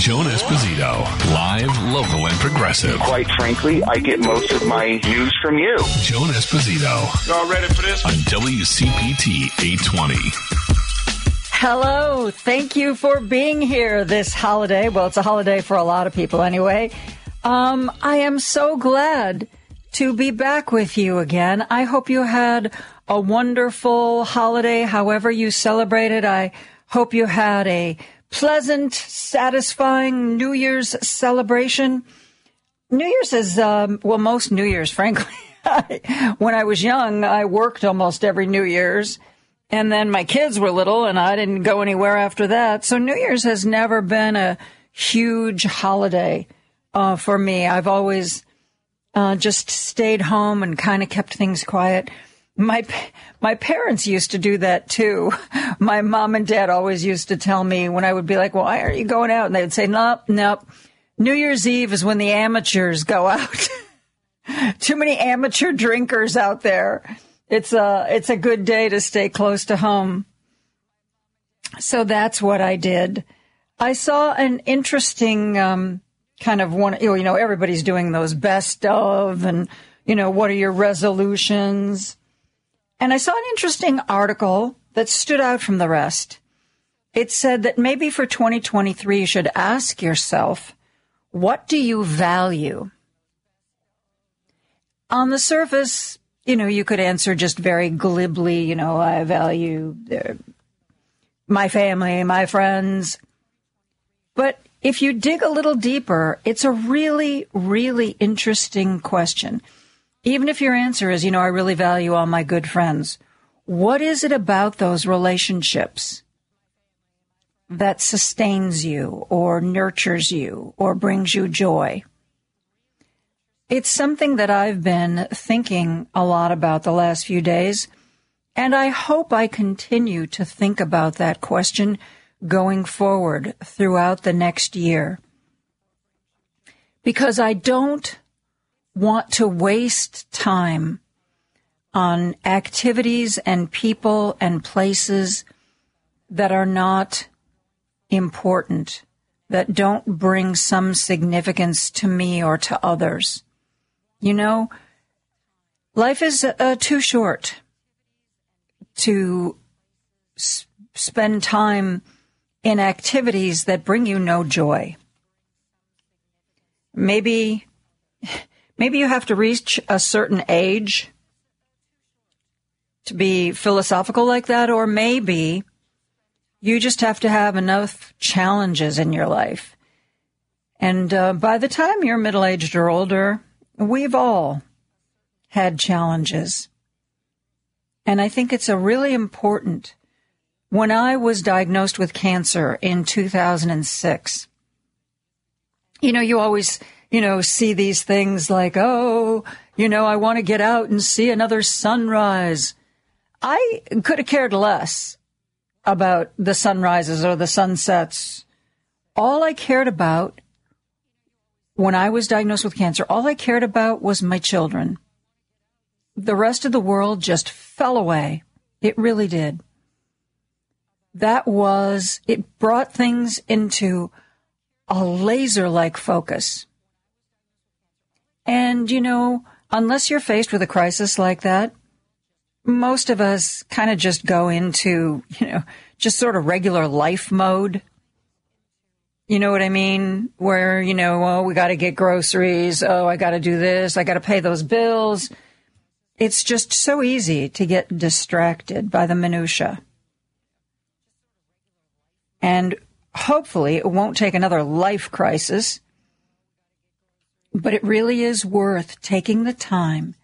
Joan Esposito, live, local, and progressive. Quite frankly, I get most of my news from you. Joan Esposito. Y'all ready for this? On WCPT 820. Hello. Thank you for being here this holiday. Well, it's a holiday for a lot of people anyway. Um, I am so glad to be back with you again. I hope you had a wonderful holiday, however you celebrated. I hope you had a pleasant, satisfying New Year's celebration. New Year's is, um, well, most New Year's, frankly. when I was young, I worked almost every New Year's. And then my kids were little and I didn't go anywhere after that. So New Year's has never been a huge holiday uh, for me. I've always uh, just stayed home and kind of kept things quiet. My my parents used to do that too. My mom and dad always used to tell me when I would be like, why are you going out?" And they'd say, "Nope, nope. New Year's Eve is when the amateurs go out. Too many amateur drinkers out there. It's a it's a good day to stay close to home." So that's what I did. I saw an interesting um, kind of one. You know, everybody's doing those best of, and you know, what are your resolutions? And I saw an interesting article that stood out from the rest. It said that maybe for 2023, you should ask yourself, what do you value? On the surface, you know, you could answer just very glibly, you know, I value uh, my family, my friends. But if you dig a little deeper, it's a really, really interesting question. Even if your answer is, you know, I really value all my good friends, what is it about those relationships that sustains you or nurtures you or brings you joy? It's something that I've been thinking a lot about the last few days, and I hope I continue to think about that question going forward throughout the next year. Because I don't want to waste time on activities and people and places that are not important, that don't bring some significance to me or to others. You know, life is uh, too short to s- spend time in activities that bring you no joy. Maybe Maybe you have to reach a certain age to be philosophical like that, or maybe you just have to have enough challenges in your life. And uh, by the time you're middle aged or older, we've all had challenges. And I think it's a really important. When I was diagnosed with cancer in 2006, you know, you always you know, see these things like, oh, you know, I want to get out and see another sunrise. I could have cared less about the sunrises or the sunsets. All I cared about when I was diagnosed with cancer, all I cared about was my children. The rest of the world just fell away. It really did. That was, it brought things into a laser like focus. And, you know, unless you're faced with a crisis like that, most of us kind of just go into, you know, just sort of regular life mode. You know what I mean? Where, you know, oh, we got to get groceries. Oh, I got to do this. I got to pay those bills. It's just so easy to get distracted by the minutia. And hopefully it won't take another life crisis but it really is worth taking the time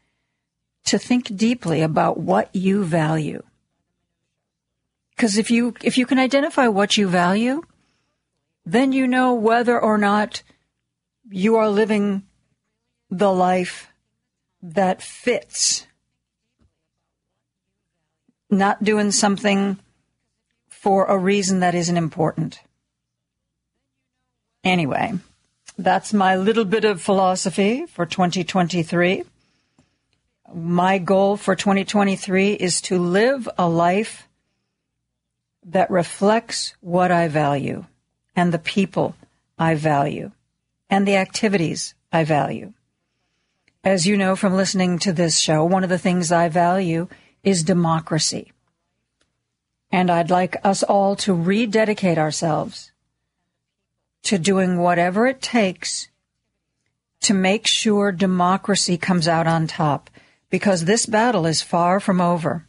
to think deeply about what you value. Because if you, if you can identify what you value, then you know whether or not you are living the life that fits. Not doing something for a reason that isn't important. Anyway. That's my little bit of philosophy for 2023. My goal for 2023 is to live a life that reflects what I value and the people I value and the activities I value. As you know from listening to this show, one of the things I value is democracy. And I'd like us all to rededicate ourselves to doing whatever it takes to make sure democracy comes out on top because this battle is far from over.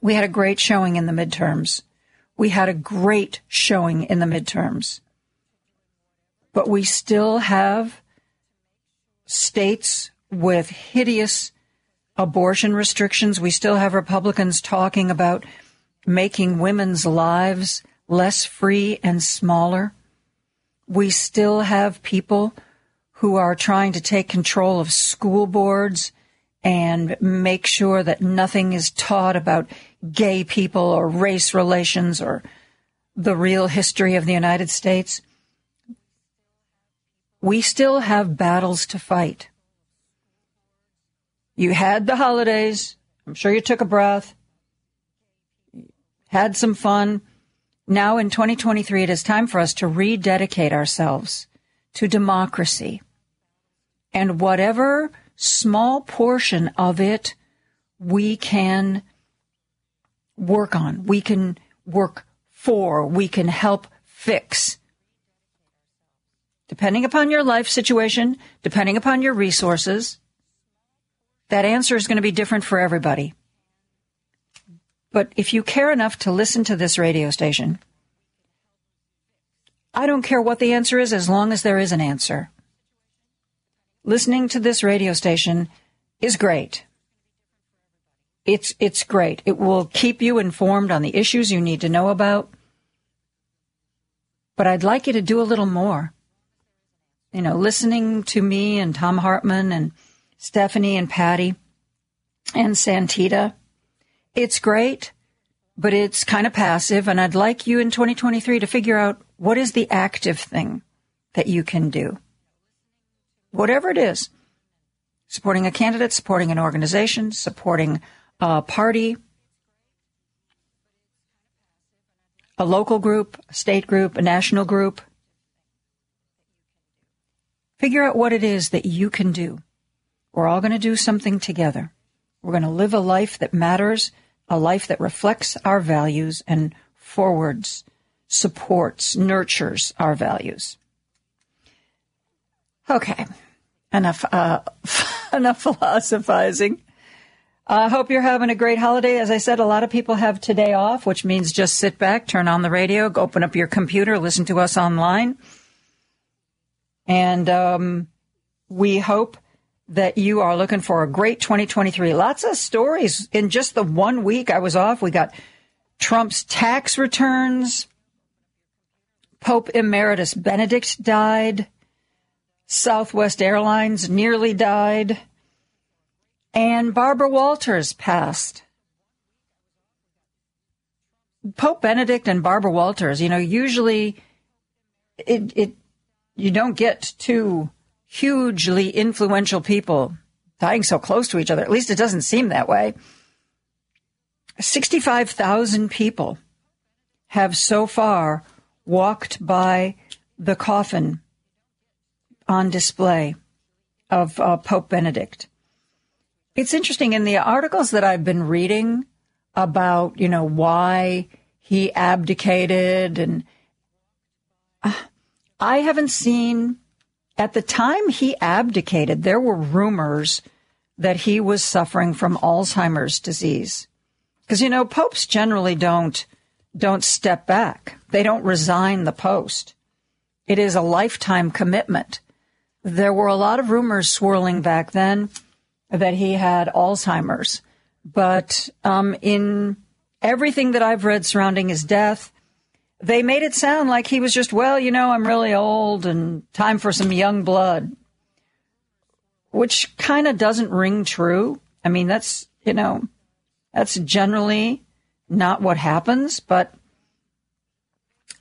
We had a great showing in the midterms. We had a great showing in the midterms. But we still have states with hideous abortion restrictions. We still have Republicans talking about making women's lives less free and smaller. We still have people who are trying to take control of school boards and make sure that nothing is taught about gay people or race relations or the real history of the United States. We still have battles to fight. You had the holidays. I'm sure you took a breath, had some fun. Now in 2023, it is time for us to rededicate ourselves to democracy. And whatever small portion of it we can work on, we can work for, we can help fix. Depending upon your life situation, depending upon your resources, that answer is going to be different for everybody. But if you care enough to listen to this radio station, I don't care what the answer is as long as there is an answer. Listening to this radio station is great. It's, it's great. It will keep you informed on the issues you need to know about. But I'd like you to do a little more. You know, listening to me and Thom Hartmann and Stephanie and Patty and Santita. It's great, but it's kind of passive. And I'd like you in 2023 to figure out what is the active thing that you can do. Whatever it is. Supporting a candidate, supporting an organization, supporting a party, a local group, a state group, a national group. Figure out what it is that you can do. We're all going to do something together. We're going to live a life that matters, a life that reflects our values and forwards, supports, nurtures our values. Okay, enough uh, enough philosophizing. I hope you're having a great holiday. As I said, a lot of people have today off, which means just sit back, turn on the radio, open up your computer, listen to us online. And um, we hope that you are looking for a great 2023. Lots of stories in just the one week I was off. We got Trump's tax returns. Pope Emeritus Benedict died. Southwest Airlines nearly died. And Barbara Walters passed. Pope Benedict and Barbara Walters, you know, usually it, it you don't get two hugely influential people dying so close to each other. At least it doesn't seem that way. 65,000 people have so far walked by the coffin on display of uh, Pope Benedict. It's interesting in the articles that I've been reading about, you know, why he abdicated and uh, I haven't seen at the time he abdicated, there were rumors that he was suffering from Alzheimer's disease. Because, you know, popes generally don't, don't step back. They don't resign the post. It is a lifetime commitment. There were a lot of rumors swirling back then that he had Alzheimer's. But um, in everything that I've read surrounding his death, they made it sound like he was just, well, you know, I'm really old and time for some young blood, which kind of doesn't ring true. I mean, that's, you know, that's generally not what happens, but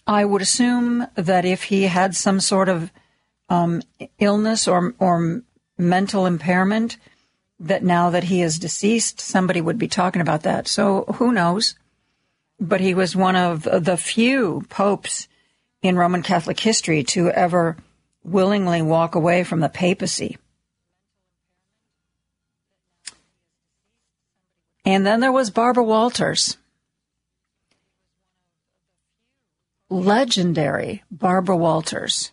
I would assume that if he had some sort of um, illness or, or mental impairment, that now that he is deceased, somebody would be talking about that. So who knows? But he was one of the few popes in Roman Catholic history to ever willingly walk away from the papacy. And then there was Barbara Walters. Legendary Barbara Walters,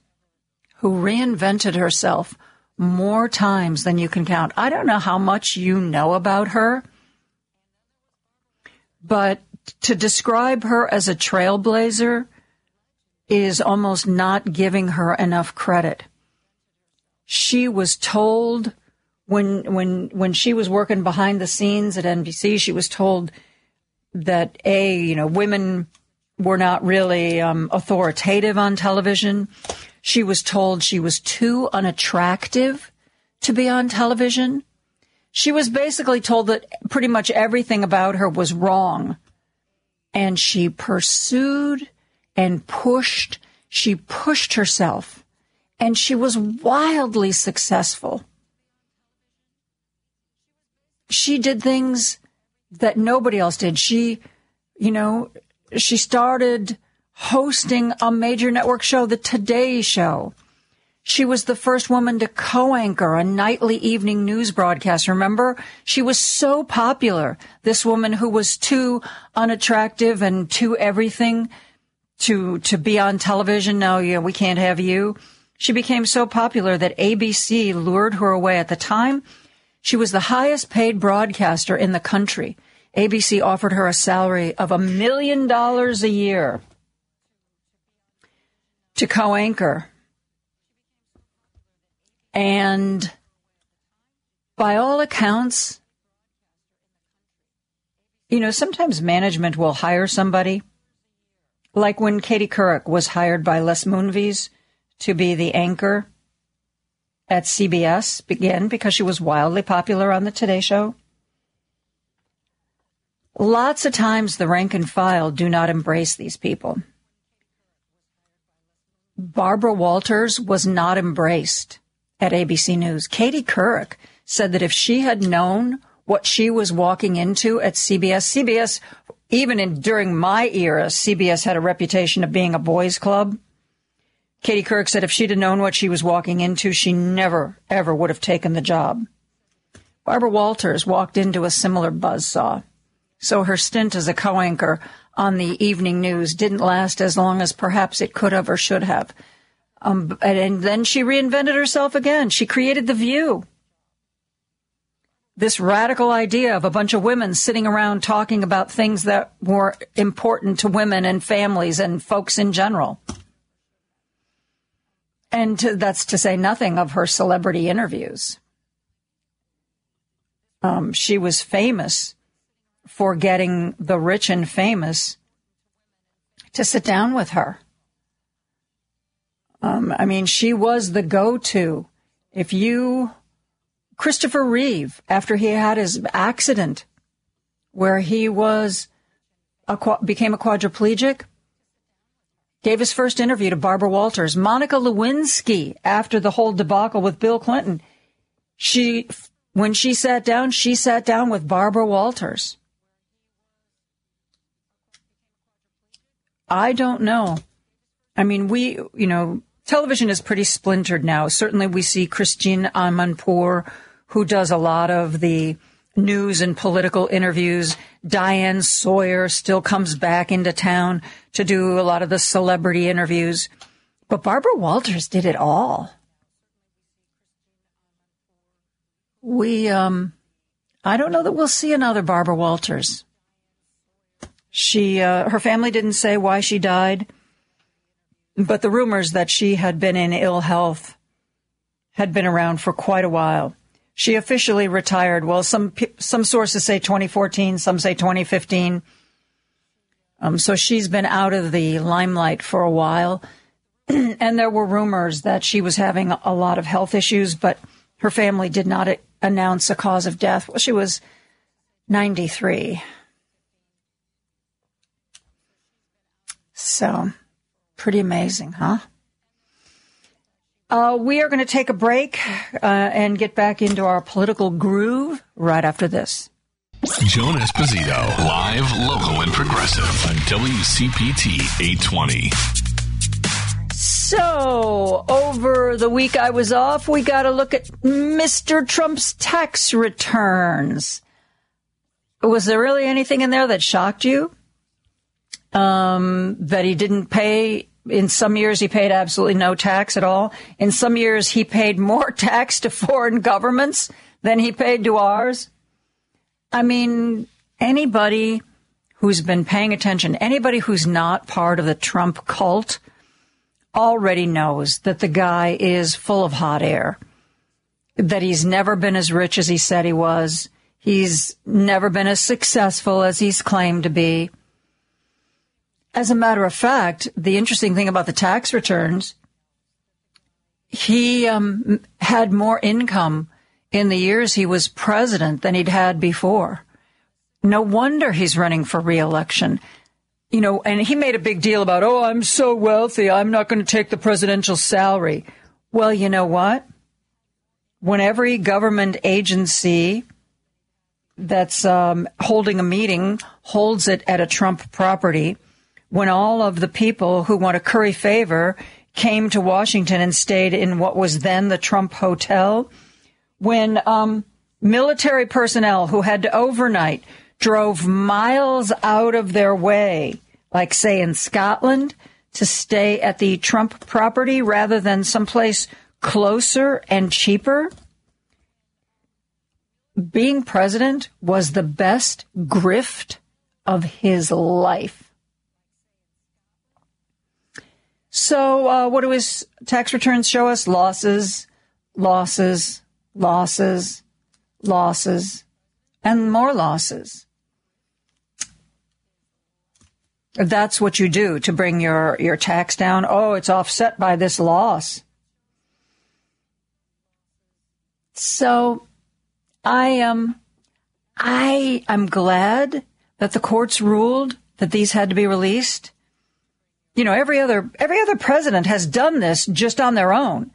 who reinvented herself more times than you can count. I don't know how much you know about her, but to describe her as a trailblazer is almost not giving her enough credit. She was told when when when she was working behind the scenes at NBC, she was told that a you know women were not really um, authoritative on television. She was told she was too unattractive to be on television. She was basically told that pretty much everything about her was wrong. And she pursued and pushed. She pushed herself and she was wildly successful. She did things that nobody else did. She, you know, she started hosting a major network show, The Today Show. She was the first woman to co-anchor a nightly evening news broadcast. Remember? She was so popular. This woman who was too unattractive and too everything to, to be on television. No, yeah, we can't have you. She became so popular that ABC lured her away at the time. She was the highest paid broadcaster in the country. ABC offered her a salary of a million dollars a year to co-anchor. And by all accounts, you know, sometimes management will hire somebody, like when Katie Couric was hired by Les Moonves to be the anchor at CBS, again, because she was wildly popular on the Today Show. Lots of times the rank and file do not embrace these people. Barbara Walters was not embraced at ABC News. Katie Couric said that if she had known what she was walking into at CBS, CBS, even in, during my era, CBS had a reputation of being a boys club. Katie Couric said if she'd have known what she was walking into, she never, ever would have taken the job. Barbara Walters walked into a similar buzzsaw. So her stint as a co-anchor on the evening news didn't last as long as perhaps it could have or should have. Um, and, and then she reinvented herself again. She created The View. This radical idea of a bunch of women sitting around talking about things that were important to women and families and folks in general. And to, that's to say nothing of her celebrity interviews. Um, she was famous for getting the rich and famous to sit down with her. Um, I mean, she was the go-to. If you, Christopher Reeve, after he had his accident where he was, a, became a quadriplegic, gave his first interview to Barbara Walters. Monica Lewinsky, after the whole debacle with Bill Clinton, she, when she sat down, she sat down with Barbara Walters. I don't know. I mean, we, you know, television is pretty splintered now. Certainly we see Christine Amanpour, who does a lot of the news and political interviews. Diane Sawyer still comes back into town to do a lot of the celebrity interviews. But Barbara Walters did it all. We, um, I don't know that we'll see another Barbara Walters. She, uh, her family didn't say why she died, but the rumors that she had been in ill health had been around for quite a while. She officially retired. Well, some some sources say 2014, some say 2015. Um, so she's been out of the limelight for a while, and there were rumors that she was having a lot of health issues, but her family did not announce a cause of death. Well, she was 93. So, pretty amazing, huh? Uh, we are going to take a break uh, and get back into our political groove right after this. Joan Esposito, live, local, and progressive on WCPT 820. So, over the week I was off, we got to look at Mr. Trump's tax returns. Was there really anything in there that shocked you? Um, that he didn't pay. In some years, he paid absolutely no tax at all. In some years, he paid more tax to foreign governments than he paid to ours. I mean, anybody who's been paying attention, anybody who's not part of the Trump cult, already knows that the guy is full of hot air, that he's never been as rich as he said he was. He's never been as successful as he's claimed to be. As a matter of fact, the interesting thing about the tax returns, he um, had more income in the years he was president than he'd had before. No wonder he's running for reelection you know, and he made a big deal about, oh, I'm so wealthy, I'm not going to take the presidential salary. Well, you know what? When every government agency that's um, holding a meeting holds it at a Trump property, when all of the people who want to curry favor came to Washington and stayed in what was then the Trump Hotel, when um, military personnel who had to overnight drove miles out of their way, like say in Scotland, to stay at the Trump property rather than someplace closer and cheaper. Being president was the best grift of his life. So, uh, what do his tax returns show us? Losses, losses, losses, losses, and more losses. That's what you do to bring your, your tax down. Oh, it's offset by this loss. So I am, I am glad that the courts ruled that these had to be released. You know, every other, every other president has done this just on their own.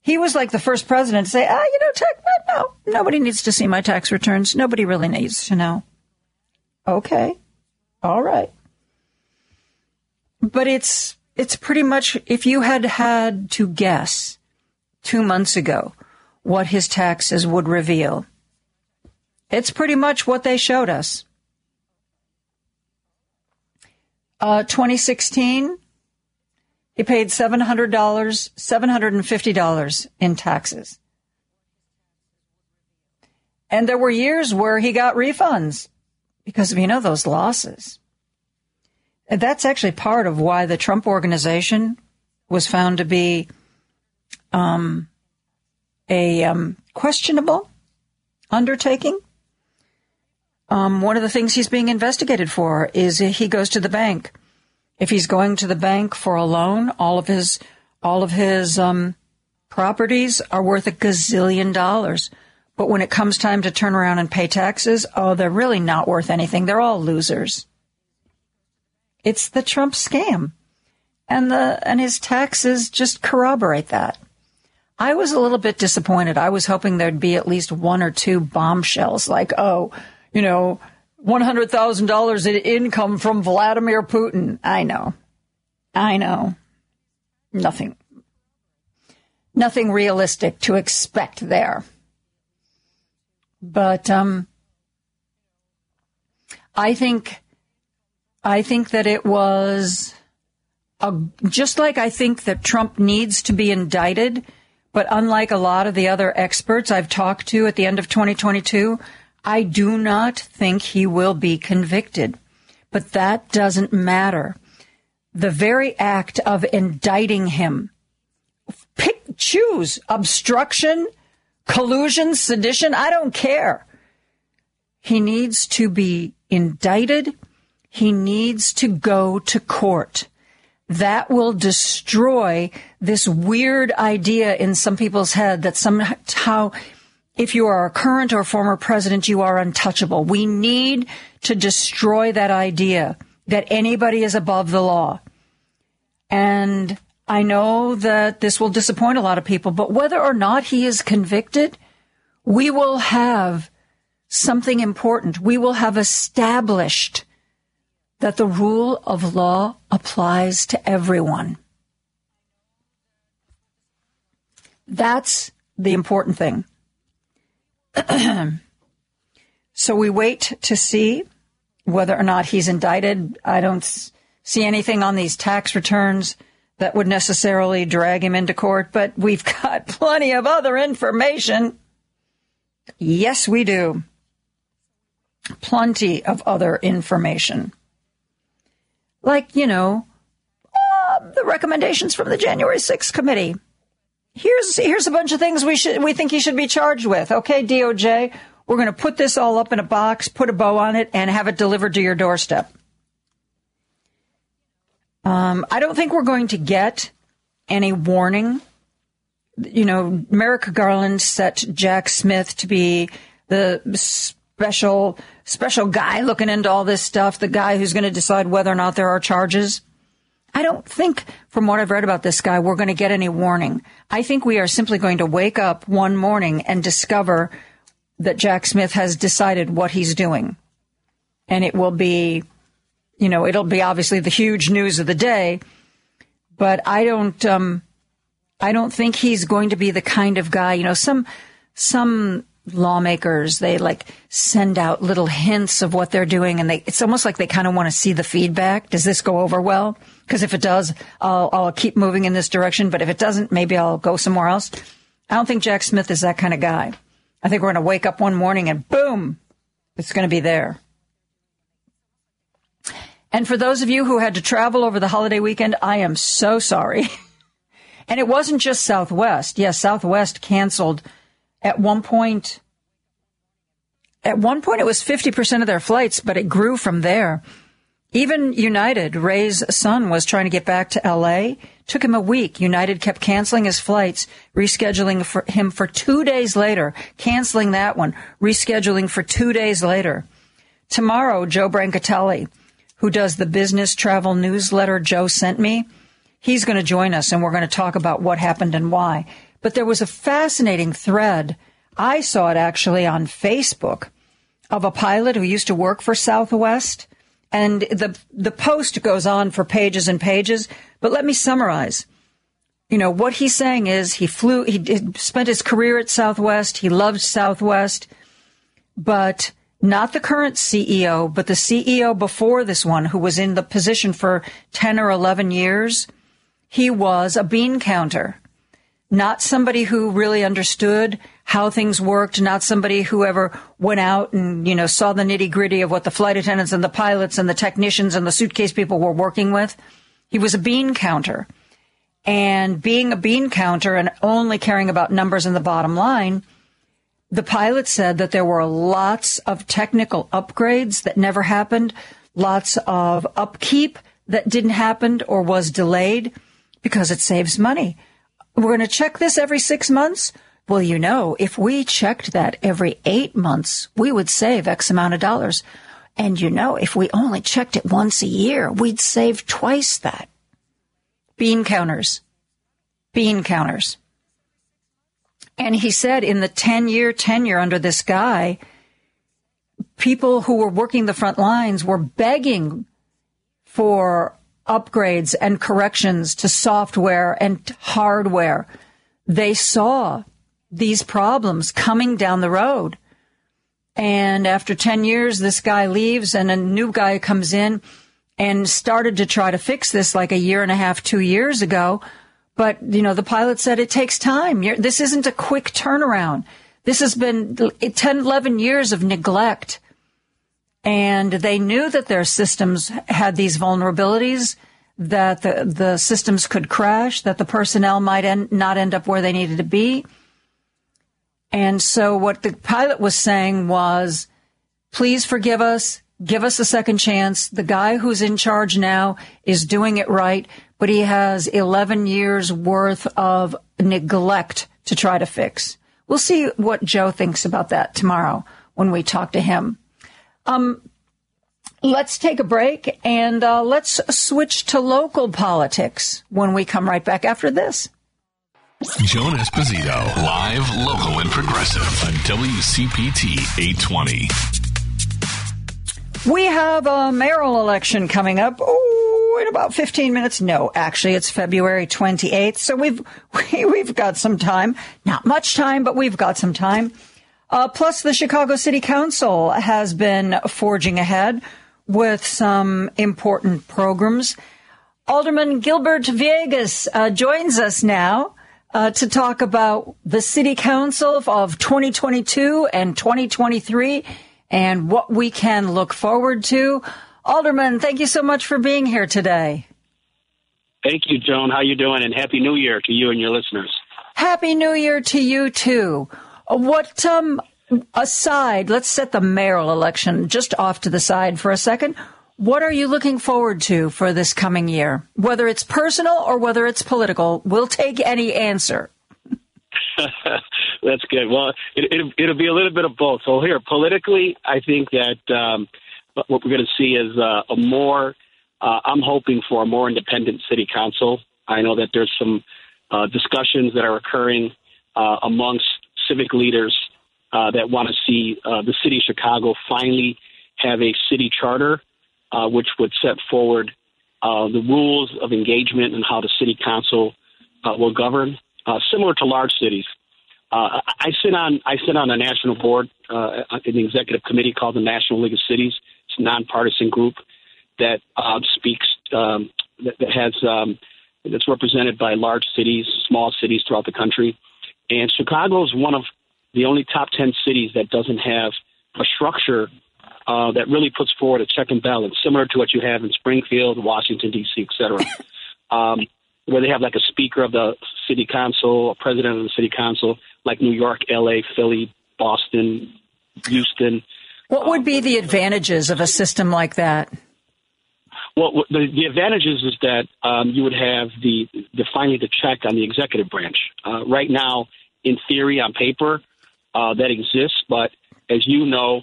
He was like the first president to say, ah, you know, tax, no, nobody needs to see my tax returns. Nobody really needs to know. Okay. All right. But it's, it's pretty much, if you had had to guess two months ago what his taxes would reveal, it's pretty much what they showed us. Uh, 2016, he paid $700, $750 in taxes. And there were years where he got refunds because of, you know, those losses. And That's actually part of why the Trump organization was found to be um, a um, questionable undertaking. Um, one of the things he's being investigated for is he goes to the bank. If he's going to the bank for a loan, all of his all of his um, properties are worth a gazillion dollars. But when it comes time to turn around and pay taxes, oh, they're really not worth anything. They're all losers. It's the Trump scam. And the, and his taxes just corroborate that. I was a little bit disappointed. I was hoping there'd be at least one or two bombshells like, oh, you know, $100,000 in income from Vladimir Putin. I know. I know. Nothing. Nothing realistic to expect there. But, um, I think I think that it was a, just like I think that Trump needs to be indicted, but unlike a lot of the other experts I've talked to at the end of 2022, I do not think he will be convicted. But that doesn't matter. The very act of indicting him, pick, choose obstruction, collusion, sedition, I don't care. He needs to be indicted he needs to go to court. That will destroy this weird idea in some people's head that somehow if you are a current or former president, you are untouchable. We need to destroy that idea that anybody is above the law. And I know that this will disappoint a lot of people, but whether or not he is convicted, we will have something important. We will have established that the rule of law applies to everyone. That's the important thing. so we wait to see whether or not he's indicted. I don't see anything on these tax returns that would necessarily drag him into court, but we've got plenty of other information. Yes, we do. Plenty of other information. Like, you know, uh, the recommendations from the January 6th committee. Here's, here's a bunch of things we should, we think he should be charged with. Okay, DOJ, we're going to put this all up in a box, put a bow on it, and have it delivered to your doorstep. Um, I don't think we're going to get any warning. You know, Merrick Garland set Jack Smith to be the special special guy looking into all this stuff, the guy who's going to decide whether or not there are charges. I don't think, from what I've read about this guy, we're going to get any warning. I think we are simply going to wake up one morning and discover that Jack Smith has decided what he's doing. And it will be you know, it'll be obviously the huge news of the day, but I don't, um, I don't think he's going to be the kind of guy, you know, some, some lawmakers, they like send out little hints of what they're doing and they, it's almost like they kind of want to see the feedback. Does this go over well? Because if it does, I'll, I'll keep moving in this direction. But if it doesn't, maybe I'll go somewhere else. I don't think Jack Smith is that kind of guy. I think we're going to wake up one morning and boom, it's going to be there. And for those of you who had to travel over the holiday weekend, I am so sorry. and it wasn't just Southwest. Yes, Southwest canceled at one point. At one point, it was 50% of their flights, but it grew from there. Even United, Ray's son, was trying to get back to LA. Took him a week. United kept canceling his flights, rescheduling for him for two days later, canceling that one, rescheduling for two days later. Tomorrow, Joe Brancatelli, who does the business travel newsletter JoeSentMe. He's going to join us and we're going to talk about what happened and why. But there was a fascinating thread. I saw it actually on Facebook of a pilot who used to work for Southwest. And the, the post goes on for pages and pages. But let me summarize. You know, what he's saying is he flew, he spent his career at Southwest. He loved Southwest, but not the current CEO, but the CEO before this one who was in the position for 10 or 11 years, he was a bean counter. Not somebody who really understood how things worked, not somebody who ever went out and, you know, saw the nitty gritty of what the flight attendants and the pilots and the technicians and the suitcase people were working with. He was a bean counter. And being a bean counter and only caring about numbers and the bottom line, the pilot said that there were lots of technical upgrades that never happened, lots of upkeep that didn't happen or was delayed because it saves money. We're going to check this every six months. Well, you know, if we checked that every eight months, we would save X amount of dollars. And you know, if we only checked it once a year, we'd save twice that. Bean counters. Bean counters. And he said in the 10 year tenure under this guy, people who were working the front lines were begging for upgrades and corrections to software and hardware. They saw these problems coming down the road. And after 10 years, this guy leaves and a new guy comes in and started to try to fix this like a year and a half, two years ago. But, you know, the pilot said it takes time. You're, this isn't a quick turnaround. This has been 10, 11 years of neglect. And they knew that their systems had these vulnerabilities, that the, the systems could crash, that the personnel might end, not end up where they needed to be. And so what the pilot was saying was, please forgive us. Give us a second chance. The guy who's in charge now is doing it right but he has 11 years worth of neglect to try to fix. We'll see what Joe thinks about that tomorrow when we talk to him. Um, let's take a break and uh, let's switch to local politics when we come right back after this. Joan Esposito, live, local, and progressive on WCPT 820. We have a mayoral election coming up. Oh, in about 15 minutes. No, actually, it's February 28th. So we've, we, have we have got some time. Not much time, but we've got some time. Uh, plus, the Chicago City Council has been forging ahead with some important programs. Alderman Gilbert Villegas uh, joins us now uh, to talk about the City Council of 2022 and 2023 and what we can look forward to. Alderman, thank you so much for being here today. Thank you, Joan. How you doing? And Happy New Year to you and your listeners. Happy New Year to you too. What um aside, let's set the mayoral election just off to the side for a second. What are you looking forward to for this coming year? Whether it's personal or whether it's political, we'll take any answer. That's good. Well, it, will it, be a little bit of both. So here, politically, I think that um, what we're going to see is uh, a more. Uh, I'm hoping for a more independent city council. I know that there's some uh, discussions that are occurring uh, amongst civic leaders uh, that want to see uh, the city of Chicago finally have a city charter, uh, which would set forward uh, the rules of engagement and how the city council uh, will govern, uh, similar to large cities. I sit on I sit on a national board in the executive committee called the National League of Cities. It's a nonpartisan group that speaks um, that, that, has um, that's represented by large cities, small cities throughout the country, and Chicago is one of the only top 10 cities that doesn't have a structure uh, that really puts forward a check and balance, similar to what you have in Springfield, Washington, D.C., et cetera, um, where they have like a speaker of the city council, a president of the city council, like New York, L.A., Philly, Boston, Houston. What would be the advantages of a system like that? Well, the, the advantages is that um, you would have the, the finally the check on the executive branch. Uh, right now, in theory, on paper, uh, that exists. But as you know,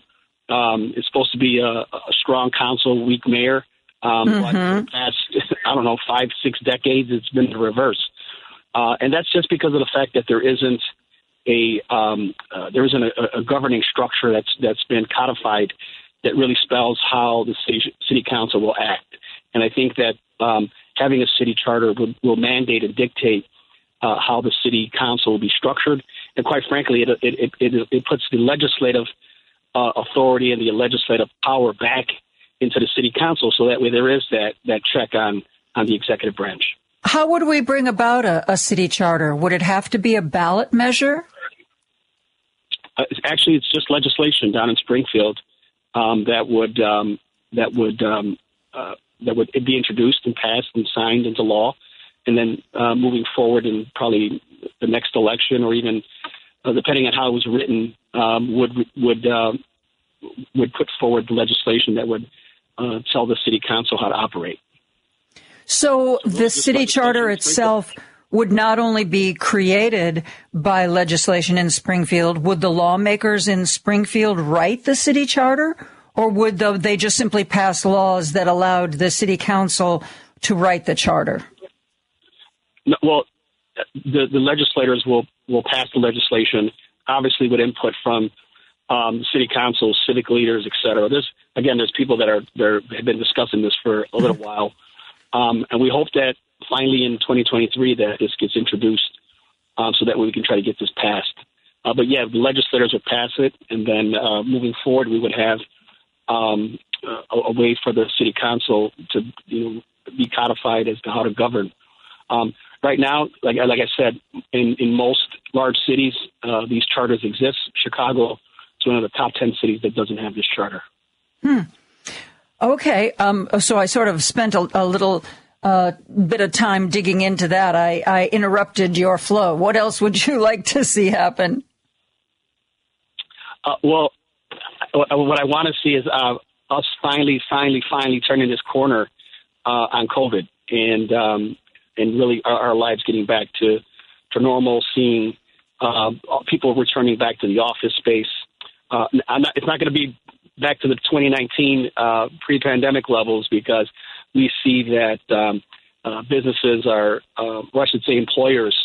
um, it's supposed to be a, a strong council, weak mayor. Um, mm-hmm. But the past, I don't know, five, six decades, it's been the reverse. Uh, and that's just because of the fact that there isn't a um, uh, there isn't a, a, governing structure that's that's been codified that really spells how the city, city council will act. And I think that um, having a city charter will, will mandate and dictate uh, how the city council will be structured and quite frankly, it it it, it puts the legislative uh, authority and the legislative power back into the city council, so that way there is that that check on on the executive branch. How would we bring about a, a city charter? Would it have to be a ballot measure? Uh, actually, it's just legislation down in Springfield um, that would um, that would um, uh, that would be introduced and passed and signed into law, and then uh, moving forward in probably the next election or even uh, depending on how it was written, um, would would uh, would put forward the legislation that would uh, tell the city council how to operate. So, so the city charter itself would not only be created by legislation in Springfield, would the lawmakers in Springfield write the city charter? Or would they just simply pass laws that allowed the city council to write the charter? No, well, the, the legislators will will pass the legislation, obviously with input from um, city councils, civic leaders, et cetera. There's again, there's people that are there have been discussing this for a little while, um, and we hope that finally in 2023 that this gets introduced, um, so that way we can try to get this passed. Uh, but yeah, the legislators would pass it, and then uh, moving forward, we would have um, a, a, way for the city council to you know be codified as to how to govern. Um, right now, like like I said, in in most large cities, uh, these charters exist. Chicago is one of the top ten cities that doesn't have this charter. Hmm. Okay. Um, so I sort of spent a, a little uh, bit of time digging into that. I, I interrupted your flow. What else would you like to see happen? Uh, well, what I want to see is uh, us finally, finally, finally turning this corner uh, on COVID. And um, and really our, our lives getting back to to normal, seeing uh, people returning back to the office space. Uh, not, it's not going to be back to the 2019 uh, pre-pandemic levels because we see that um, uh, businesses are, uh, or I should say, employers,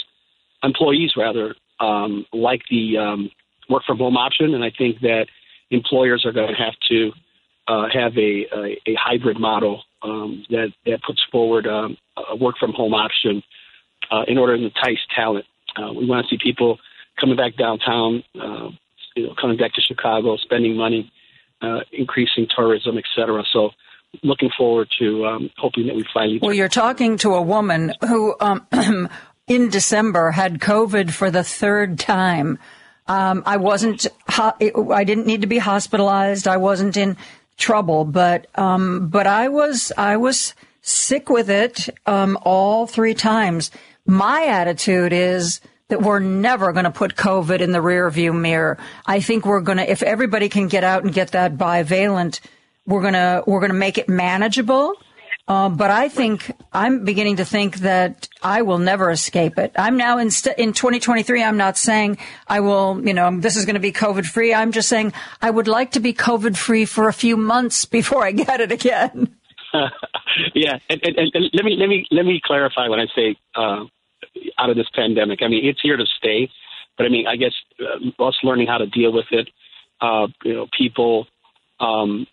employees rather, um, like the um, work from home option, and I think that employers are going to have to uh, have a, a, a hybrid model um, that that puts forward um, a work from home option uh, in order to entice talent. Uh, we want to see people coming back downtown, uh, you know, coming back to Chicago, spending money, uh, increasing tourism, et cetera. So looking forward to um, hoping that we finally. Well, you're talking to a woman who, um, in December, had COVID for the third time. Um, I wasn't. I didn't need to be hospitalized. I wasn't in trouble, but um, but I was. I was sick with it um, all three times. My attitude is that we're never going to put COVID in the rearview mirror. I think we're going to, if everybody can get out and get that bivalent we're gonna we're gonna make it manageable. Uh, but I think I'm beginning to think that I will never escape it. I'm now in st- in 2023. I'm not saying I will. You know, this is going to be COVID free. I'm just saying I would like to be COVID free for a few months before I get it again. yeah, and, and, and, let me let me let me clarify when I say uh, out of this pandemic. I mean, it's here to stay. But I mean, I guess uh, us learning how to deal with it. Uh, you know, people um,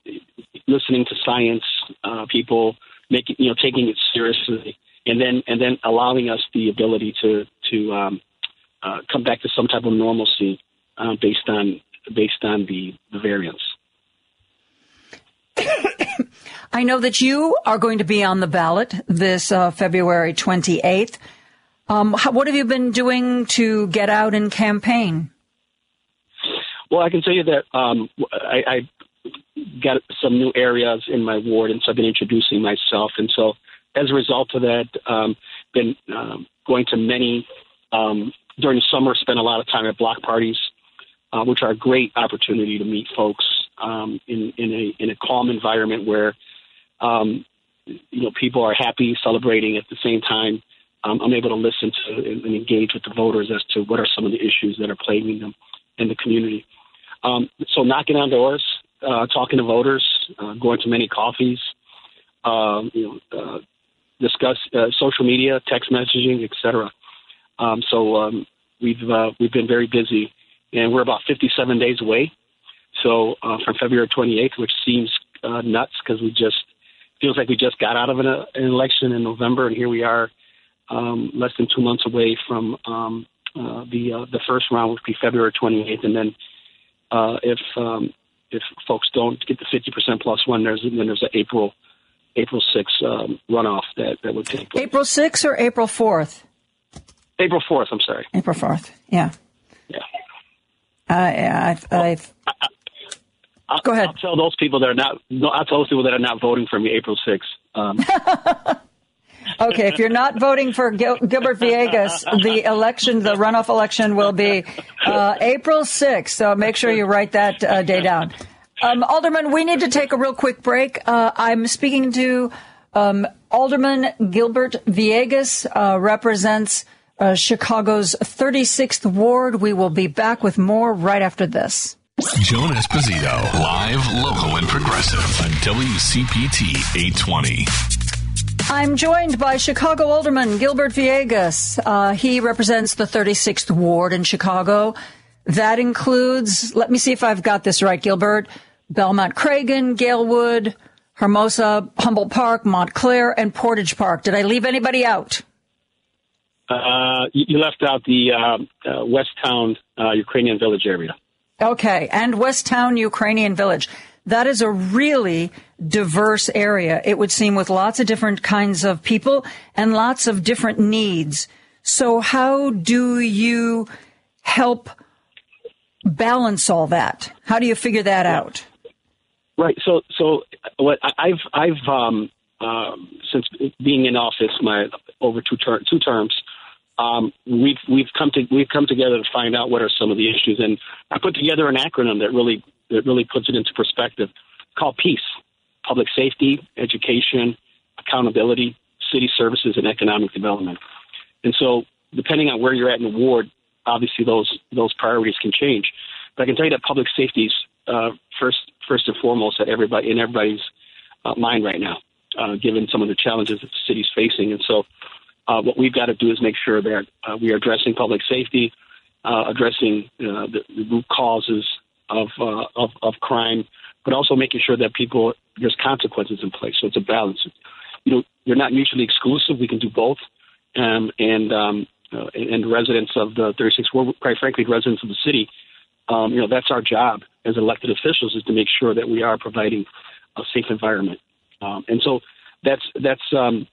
listening to science, uh, people making you know taking it seriously, and then and then allowing us the ability to to um, uh, come back to some type of normalcy uh, based on based on the, the variants. I know that you are going to be on the ballot this uh, February 28th. Um, how, what have you been doing to get out and campaign? Well, I can tell you that um, I, I got some new areas in my ward, and so I've been introducing myself. And so, as a result of that, um, been um, going to many um, during the summer. Spent a lot of time at block parties, uh, which are a great opportunity to meet folks um, in in a in a calm environment where um, you know people are happy, celebrating at the same time. Um, I'm able to listen to and engage with the voters as to what are some of the issues that are plaguing them in the community. Um, so knocking on doors, uh, talking to voters, uh, going to many coffees, um, you know, uh, discuss uh, social media, text messaging, etc. Um, so um, we've uh, we've been very busy, and we're about 57 days away. So uh, from February 28th, which seems nuts because we just feels like we just got out of an, an election in November, and here we are, um, less than two months away from um, the the first round, which would be February 28th, and then uh, if um, if folks don't get the 50% plus one, there's then there's an April April 6th um, runoff that, that would take place. April 6th or April 4th? April 4th, I'm sorry. April 4th, yeah. Yeah. Uh, I've, I've I'll, Go ahead. I'll tell those people that are not. No, I'll tell those people that are not voting for me April 6th. Um, okay, if you're not voting for Gil- Gilbert Villegas, the election, the runoff election will be uh, April 6th. So make sure you write that uh, day down. Um, Alderman, we need to take a real quick break. Uh, I'm speaking to um, Alderman Gilbert Villegas, uh, represents uh, Chicago's 36th ward. We will be back with more right after this. Joan Esposito, live, local, and progressive on WCPT 820. I'm joined by Chicago Alderman Gilbert Villegas. Uh, he represents the 36th Ward in Chicago. That includes, let me see if I've got this right, Gilbert, Belmont Cragin, Galewood, Hermosa, Humboldt Park, Montclair, and Portage Park. Did I leave anybody out? uh, you you left out the uh, uh, Westtown uh, Ukrainian Village area. Okay, and Westtown Ukrainian Village. That is a really diverse area, it would seem, with lots of different kinds of people and lots of different needs. So, how do you help balance all that? How do you figure that out? Right. So, so what I've I've um, um, since being in office, my over two ter- two terms, um, we've we've come to we've come together to find out what are some of the issues, and I put together an acronym that really that really puts it into perspective, called PEACE: Public Safety, Education, Accountability, City Services, and Economic Development. And so, depending on where you're at in the ward, obviously those those priorities can change. But I can tell you that public safety is uh, first first and foremost at everybody in everybody's uh, mind right now, uh, given some of the challenges that the city's facing. And so, uh, what we've got to do is make sure that uh, we are addressing public safety, uh, addressing the, the root causes of, of of crime, but also making sure that people there's consequences in place. So it's a balance. You know, you're not mutually exclusive. We can do both, um, and um, uh, and residents of the 36th well, quite frankly, residents of the city, um, you know, that's our job as elected officials is to make sure that we are providing a safe environment. Um, and so that's that's um,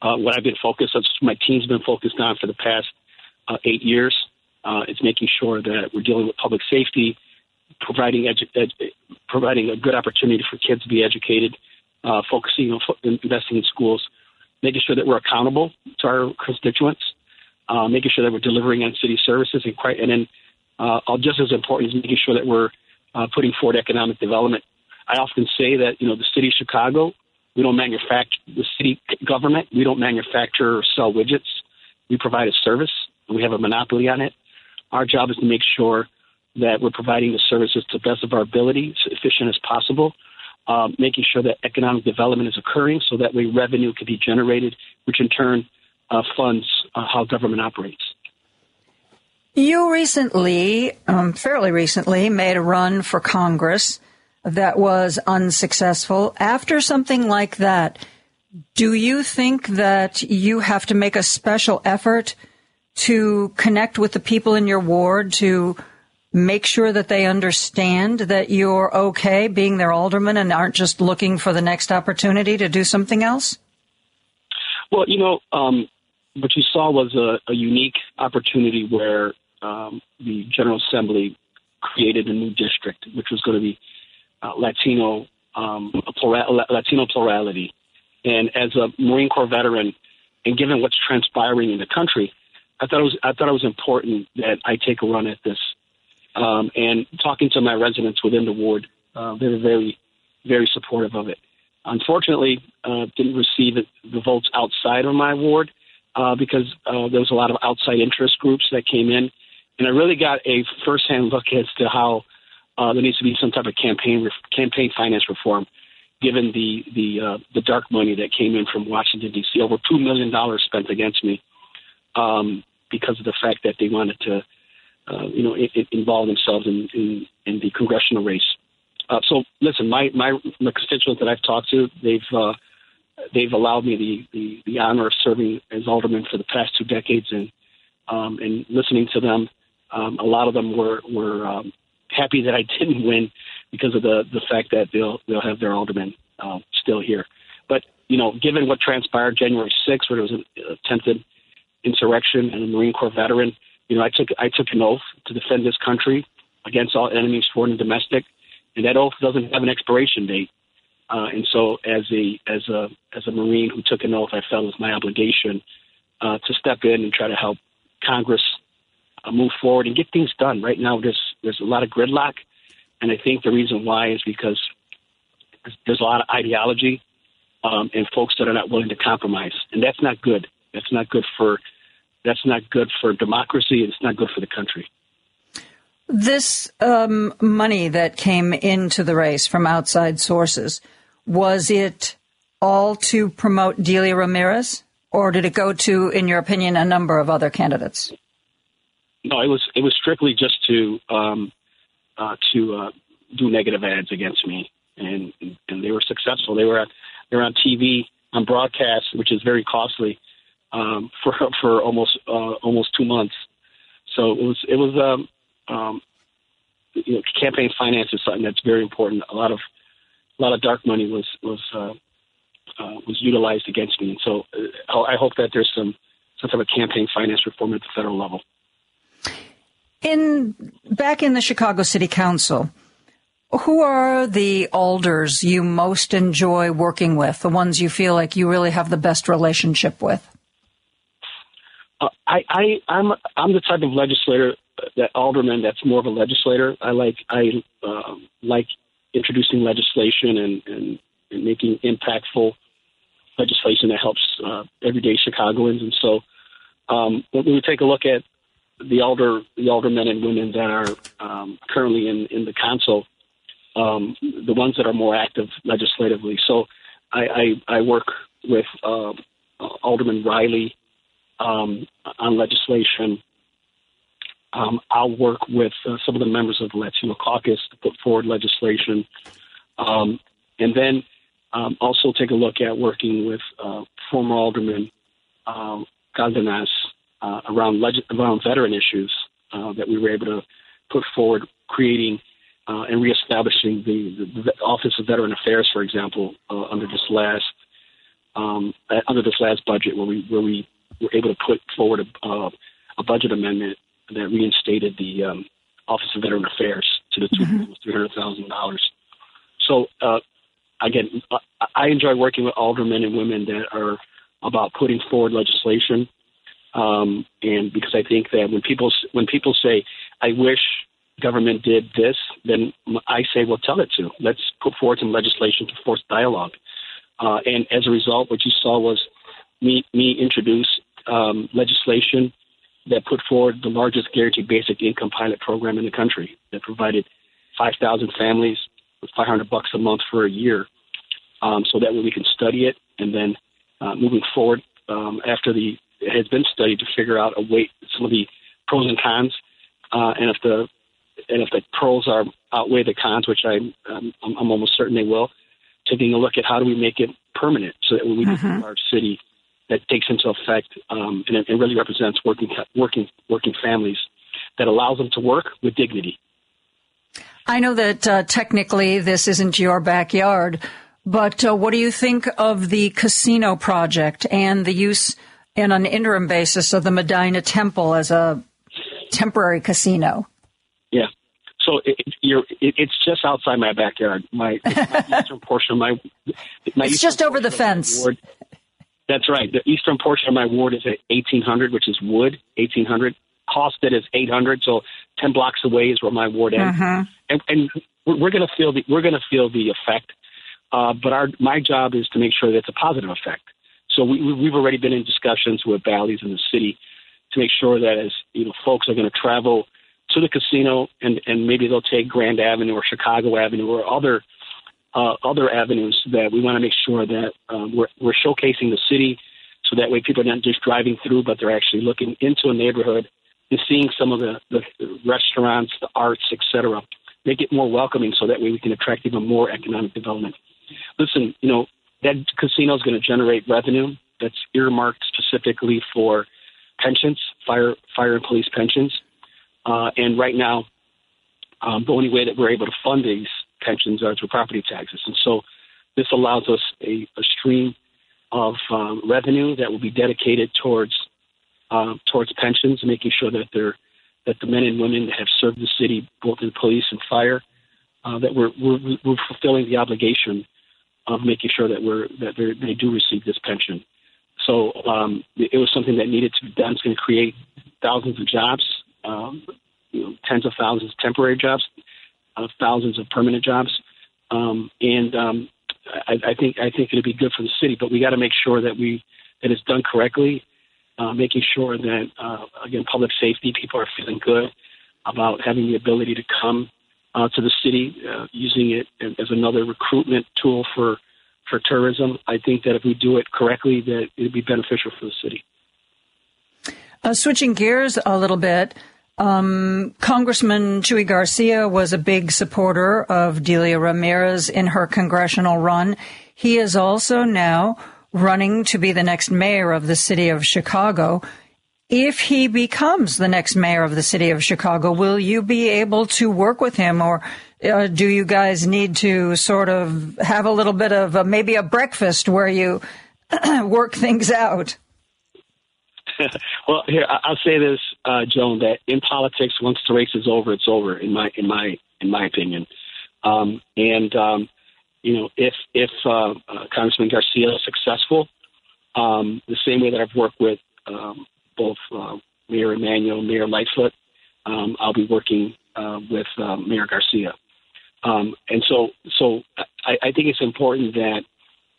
uh, what I've been focused. That's my team's been focused on for the past uh, eight years. Uh, it's making sure that we're dealing with public safety, providing edu- ed- providing a good opportunity for kids to be educated, uh, focusing on fo- investing in schools, making sure that we're accountable to our constituents, uh, making sure that we're delivering on city services, and, quite, and then uh, just as important is making sure that we're uh, putting forward economic development. I often say that you know the city of Chicago, we don't manufacture the city government, we don't manufacture or sell widgets. We provide a service, and we have a monopoly on it. Our job is to make sure that we're providing the services to the best of our ability, as efficient as possible, um, making sure that economic development is occurring so that way revenue can be generated, which in turn uh, funds uh, how government operates. You recently, um, fairly recently, made a run for Congress that was unsuccessful. After something like that, do you think that you have to make a special effort to connect with the people in your ward to make sure that they understand that you're okay being their alderman and aren't just looking for the next opportunity to do something else? Well, you know, um, what you saw was a, a unique opportunity where um, the General Assembly created a new district, which was going to be uh, Latino um, Latino plurality. And as a Marine Corps veteran, and given what's transpiring in the country, I thought it was I thought it was important that I take a run at this. Um, and talking to my residents within the ward, uh, they were very, very supportive of it. Unfortunately, uh, didn't receive the votes outside of my ward uh, because uh, there was a lot of outside interest groups that came in and I really got a firsthand look as to how uh, there needs to be some type of campaign campaign finance reform, given the the uh, the dark money that came in from Washington D.C. Over two million dollars spent against me um, because of the fact that they wanted to, uh, you know, it involve themselves in, in, in the congressional race. Uh, so listen, my, my my constituents that I've talked to, they've uh, they've allowed me the, the the honor of serving as alderman for the past two decades, and um, and listening to them um, a lot of them were were um, happy that I didn't win because of the the fact that they'll they'll have their aldermen uh, still here. But you know, given what transpired January 6th, where there was an attempted insurrection and a Marine Corps veteran, you know, I took I took an oath to defend this country against all enemies, foreign and domestic, and that oath doesn't have an expiration date. Uh, and so, as a as a as a Marine who took an oath, I felt it was my obligation uh, to step in and try to help Congress uh, move forward and get things done. Right now, there's there's a lot of gridlock, and I think the reason why is because there's a lot of ideology um, and folks that are not willing to compromise, and that's not good. That's not good for that's not good for democracy. It's not good for the country. This um, money that came into the race from outside sources was it all to promote Delia Ramirez, or did it go to, in your opinion, a number of other candidates? No, it was it was strictly just to um, uh, to uh, do negative ads against me, and and they were successful. They were at, they were on TV on broadcast, which is very costly um, for for almost uh, almost two months. So it was it was um, um, you know campaign finance is something that's very important. A lot of a lot of dark money was was uh, uh, was utilized against me, and so uh, I hope that there's some some type of campaign finance reform at the federal level. In back in the Chicago City Council, who are the alders you most enjoy working with? The ones you feel like you really have the best relationship with? Uh, I, I, I'm, I'm the type of legislator that alderman that's more of a legislator. I like, I uh, like introducing legislation and, and, and making impactful legislation that helps uh, everyday Chicagoans. And so, um, when we take a look at the elder the older men and women that are um, currently in in the council, um, the ones that are more active legislatively. So I, I, I work with uh, Alderman Riley um, on legislation. Um, I'll work with uh, some of the members of the Latino caucus to put forward legislation. Um, and then um, also take a look at working with uh, former Alderman um, Cardenas uh, around, leg- around veteran issues uh, that we were able to put forward, creating uh, and reestablishing the, the, Office of Veteran Affairs, for example, uh, under this last um, uh, under this last budget, where we where we were able to put forward a, uh, a budget amendment that reinstated the um, Office of Veteran Affairs to the mm-hmm. three hundred thousand dollars. So uh, again, I enjoy working with aldermen and women that are about putting forward legislation, um, and because I think that when people when people say, "I wish government did this," then I say, "Well, tell it to. Let's put forward some legislation to force dialogue." Uh, and as a result, what you saw was me me introduce um, legislation that put forward the largest guaranteed basic income pilot program in the country that provided 5,000 families with 500 bucks a month for a year, um, so that way we can study it and then uh, moving forward um, after the it has been studied to figure out a way some of the pros and cons, uh, and if the and if the pros are outweigh the cons, which I um, I'm, I'm almost certain they will, taking a look at how do we make it permanent so that we mm-hmm. a large city that takes into effect um, and, and really represents working working working families that allows them to work with dignity. I know that uh, technically this isn't your backyard, but uh, what do you think of the casino project and the use in an interim basis of the Medinah Temple as a temporary casino? Yeah. So it, it, it's just outside my backyard. My, my eastern portion of my, my it's just over the fence. Ward, that's right. The eastern portion of my ward is at 1800, which is wood, 1800. Halsted is 800, so 10 blocks away is where my ward ends. Uh-huh. And, and we're going to feel the we're going to feel the effect. Uh, but our my job is to make sure that it's a positive effect. So we, we've already been in discussions with Bally's in the city to make sure that as you know, folks are going to travel to the casino and and maybe they'll take Grand Avenue or Chicago Avenue or other uh, other avenues that we want to make sure that um, we're, we're showcasing the city so that way people are not just driving through, but they're actually looking into a neighborhood and seeing some of the, the restaurants, the arts, etc. Make it more welcoming so that way we can attract even more economic development. Listen, you know, that casino is going to generate revenue that's earmarked specifically for pensions, fire, fire and police pensions. Uh, and right now, um, the only way that we're able to fund these pensions are through property taxes. And so this allows us a, a stream of um, revenue that will be dedicated towards uh, towards pensions, making sure that they're that the men and women that have served the city, both in police and fire, uh, that we're, we're, we're fulfilling the obligation of making sure that we're that they do receive this pension. So um, it was something that needed to be done. It's going to create thousands of jobs, um, you know, tens of thousands of temporary jobs, uh, thousands of permanent jobs, um, and um, I, I think I think it'll be good for the city. But we got to make sure that we that it's done correctly, uh, making sure that uh, again public safety people are feeling good about having the ability to come uh, to the city, uh, using it as another recruitment tool for for tourism. I think that if we do it correctly, that it'd be beneficial for the city. Uh, switching gears a little bit, um, Congressman Chuy Garcia was a big supporter of Delia Ramirez in her congressional run. He is also now running to be the next mayor of the city of Chicago. If he becomes the next mayor of the city of Chicago, will you be able to work with him or uh, do you guys need to sort of have a little bit of a, maybe a breakfast where you work things out? well, here I'll say this, uh, Joan, that in politics, once the race is over, it's over. In my in my in my opinion, um, and um, you know, if if uh, uh, Congressman Garcia is successful, um, the same way that I've worked with um, both uh, Mayor Emanuel, Mayor Lightfoot, um, I'll be working uh, with uh, Mayor Garcia. Um, and so, so I, I think it's important that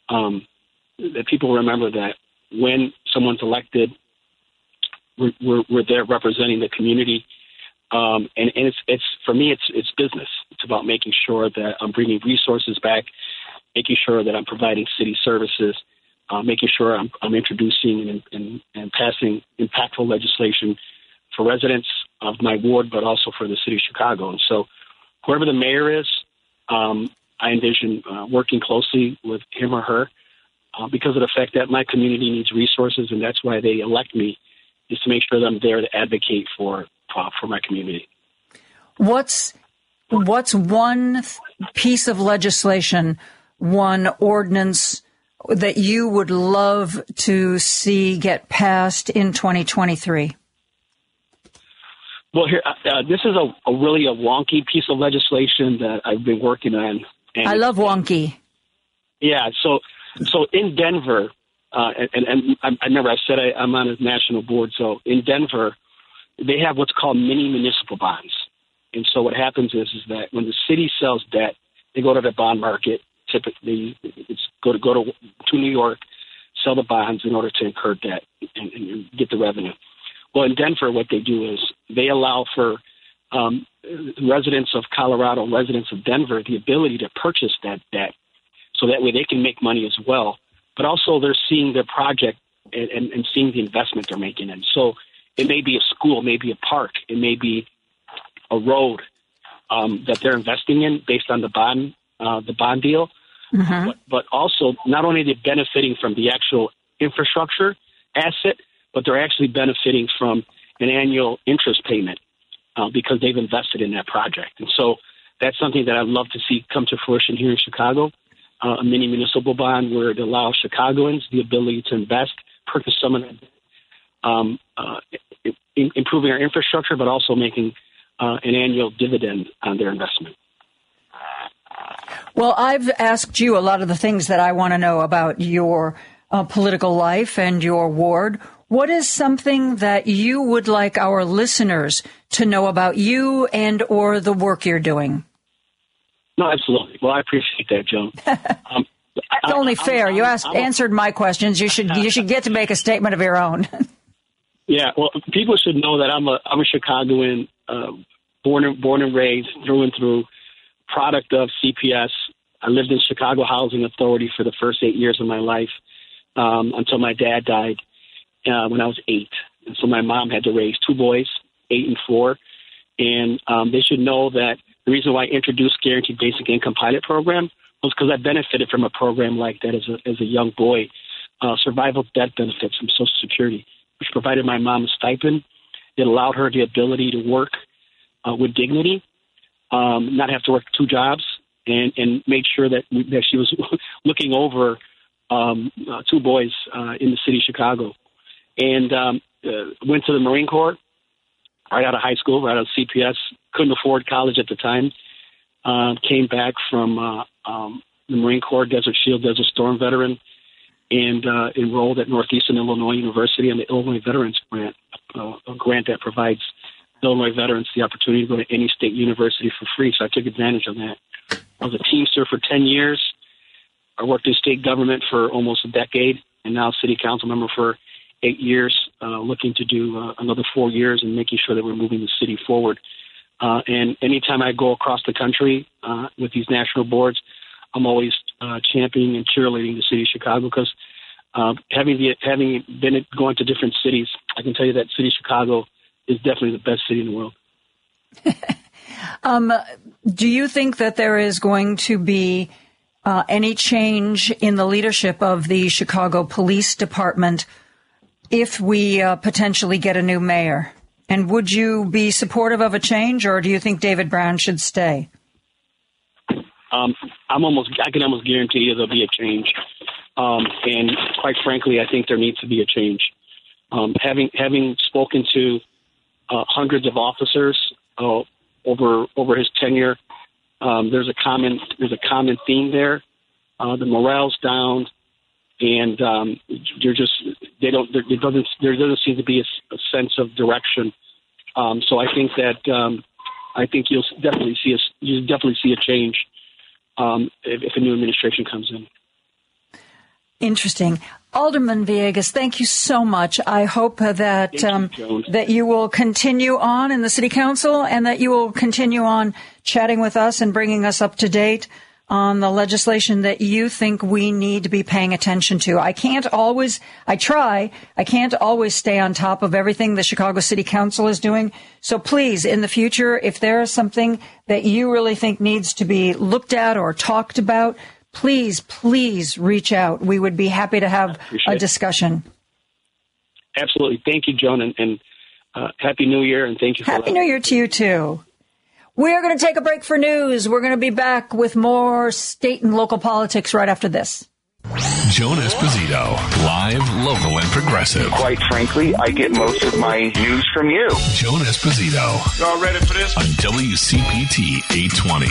um, that people remember that when someone's elected, we're, we're, there representing the community. Um, and, and it's, it's for me, it's it's business. It's about making sure that I'm bringing resources back, making sure that I'm providing city services, uh, making sure I'm, I'm introducing and, and, and passing impactful legislation for residents of my ward, but also for the city of Chicago. And so, whoever the mayor is, um, I envision uh, working closely with him or her uh, because of the fact that my community needs resources, and that's why they elect me, is to make sure that I'm there to advocate for for my community. What's what's one piece of legislation, one ordinance that you would love to see get passed in 2023? Well, here uh, uh, this is a, a, really a wonky piece of legislation that I've been working on. I love wonky. Yeah, so so in Denver, uh, and, and, and I remember I said I, I'm on a national board. So in Denver, they have what's called mini municipal bonds. And so what happens is, is that when the city sells debt, they go to the bond market. Typically, it's go to go to to New York, sell the bonds in order to incur debt and, and get the revenue. Well, in Denver, what they do is they allow for um, residents of Colorado, residents of Denver, the ability to purchase that debt, so that way they can make money as well. But also, they're seeing their project and, and, and seeing the investment they're making. And so, it may be a school, maybe a park, it may be a road um, that they're investing in based on the bond uh, the bond deal. Mm-hmm. But, but also, not only are they benefiting from the actual infrastructure asset, but they're actually benefiting from an annual interest payment uh, because they've invested in that project. And so that's something that I'd love to see come to fruition here in Chicago. Uh, a mini municipal bond where it allows Chicagoans the ability to invest, purchase some of that, um, uh, improving our infrastructure, but also making uh, an annual dividend on their investment. Well, I've asked you a lot of the things that I want to know about your uh, political life and your ward. What is something that you would like our listeners to know about you and or the work you're doing? No, absolutely. Well, I appreciate that, Joan. Um, it's only fair. I'm, you asked, answered my questions. You should you should get to make a statement of your own. yeah, well, people should know that I'm a I'm a Chicagoan, uh, born and born and raised through and through, product of CPS. I lived in Chicago Housing Authority for the first eight years of my life um, until my dad died uh, when I was eight. And so my mom had to raise two boys, eight and four. And um, they should know that the reason why I introduced Guaranteed Basic Income Pilot Program was because I benefited from a program like that as a, as a young boy. Uh, survival debt benefits from Social Security, which provided my mom a stipend. It allowed her the ability to work uh, with dignity, um, not have to work two jobs, and, and made sure that, that she was looking over um, uh, two boys uh, in the city of Chicago and um, uh, went to the Marine Corps right out of high school, right out of CPS. Couldn't afford college at the time. Uh, came back from uh, um, the Marine Corps, Desert Shield, Desert Storm veteran, and uh, enrolled at Northeastern Illinois University on the Illinois Veterans Grant, uh, a grant that provides Illinois veterans the opportunity to go to any state university for free. So I took advantage of that. I was a Teamster for 10 years. I worked in state government for almost a decade, and now city council member for eight years, uh, looking to do uh, another four years and making sure that we're moving the city forward. Uh, and anytime I go across the country uh, with these national boards, I'm always uh, championing and cheerleading the city of Chicago because uh, having the, having been going to different cities, I can tell you that city of Chicago is definitely the best city in the world. um, do you think that there is going to be uh, any change in the leadership of the Chicago Police Department if we uh, potentially get a new mayor? And would you be supportive of a change, or do you think David Brown should stay? Um, I'm almost, I can almost guarantee you there'll be a change. Um, and quite frankly, I think there needs to be a change. Um, having having spoken to uh, hundreds of officers uh, over over his tenure, um, there's a common there's a common theme there. Uh, the morale's down and um, you're just they don't there, doesn't there doesn't seem to be a, a sense of direction. Um, so I think that um, I think you'll definitely see a you definitely see a change um, if, if a new administration comes in. Interesting. Alderman Villegas, thank you so much. I hope that um, that you will continue on in the city council and that you will continue on chatting with us and bringing us up to date on the legislation that you think we need to be paying attention to. I can't always, I try, I can't always stay on top of everything the Chicago City Council is doing. So please, in the future, if there is something that you really think needs to be looked at or talked about, please, please reach out. We would be happy to have a discussion. Absolutely. Thank you, Joan, and, and uh, Happy New Year, and thank you. Happy New Year to you, too. We're going to take a break for news. We're going to be back with more state and local politics right after this. Joan Esposito, live, local, and progressive. Quite frankly, I get most of my news from you. Joan Esposito. Y'all ready for this? On WCPT 820.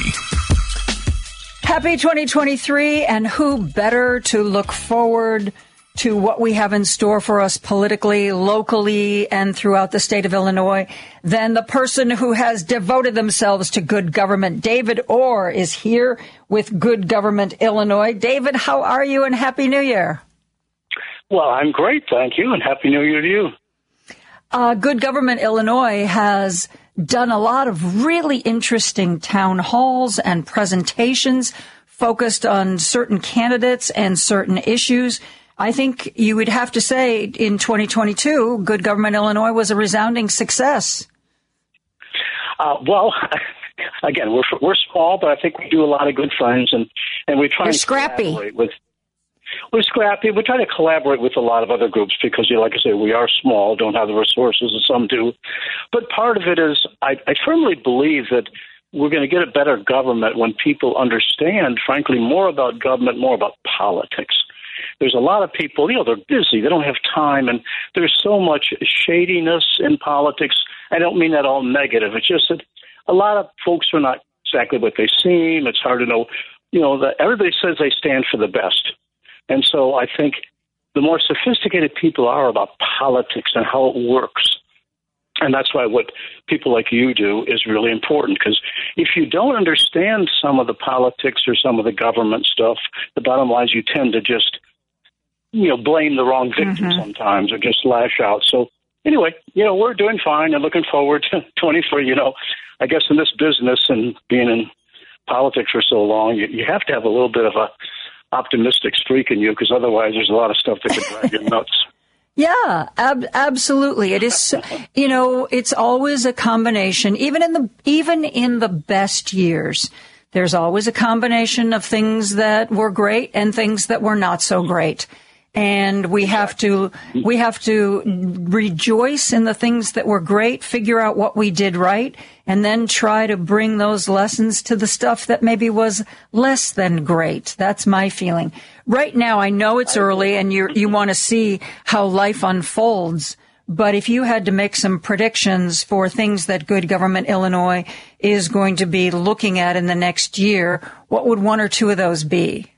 Happy 2023, and who better to look forward to what we have in store for us politically, locally, and throughout the state of Illinois than the person who has devoted themselves to good government. David Orr is here with Good Government Illinois. David, how are you and Happy New Year? Well, I'm great, thank you, and Happy New Year to you. Uh, good Government Illinois has done a lot of really interesting town halls and presentations focused on certain candidates and certain issues. I think you would have to say in 2022, Good Government Illinois was a resounding success. Uh, well, again, we're we're small, but I think we do a lot of good things, and and we try You're to scrappy. collaborate with. We're scrappy. We try to collaborate with a lot of other groups because, you know, like I say, we are small, don't have the resources that some do. But part of it is, I, I firmly believe that we're going to get a better government when people understand, frankly, more about government, more about politics there's a lot of people, you know, they're busy, they don't have time, and there's so much shadiness in politics. I don't mean that all negative. It's just that a lot of folks are not exactly what they seem. It's hard to know, you know, everybody says they stand for the best. And so I think the more sophisticated people are about politics and how it works, and that's why what people like you do is really important because if you don't understand some of the politics or some of the government stuff, the bottom line is you tend to just you know, blame the wrong victim mm-hmm. sometimes or just lash out. So anyway, you know, we're doing fine and looking forward to 23. You know, I guess in this business and being in politics for so long, you, you have to have a little bit of a optimistic streak in you because otherwise there's a lot of stuff that could drive you nuts. Yeah, ab- absolutely. It is, you know, it's always a combination, even in the, even in the best years. There's always a combination of things that were great and things that were not so great and we have to we have to rejoice in the things that were great, figure out what we did right, and then try to bring those lessons to the stuff that maybe was less than great. That's my feeling. Right now, I know it's early, and you you want to see how life unfolds. But if you had to make some predictions for things that Good Government Illinois is going to be looking at in the next year, what would one or two of those be?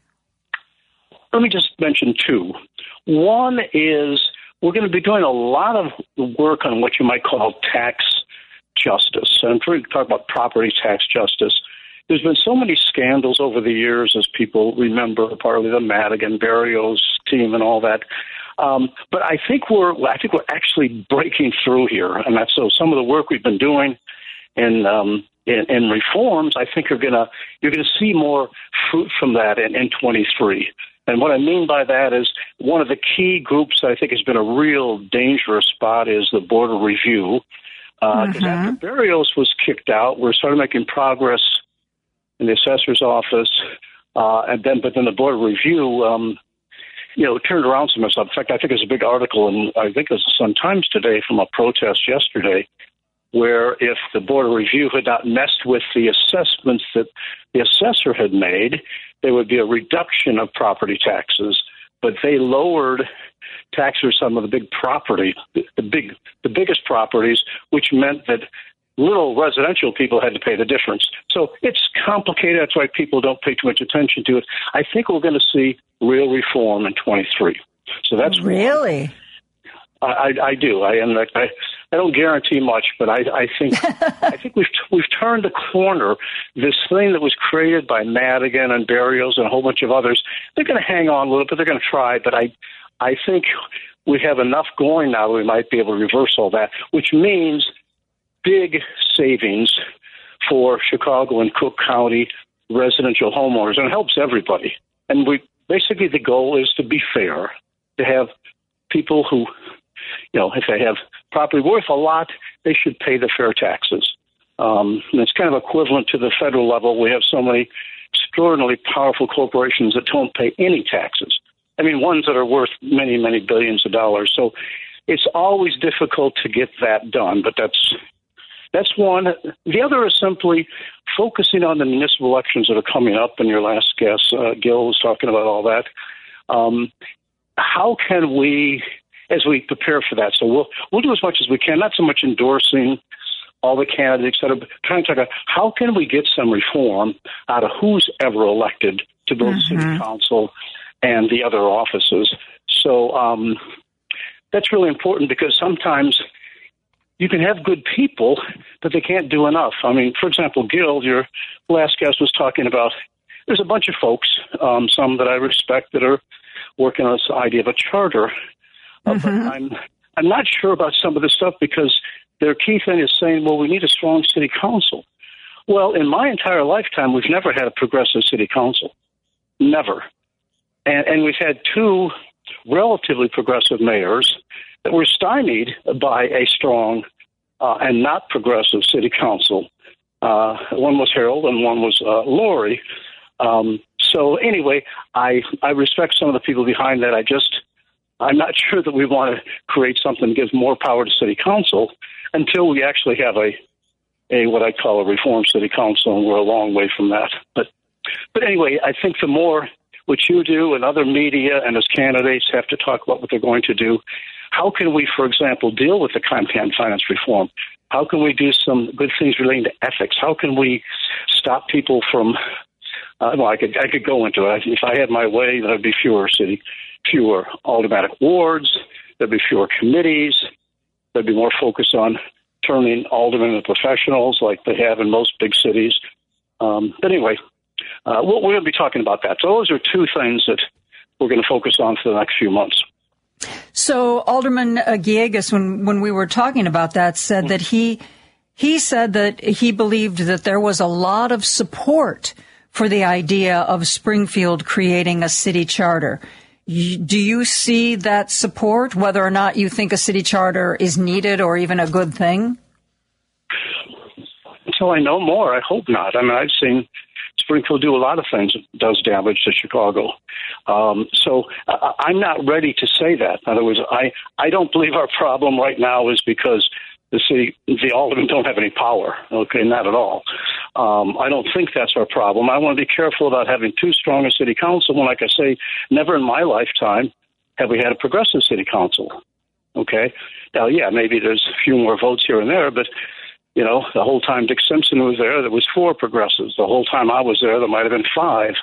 Let me just mention two. One is we're going to be doing a lot of work on what you might call tax justice. And going to talk about property tax justice. There's been so many scandals over the years, as people remember, partly the Madigan Berrios team and all that. Um, but I think we're I think we're actually breaking through here, and that's so some of the work we've been doing in um, in, in reforms. I think are gonna you're gonna see more fruit from that in, in 23. And what I mean by that is one of the key groups that I think has been a real dangerous spot is the Board of Review. Because uh, mm-hmm. after Berrios was kicked out, we're started making progress in the assessor's office, uh, and then but then the Board of Review, um, you know, turned around some stuff. In fact, I think there's a big article, and I think it was the Sun Times today from a protest yesterday, where if the Board of Review had not messed with the assessments that the assessor had made, there would be a reduction of property taxes, but they lowered taxes on some of the big property, the big, the biggest properties, which meant that little residential people had to pay the difference. So it's complicated. That's why people don't pay too much attention to it. I think we're going to see real reform in 23. So that's really. I, I, I do. I am. I, I don't guarantee much, but I, I think I think we've we've turned the corner. This thing that was created by Madigan and Berrios and a whole bunch of others, they're going to hang on a little bit. They're going to try, but I I think we have enough going now that we might be able to reverse all that, which means big savings for Chicago and Cook County residential homeowners, and it helps everybody. And we basically the goal is to be fair, to have people who, you know, if they have property worth a lot, they should pay the fair taxes. Um, and it's kind of equivalent to the federal level. We have so many extraordinarily powerful corporations that don't pay any taxes. I mean, ones that are worth many, many billions of dollars. So it's always difficult to get that done, but that's that's one. The other is simply focusing on the municipal elections that are coming up. And your last guest, uh, Gil, was talking about all that. Um, how can we, as we prepare for that, so we'll we'll do as much as we can. Not so much endorsing all the candidates that are trying to talk about how can we get some reform out of who's ever elected to both mm-hmm. city council and the other offices. So um, that's really important because sometimes you can have good people, but they can't do enough. I mean, for example, Gil, your last guest was talking about there's a bunch of folks, um, some that I respect, that are working on this idea of a charter. Uh, mm-hmm. But I'm I'm not sure about some of this stuff because their key thing is saying, well, we need a strong city council. Well, in my entire lifetime, we've never had a progressive city council, never, and, and we've had two relatively progressive mayors that were stymied by a strong uh, and not progressive city council. Uh, one was Harold and one was uh, Lori. Um, so anyway, I I respect some of the people behind that. I just I'm not sure that we want to create something that gives more power to city council until we actually have a a what I call a reform city council, and we're a long way from that. But but anyway, I think the more what you do and other media and as candidates have to talk about what they're going to do, how can we, for example, deal with the campaign finance reform? How can we do some good things relating to ethics? How can we stop people from? Uh, well, I could I could go into it. If I had my way, there'd be fewer city, fewer aldermanic wards. There'd be fewer committees. There'd be more focus on turning aldermen into professionals, like they have in most big cities. Um, but anyway, uh, we're going to be talking about that. So those are two things that we're going to focus on for the next few months. So Alderman uh, Villegas, when when we were talking about that, said that he he said that he believed that there was a lot of support for the idea of Springfield creating a city charter. Do you see that support, whether or not you think a city charter is needed or even a good thing? Until I know more, I hope not. I mean, I've seen Springfield do a lot of things that does damage to Chicago. Um, so uh, I'm not ready to say that. In other words, I, I don't believe our problem right now is because the city, the aldermen don't have any power. Okay, not at all. Um, I don't think that's our problem. I want to be careful about having too strong a city council. When, like I say, never in my lifetime have we had a progressive city council. Okay, now yeah, maybe there's a few more votes here and there, but you know, the whole time Dick Simpson was there, there was four progressives. The whole time I was there, there might have been five.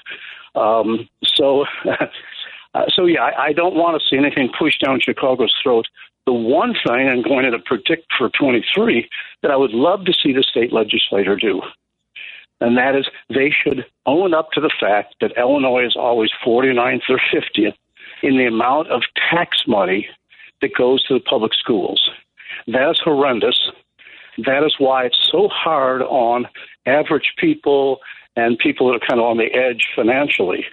Um, so, uh, so yeah, I, I don't want to see anything pushed down Chicago's throat. The one thing I'm going to predict for 23 that I would love to see the state legislator do, and that is they should own up to the fact that Illinois is always 49th or 50th in the amount of tax money that goes to the public schools. That is horrendous. That is why it's so hard on average people and people that are kind of on the edge financially.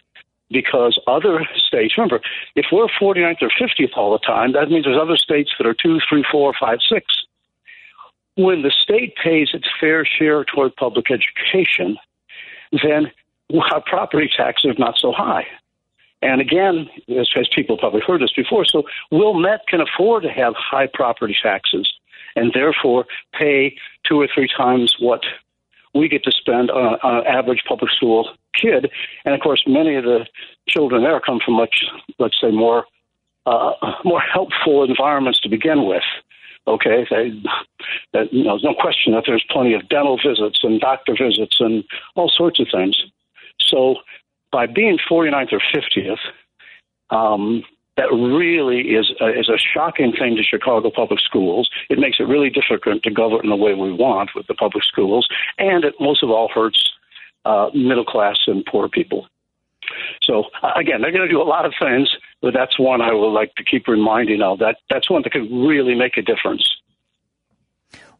Because other states, remember, if we're 49th or 50th all the time, that means there's other states that are two, three, four, five, six. When the state pays its fair share toward public education, then our property taxes are not so high. And again, as, as people probably heard this before, so Wilmette can afford to have high property taxes and therefore pay two or three times what we get to spend on, on an average public school kid. And of course, many of the children there come from much, let's say, more uh, more helpful environments to begin with. Okay, they, you know, there's no question that there's plenty of dental visits and doctor visits and all sorts of things. So, by being 49th or 50th, um, that really is a, is a shocking thing to Chicago public schools. It makes it really difficult to govern the way we want with the public schools, and it most of all hurts uh, middle class and poor people. So uh, again, they're going to do a lot of things, but that's one I would like to keep reminding of. That that's one that could really make a difference.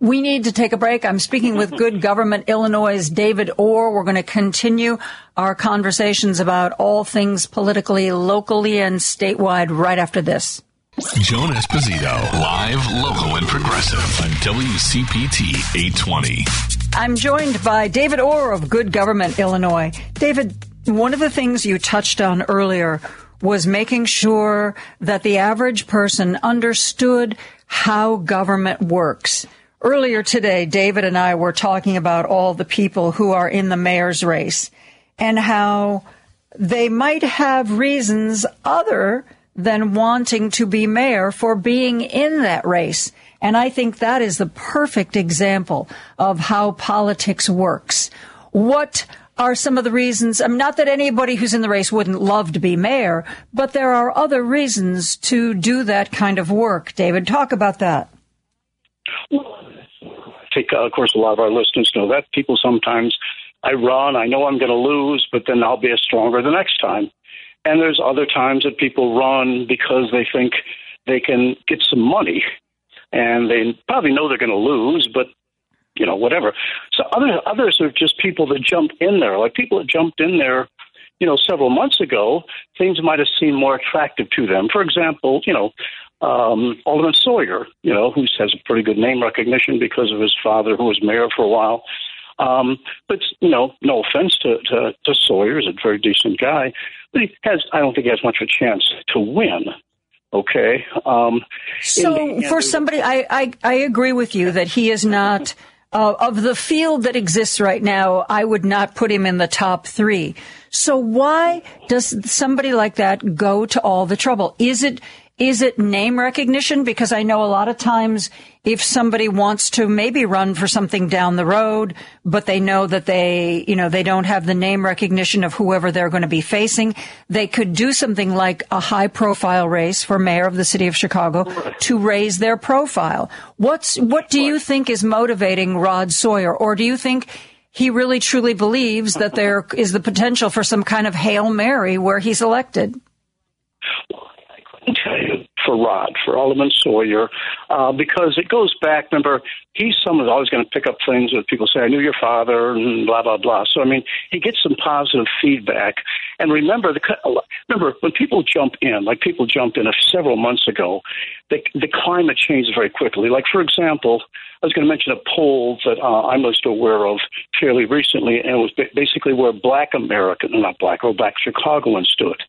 We need to take a break. I'm speaking with Good Government Illinois' David Orr. We're going to continue our conversations about all things politically, locally, and statewide right after this. Joan Esposito, live, local, and progressive on WCPT 820. I'm joined by David Orr of Good Government Illinois. David, one of the things you touched on earlier was making sure that the average person understood how government works. Earlier today, David and I were talking about all the people who are in the mayor's race and how they might have reasons other than wanting to be mayor for being in that race. And I think that is the perfect example of how politics works. What are some of the reasons? I'm not that anybody who's in the race wouldn't love to be mayor, but there are other reasons to do that kind of work. David, talk about that. I think, uh, of course, a lot of our listeners know that people sometimes I run, I know I'm going to lose, but then I'll be stronger the next time. And there's other times that people run because they think they can get some money and they probably know they're going to lose, but you know, whatever. So other others are just people that jump in there, like people that jumped in there, you know, several months ago. Things might have seemed more attractive to them. For example, you know, um, Alderman Sawyer, you know, who has a pretty good name recognition because of his father, who was mayor for a while. Um, but you know, no offense to, to to Sawyer, he's a very decent guy, but he has I don't think he has much of a chance to win. Okay. Um, so for somebody, I, I I agree with you that he is not. Uh, of the field that exists right now, I would not put him in the top three. So why does somebody like that go to all the trouble? Is it is it name recognition? Because I know a lot of times if somebody wants to maybe run for something down the road, but they know that they, you know, they don't have the name recognition of whoever they're going to be facing, they could do something like a high profile race for mayor of the city of Chicago to raise their profile. What's, what do you think is motivating Rod Sawyer? Or do you think he really truly believes that there is the potential for some kind of Hail Mary where he's elected? For Rod, for Alderman Sawyer, uh, because it goes back. Remember, he's someone always going to pick up things that people say, I knew your father, and blah, blah, blah. So, I mean, he gets some positive feedback. And remember, the, remember when people jump in, like people jumped in several months ago, the, the climate changes very quickly. Like, for example, I was going to mention a poll that uh, I'm most aware of fairly recently, and it was basically where black American, not black, or black Chicagoans stood.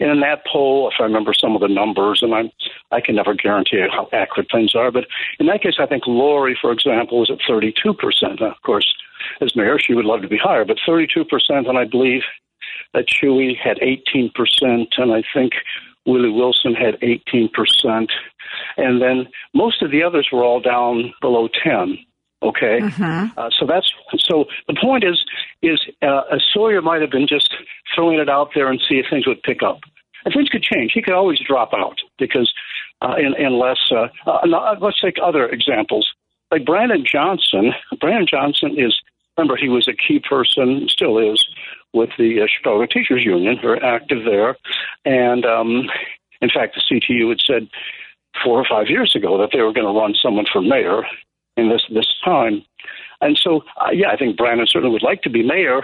And in that poll, if I remember some of the numbers, and I'm, I can never guarantee how accurate things are, but in that case, I think Lori, for example, was at 32%. Now, of course, as mayor, she would love to be higher, but 32%, and I believe that Chuy had 18%, and I think Willie Wilson had 18%. And then most of the others were all down below 10. Okay, mm-hmm. uh, so that's so. The point is, is uh, Sawyer might have been just throwing it out there and see if things would pick up. And things could change. He could always drop out because uh, in, unless uh, uh, let's take other examples like Brandon Johnson. Brandon Johnson is remember he was a key person, still is, with the uh, Chicago Teachers Union, very active there, and um, in fact, the CTU had said four or five years ago that they were going to run someone for mayor in this this time. And so, uh, yeah, I think Brandon certainly would like to be mayor,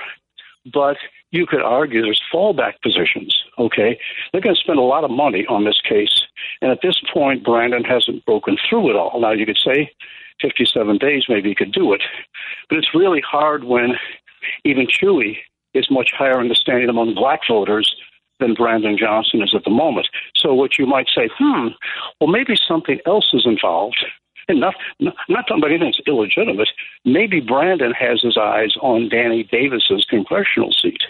but you could argue there's fallback positions. Okay, they're going to spend a lot of money on this case, and at this point, Brandon hasn't broken through it all. Now, you could say 57 days, maybe he could do it, but it's really hard when even Chuy is much higher in the standing among black voters than Brandon Johnson is at the moment. So what you might say, hmm, well, maybe something else is involved. And not, not, talking about anything that's illegitimate. Maybe Brandon has his eyes on Danny Davis's congressional seat.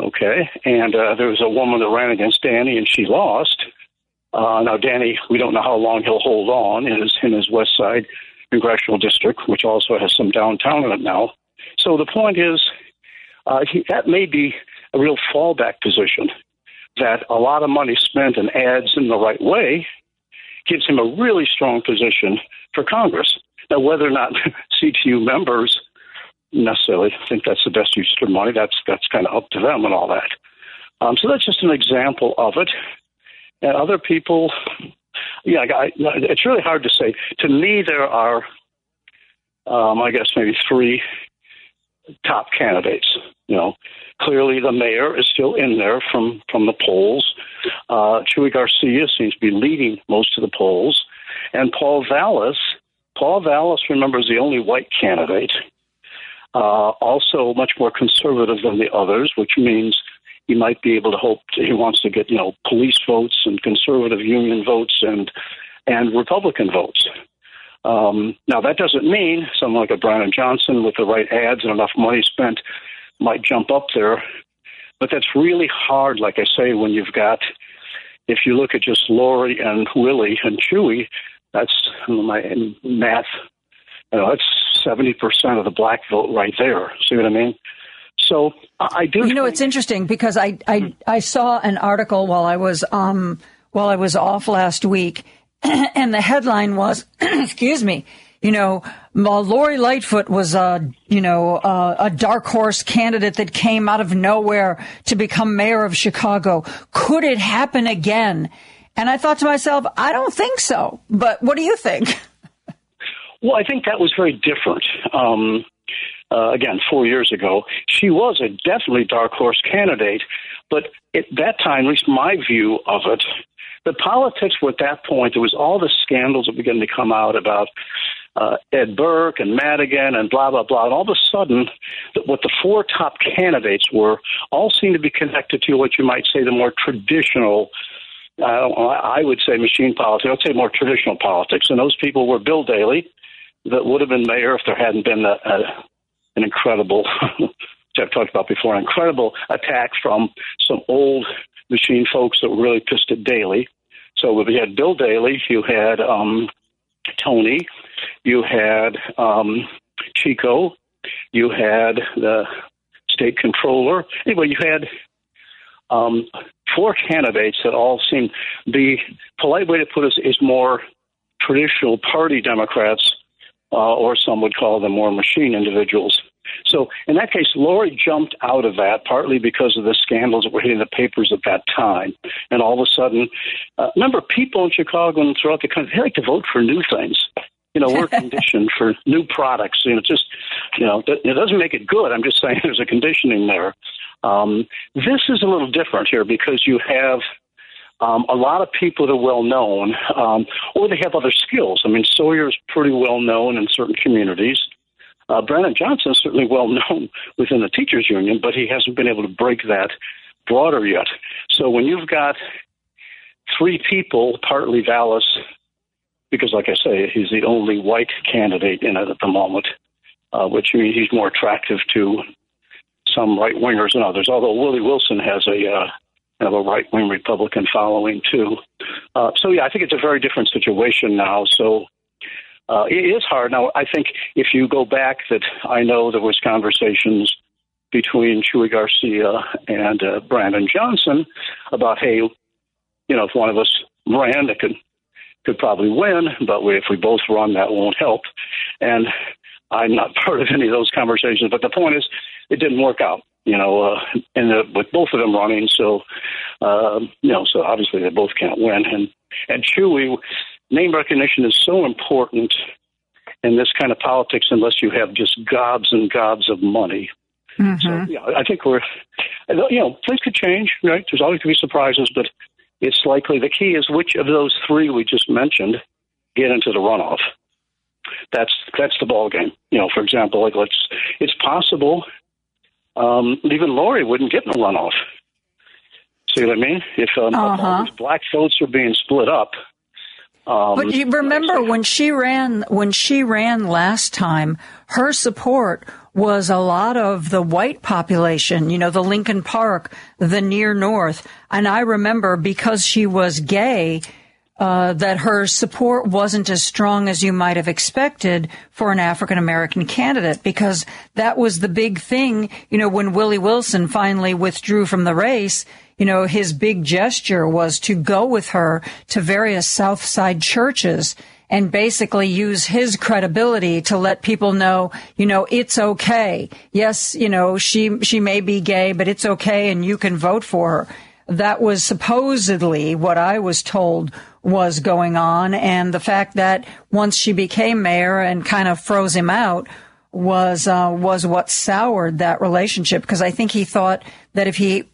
Okay, and uh, there was a woman that ran against Danny, and she lost. Uh, now, Danny, we don't know how long he'll hold on in his in his West Side congressional district, which also has some downtown in it now. So the point is, uh, he, that may be a real fallback position that a lot of money spent in ads in the right way gives him a really strong position for Congress. Now, whether or not CTU members necessarily think that's the best use of money, that's that's kind of up to them and all that. Um, so that's just an example of it. And other people, yeah, I, it's really hard to say. To me, there are um, I guess maybe three top candidates. You know, clearly the mayor is still in there from from the polls. Uh, Chuy Garcia seems to be leading most of the polls, and Paul Vallas. Paul Vallas, remember, is the only white candidate. Uh, also, much more conservative than the others, which means he might be able to hope to, he wants to get you know police votes and conservative union votes and and Republican votes. Um, now that doesn't mean someone like a Brandon Johnson with the right ads and enough money spent might jump up there, but that's really hard. Like I say, when you've got if you look at just Lori and Willie and Chuy, that's my math. You know, that's seventy percent of the black vote right there. See what I mean? So I do. You know, it's interesting because I I, I saw an article while I was um while I was off last week, and the headline was, excuse me, you know, Lori Lightfoot was a, you know, a, a dark horse candidate that came out of nowhere to become mayor of Chicago. Could it happen again? And I thought to myself, I don't think so. But what do you think? Well, I think that was very different. Um, uh, again, four years ago, she was a definitely dark horse candidate. But at that time, at least my view of it, the politics were at that point, there was all the scandals that began to come out about uh, Ed Burke and Madigan and blah, blah, blah. And all of a sudden, what the four top candidates were all seemed to be connected to what you might say the more traditional I, I would say machine politics. I'd say more traditional politics. And those people were Bill Daley, that would have been mayor if there hadn't been a, a, an incredible, which I've talked about before, an incredible attack from some old machine folks that were really pissed at Daley. So we had Bill Daley, you had um, Toni, you had um, Chico, you had the state controller. Anyway, you had um, four candidates that all seem the polite way to put it is more traditional party Democrats, uh, or some would call them more machine individuals. So in that case, Lori jumped out of that partly because of the scandals that were hitting the papers at that time. And all of a sudden, uh, remember, people in Chicago and throughout the country, they like to vote for new things. You know, we're conditioned for new products. You know, just, you know, it doesn't make it good. I'm just saying there's a conditioning there. Um, this is a little different here because you have um, a lot of people that are well known, um, or they have other skills. I mean, Sawyer's pretty well known in certain communities. Uh, Brandon Johnson is certainly well known within the teachers union, but he hasn't been able to break that broader yet. So when you've got three people, partly Vallas, because like I say, he's the only white candidate in it at the moment, uh, which means he's more attractive to some right wingers and others. Although Willie Wilson has a uh, have a right wing Republican following too. Uh, so yeah, I think it's a very different situation now. So uh, it is hard now. I think if you go back, that I know there was conversations between Chuy Garcia and uh, Brandon Johnson about, hey, you know, if one of us ran, it could could probably win, but we, if we both run, that won't help. And I'm not part of any of those conversations. But the point is, it didn't work out. You know, uh, and uh, with both of them running, so uh, you know, so obviously they both can't win. And and Chuy, name recognition is so important in this kind of politics unless you have just gobs and gobs of money. Mm-hmm. So yeah, I think we're you know things could change, right? There's always going to be surprises, but it's likely the key is which of those three we just mentioned get into the runoff. That's that's the ball game. You know, for example, like let's it's possible um, even Lori wouldn't get in the runoff. See what I mean? If um, uh-huh. black votes are being split up, um, but you remember when she ran when she ran last time, her support was a lot of the white population, you know, the Lincoln Park, the near north. And I remember because she was gay, uh, that her support wasn't as strong as you might have expected for an African American candidate because that was the big thing. You know, when Willie Wilson finally withdrew from the race, you know, his big gesture was to go with her to various South Side churches and basically use his credibility to let people know, you know, it's okay. Yes, you know, she, she may be gay, but it's okay and you can vote for her. That was supposedly what I was told was going on. And the fact that once she became mayor and kind of froze him out was, uh, was what soured that relationship. Because I think he thought that if he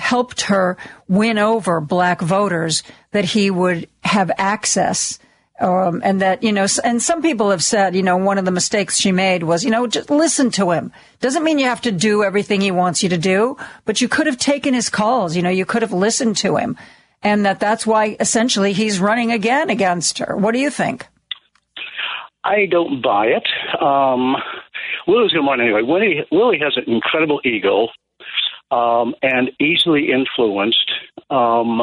helped her win over black voters, that he would have access um, and that, you know, and some people have said, you know, one of the mistakes she made was, you know, just listen to him. Doesn't mean you have to do everything he wants you to do, but you could have taken his calls. You know, you could have listened to him. And that that's why essentially he's running again against her. What do you think? I don't buy it. Um, Willie's going to win anyway. Willie, Willie has an incredible ego um, and easily influenced. Um,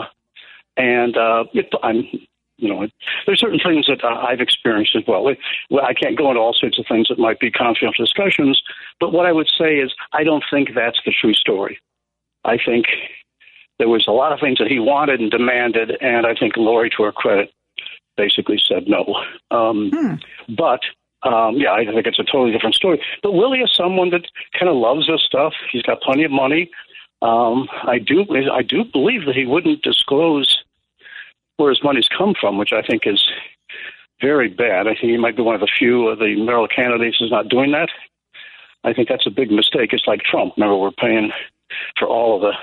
and uh, it, I'm you know, there's certain things that uh, I've experienced as well. I can't go into all sorts of things that might be confidential discussions, but what I would say is I don't think that's the true story. I think there was a lot of things that he wanted and demanded, and I think Lori, to her credit, basically said no. Um, hmm. But um, yeah, I think it's a totally different story. But Willie is someone that kind of loves this stuff. He's got plenty of money. Um, I do, I do believe that he wouldn't disclose where his money's come from, which I think is very bad. I think he might be one of the few of the mayoral candidates who's not doing that. I think that's a big mistake. It's like Trump. Remember, we're paying for all of the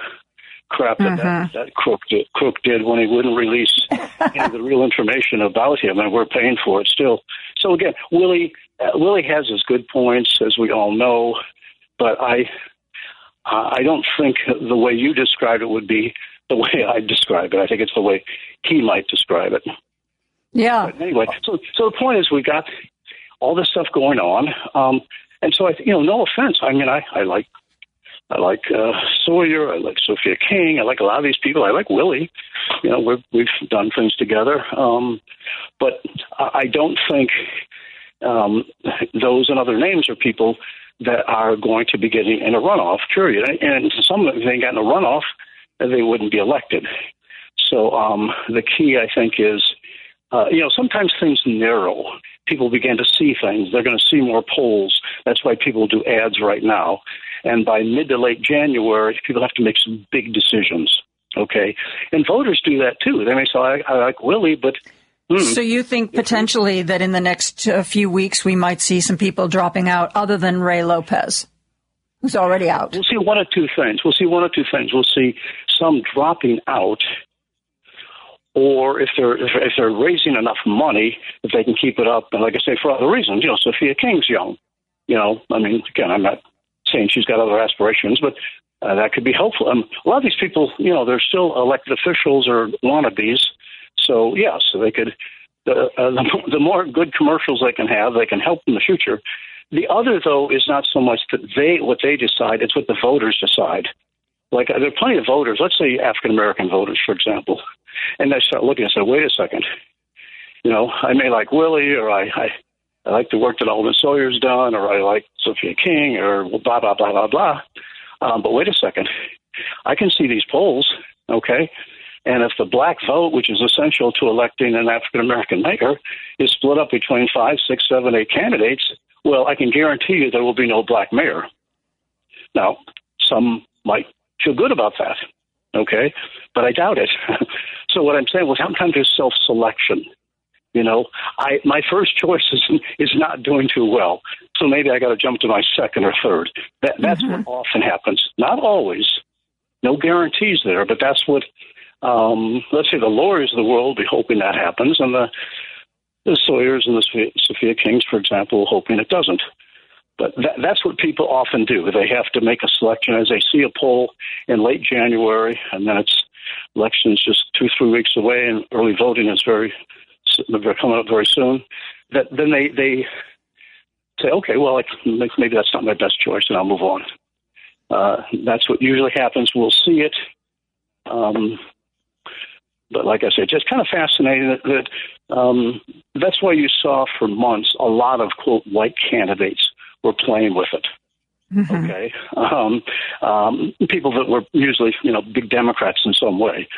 crap that mm-hmm. that, that crook, did, crook did when he wouldn't release you know, the real information about him, and we're paying for it still. So again, Willie uh, Willie has his good points, as we all know, but I I don't think the way you described it would be the way I describe it. I think it's the way he might describe it. Yeah. But anyway, so so the point is, we got all this stuff going on, um, and so I, you know, no offense. I mean, I I like I like uh, Sawyer. I like Sophia King. I like a lot of these people. I like Willie. You know, we've we've done things together. Um, but I don't think um, those and other names are people that are going to be getting in a runoff. Period. And some of them, if they got in a runoff, they wouldn't be elected. So um, the key, I think, is uh, you know sometimes things narrow. People begin to see things. They're going to see more polls. That's why people do ads right now. And by mid to late January, people have to make some big decisions. Okay, and voters do that too. They may say, "I, I like Willie," but Hmm. So you think potentially that in the next uh, few weeks we might see some people dropping out other than Ray Lopez? who's already out? We'll see one or two things. We'll see one or two things. We'll see some dropping out, or if they're if, if they're raising enough money, if they can keep it up. And like I say, for other reasons, you know, Sophia King's young. You know, I mean, again, I'm not saying she's got other aspirations, but uh, that could be helpful. Um, a lot of these people, you know, they're still elected officials or wannabes. So yeah, so they could. Uh, uh, the, the more good commercials they can have, they can help in the future. The other, though, is not so much that they what they decide; it's what the voters decide. Like there are plenty of voters. Let's say African American voters, for example, and they start looking and say, "Wait a second, you know, I may like Willie, or I, I, I like the work that Alderman Sawyer's done, or I like Sophia King, or blah blah blah blah blah." Um, but wait a second, I can see these polls, okay? And if the black vote, which is essential to electing an African American mayor, is split up between five, six, seven, eight candidates, well, I can guarantee you there will be no black mayor. Now, some might feel good about that, okay, but I doubt it. so what I'm saying was sometimes there's self-selection. You know, I my first choice is is not doing too well, so maybe I got to jump to my second or third. That that's mm-hmm. what often happens. Not always, no guarantees there, but that's what. Um, let's say the lawyers of the world be hoping that happens, and the the Sawyers and the Sophia Kings, for example, hoping it doesn't. But that, that's what people often do. They have to make a selection as they see a poll in late January, and then it's elections just two, three weeks away, and early voting is very they're coming up very soon. That then they they say, okay, well, maybe that's not my best choice, and I'll move on. Uh, that's what usually happens. We'll see it. Um, but like I said, just kind of fascinating that, that um, that's why you saw for months a lot of quote white candidates were playing with it. Mm-hmm. Okay, um, um, people that were usually you know big Democrats in some way,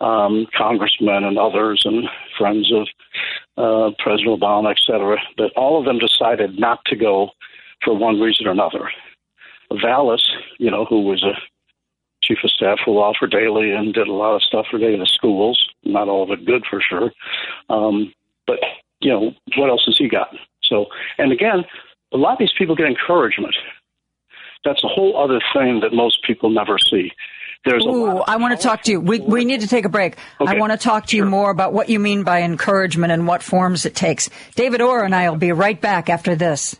um, congressmen and others, and friends of uh, President Obama, et cetera. But all of them decided not to go for one reason or another. Vallas, you know, who was a chief of staff for law for Daley and did a lot of stuff for the schools. not all of it good for sure. Um, but you know, what else has he got? So, and again, a lot of these people get encouragement. That's a whole other thing that most people never see. There's Ooh, I want to talk to you. We, we need to take a break. Okay. I want to talk to you more about what you mean by encouragement and what forms it takes. David Orr and I will be right back after this.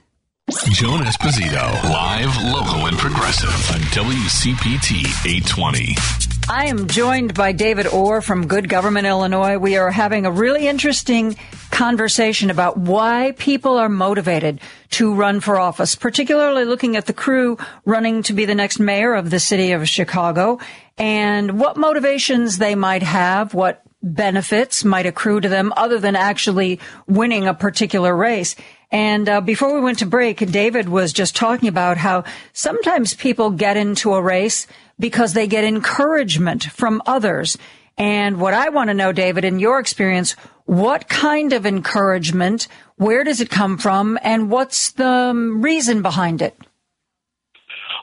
Joan Esposito, live, local, and progressive on WCPT 820. I am joined by David Orr from Good Government Illinois. We are having a really interesting conversation about why people are motivated to run for office, particularly looking at the crew running to be the next mayor of the city of Chicago and what motivations they might have, what benefits might accrue to them other than actually winning a particular race. And uh, before we went to break, David was just talking about how sometimes people get into a race because they get encouragement from others. And what I want to know, David, in your experience, what kind of encouragement, where does it come from, and what's the um, reason behind it?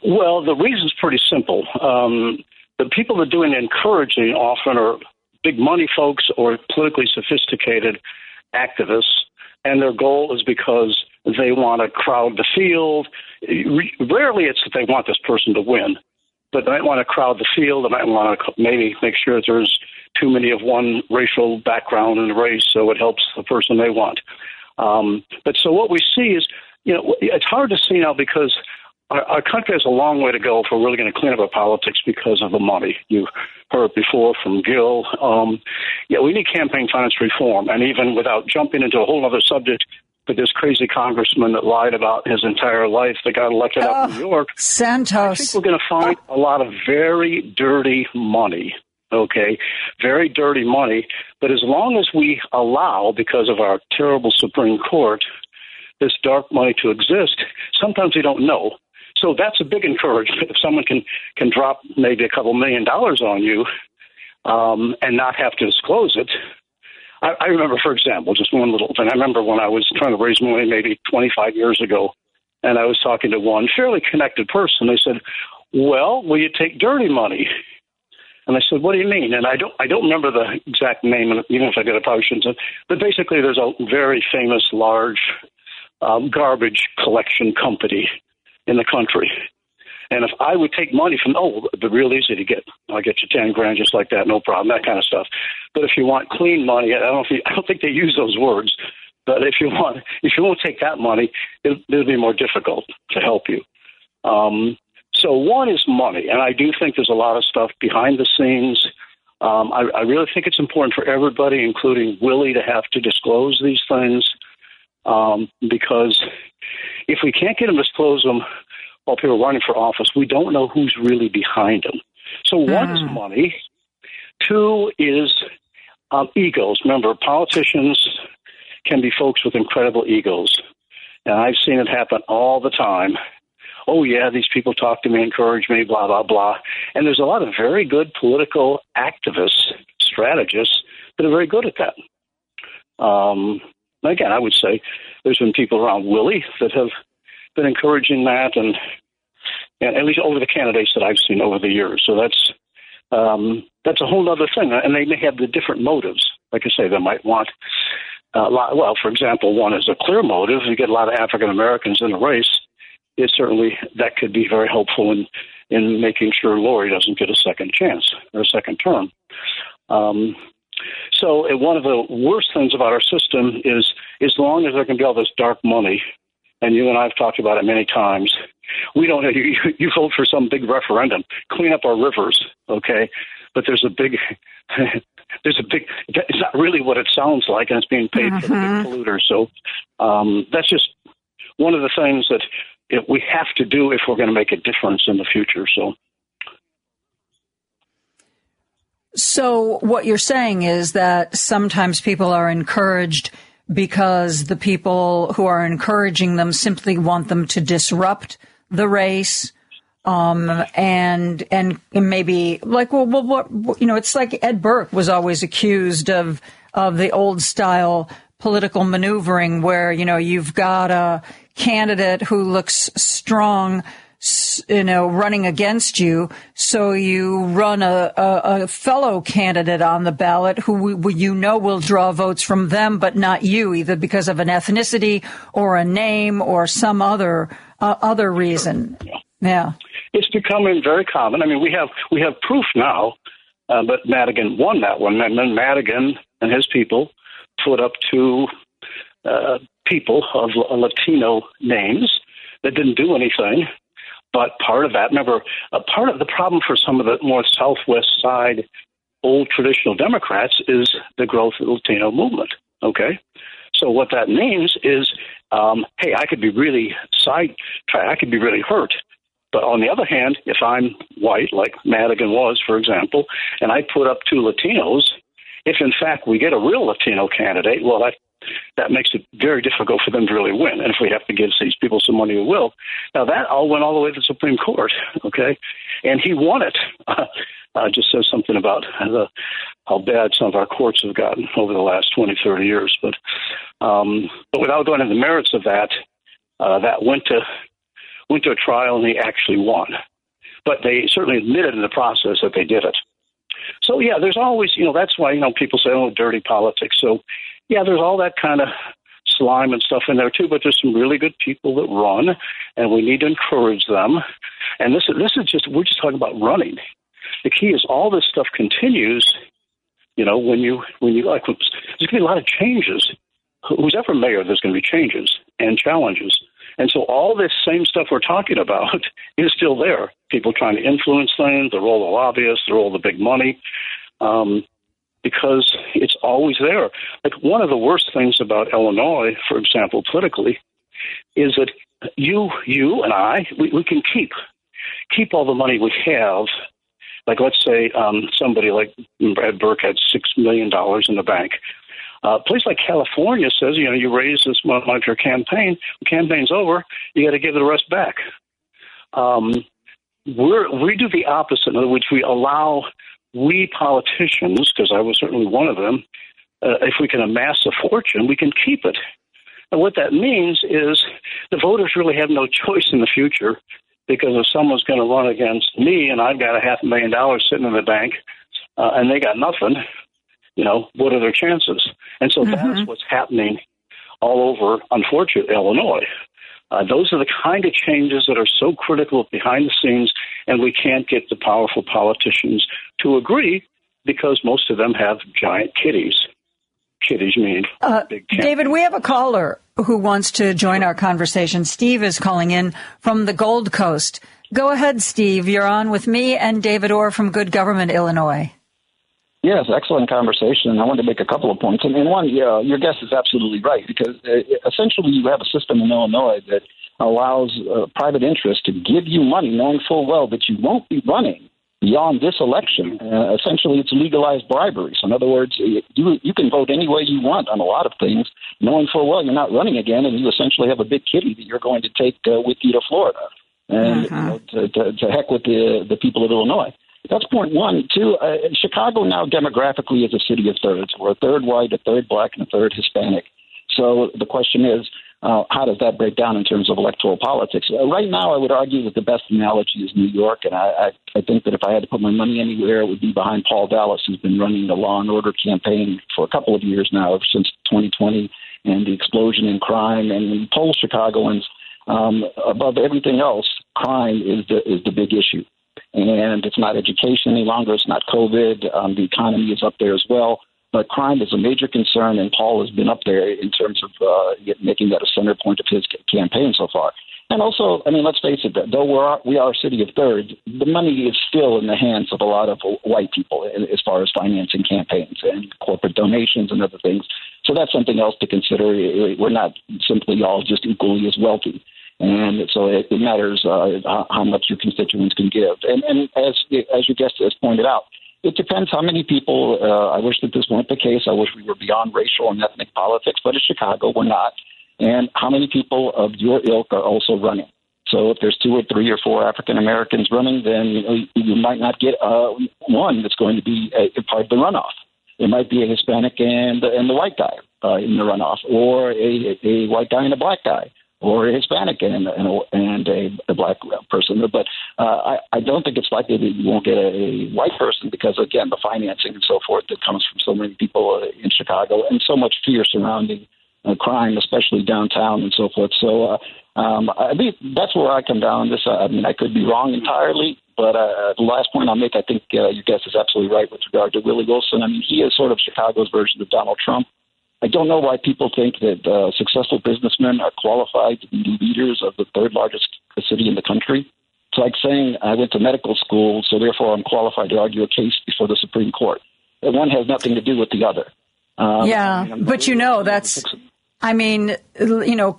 Well, the reason's pretty simple. Um, the people that are doing encouraging often are big money folks or politically sophisticated activists and their goal is because they want to crowd the field. Rarely it's that they want this person to win, but they might want to crowd the field. They might want to maybe make sure there's too many of one racial background in the race, so it helps the person they want. Um, but so what we see is, you know, it's hard to see now because our, our country has a long way to go if we're really going to clean up our politics because of the money. You heard before from Gil. Um, yeah, we need campaign finance reform, and even without jumping into a whole other subject, but this crazy congressman that lied about his entire life that got elected oh, out in New York. Santos. I think we're going to find a lot of very dirty money. Okay, very dirty money. But as long as we allow, because of our terrible Supreme Court, this dark money to exist, sometimes we don't know. So that's a big encouragement. If someone can can drop maybe a couple million dollars on you um, and not have to disclose it. I, I remember, for example, just one little thing. I remember when I was trying to raise money maybe 25 years ago, and I was talking to one fairly connected person. They said, "Well, will you take dirty money?" And I said, "What do you mean?" And I don't, I don't remember the exact name, and even if I did, I probably shouldn't. But basically, there's a very famous large um, garbage collection company in the country. And if I would take money from, oh, it'd be real easy to get. I'll get you ten grand just like that, no problem, that kind of stuff. But if you want clean money, I don't think I don't think they use those words. But if you want, if you won't take that money, it, it'll be more difficult to help you. Um, so one is money, and I do think there's a lot of stuff behind the scenes. Um, I, I really think it's important for everybody, including Willie, to have to disclose these things um, because if we can't get them to disclose them while people are running for office, we don't know who's really behind them. So one mm. is hmm. money. Two is um, egos. Remember, politicians can be folks with incredible egos. And I've seen it happen all the time. Oh, yeah, these people talk to me, encourage me, blah, blah, blah. And there's a lot of very good political activists, strategists that are very good at that. Um, again, I would say there's been people around Willie that have been encouraging that, and, and at least over the candidates that I've seen over the years. So that's um, that's a whole other thing, and they may have the different motives. Like I say, they might want uh, lot, well, for example, one is a clear motive. You get a lot of African Americans in a race. It certainly that could be very helpful in in making sure Lori doesn't get a second chance or a second term. Um, so one of the worst things about our system is as long as there can be all this dark money, and you and I have talked about it many times, we don't you, you vote for some big referendum, clean up our rivers, okay? But there's a big there's a big it's not really what it sounds like and it's being paid mm-hmm. for the big mm-hmm. polluters. So um, that's just one of the things that we have to do if we're going to make a difference in the future. So So what you're saying is that sometimes people are encouraged because the people who are encouraging them simply want them to disrupt the race. Um, and, and maybe like, well, well, what, you know, it's like Ed Burke was always accused of, of the old style political maneuvering where, you know, you've got a candidate who looks strong you know, running against you. So you run a, a, a fellow candidate on the ballot who you know will draw votes from them, but not you, either because of an ethnicity or a name or some other uh, other reason. Yeah. yeah. It's becoming very common. I mean, we have we have proof now, uh, but Madigan won that one. And then Madigan and his people put up two uh, people of Latino names that didn't do anything. But part of that, remember, part of the problem for some of the more southwest side old traditional Democrats is the growth of the Latino movement. Okay, so what that means is, um, hey, I could be really side, I could be really hurt. But on the other hand, if I'm white, like Madigan was, for example, and I put up two Latinos, if in fact we get a real Latino candidate, well, that that makes it very difficult for them to really win. And if we have to give these people some money, we will. Now that all went all the way to the Supreme Court, okay, and he won it. Uh, just says something about the, how bad some of our courts have gotten over the last 20, 30 years. But um, but without going into the merits of that, uh, that went to went to a trial and he actually won. But they certainly admitted in the process that they did it. So yeah, there's always you know that's why you know people say oh dirty politics. So yeah, there's all that kind of slime and stuff in there too. But there's some really good people that run, and we need to encourage them. And this this is just we're just talking about running. The key is all this stuff continues. You know, when you when you like, there's going to be a lot of changes. Who's ever mayor, there's going to be changes and challenges. And so all this same stuff we're talking about is still there. People trying to influence things, the role of lobbyists, the role of the big money. Um, because it's always there. Like one of the worst things about Illinois, for example, politically, is that you, you and I, we, we can keep keep all the money we have. Like let's say um, somebody like Brad Burke had six million dollars in the bank. Uh, a place like California says, you know, you raise this money for your campaign. The campaign's over. You got to give the rest back. Um, we're, we do the opposite. In other words, we allow we politicians, because I was certainly one of them, uh, if we can amass a fortune, we can keep it. And what that means is the voters really have no choice in the future because if someone's going to run against me and I've got a half a million dollars sitting in the bank uh, and they got nothing, you know, what are their chances? And so mm-hmm. that's what's happening all over, unfortunately, Illinois. Uh, those are the kind of changes that are so critical behind the scenes, and we can't get the powerful politicians to agree because most of them have giant kitties. Kitties mean uh. David, we have a caller who wants to join our conversation. Steve is calling in from the Gold Coast. Go ahead, Steve. You're on with me and David Orr from Good Government, Illinois. Yes, excellent conversation. I want to make a couple of points. And, and one, yeah, your guess is absolutely right because uh, essentially you have a system in Illinois that allows uh, private interest to give you money, knowing full well that you won't be running beyond this election. Uh, essentially, it's legalized bribery. So, in other words, you you can vote any way you want on a lot of things, knowing full well you're not running again, and you essentially have a big kitty that you're going to take uh, with you to Florida, and uh-huh. you know, to, to, to heck with the the people of Illinois. That's point one. Two, uh, Chicago now demographically is a city of thirds. We're a third white, a third black, and a third Hispanic. So the question is, uh, how does that break down in terms of electoral politics? Uh, right now, I would argue that the best analogy is New York, and I, I, I think that if I had to put my money anywhere, it would be behind Paul Vallas, who's been running the law and order campaign for a couple of years now, since 2020, and the explosion in crime. And in poll Chicagoans, um, above everything else, crime is the is the big issue and it's not education any longer. It's not COVID. Um, the economy is up there as well. But crime is a major concern, and Paul has been up there in terms of uh, making that a center point of his campaign so far. And also, I mean, let's face it, though we're, we are a city of third, the money is still in the hands of a lot of white people as far as financing campaigns and corporate donations and other things. So that's something else to consider. We're not simply all just equally as wealthy and so it, it matters uh, how much your constituents can give. And, and as as your guest has pointed out, it depends how many people. Uh, I wish that this weren't the case. I wish we were beyond racial and ethnic politics, but in Chicago, we're not. And how many people of your ilk are also running? So if there's two or three or four African Americans running, then you, know, you might not get uh, one that's going to be a, a part of the runoff. It might be a Hispanic and and the white guy uh, in the runoff, or a, a white guy and a black guy or a Hispanic and, a, and a, a black person. But uh, I, I don't think it's likely that you won't get a, white person because, again, the financing and so forth that comes from so many people uh, in Chicago and so much fear surrounding uh, crime, especially downtown and so forth. So uh, um, I mean, that's where I come down this. I mean, I could be wrong entirely, but uh, the last point I'll make, I think uh, your guest is absolutely right with regard to Willie Wilson. I mean, he is sort of Chicago's version of Donald Trump. I don't know why people think that uh, successful businessmen are qualified to be leaders of the third largest city in the country. It's like saying I went to medical school, so therefore I'm qualified to argue a case before the Supreme Court. And one has nothing to do with the other. Um, yeah, I mean, but you know that's I mean, you know,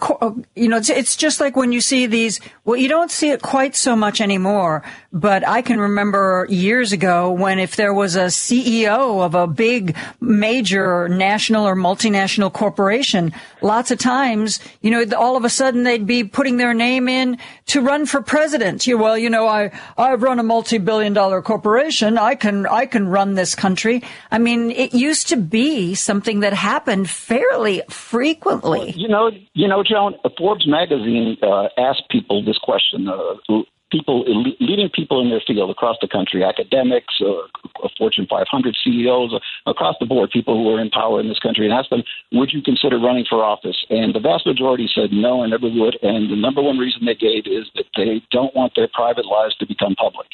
you know, it's, it's just like when you see these. Well, you don't see it quite so much anymore. But I can remember years ago when if there was a CEO of a big, major national or multinational corporation, lots of times, you know, all of a sudden they'd be putting their name in to run for president. You well, you know, I I run a multi-billion-dollar corporation. I can I can run this country. I mean, it used to be something that happened fairly frequently frequently. You know, you know, Joan. Forbes magazine uh, asked people this question: uh, people, leading people in their field across the country, academics, uh, Fortune 500 CEOs, uh, across the board, people who are in power in this country, and asked them, "Would you consider running for office?" And the vast majority said, "No, I never would." And the number one reason they gave is that they don't want their private lives to become public.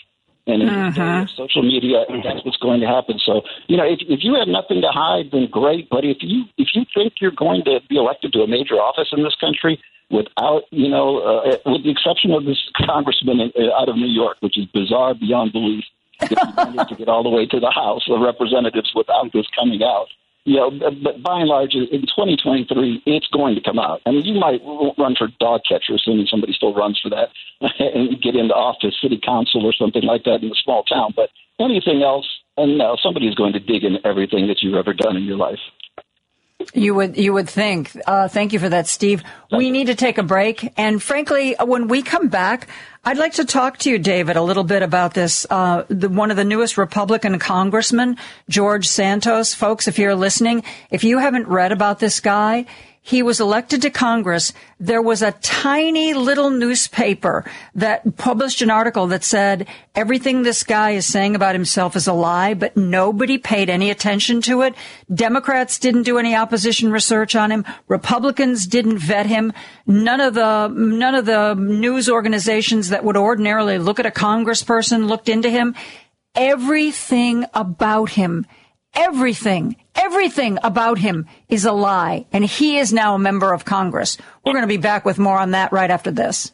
And uh-huh. social media, that's what's going to happen. So, you know, if, if you have nothing to hide, then great. But if you if you think you're going to be elected to a major office in this country without, you know, uh, with the exception of this congressman uh, out of New York, which is bizarre beyond belief, to get all the way to the House of Representatives without this coming out you know, but by and large, in 2023, it's going to come out. I mean, you might run for dog catcher, assuming somebody still runs for that, and get into office, city council, or something like that in a small town. But anything else, and no, somebody's going to dig in everything that you've ever done in your life. You would you would think. Uh, thank you for that, Steve. We need to take a break, and frankly, when we come back, I'd like to talk to you, David, a little bit about this. Uh, the, one of the newest Republican congressmen, George Santos. Folks, if you're listening, if you haven't read about this guy, he was elected to Congress, there was a tiny little newspaper that published an article that said everything this guy is saying about himself is a lie, but nobody paid any attention to it. Democrats didn't do any opposition research on him. Republicans didn't vet him. None of the, none of the news organizations that would ordinarily look at a congressperson looked into him. Everything about him everything, everything about him is a lie. And he is now a member of Congress. We're going to be back with more on that right after this.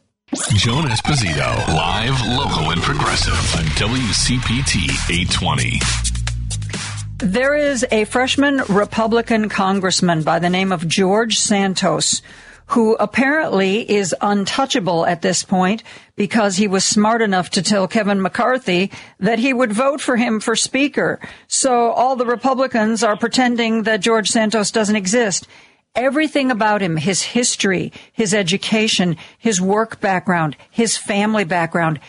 Joan Esposito, live, local, and progressive on WCPT 820. There is a freshman Republican congressman by the name of George Santos who apparently is untouchable at this point because he was smart enough to tell Kevin McCarthy that he would vote for him for speaker. So all the Republicans are pretending that George Santos doesn't exist. Everything about him, his history, his education, his work background, his family background,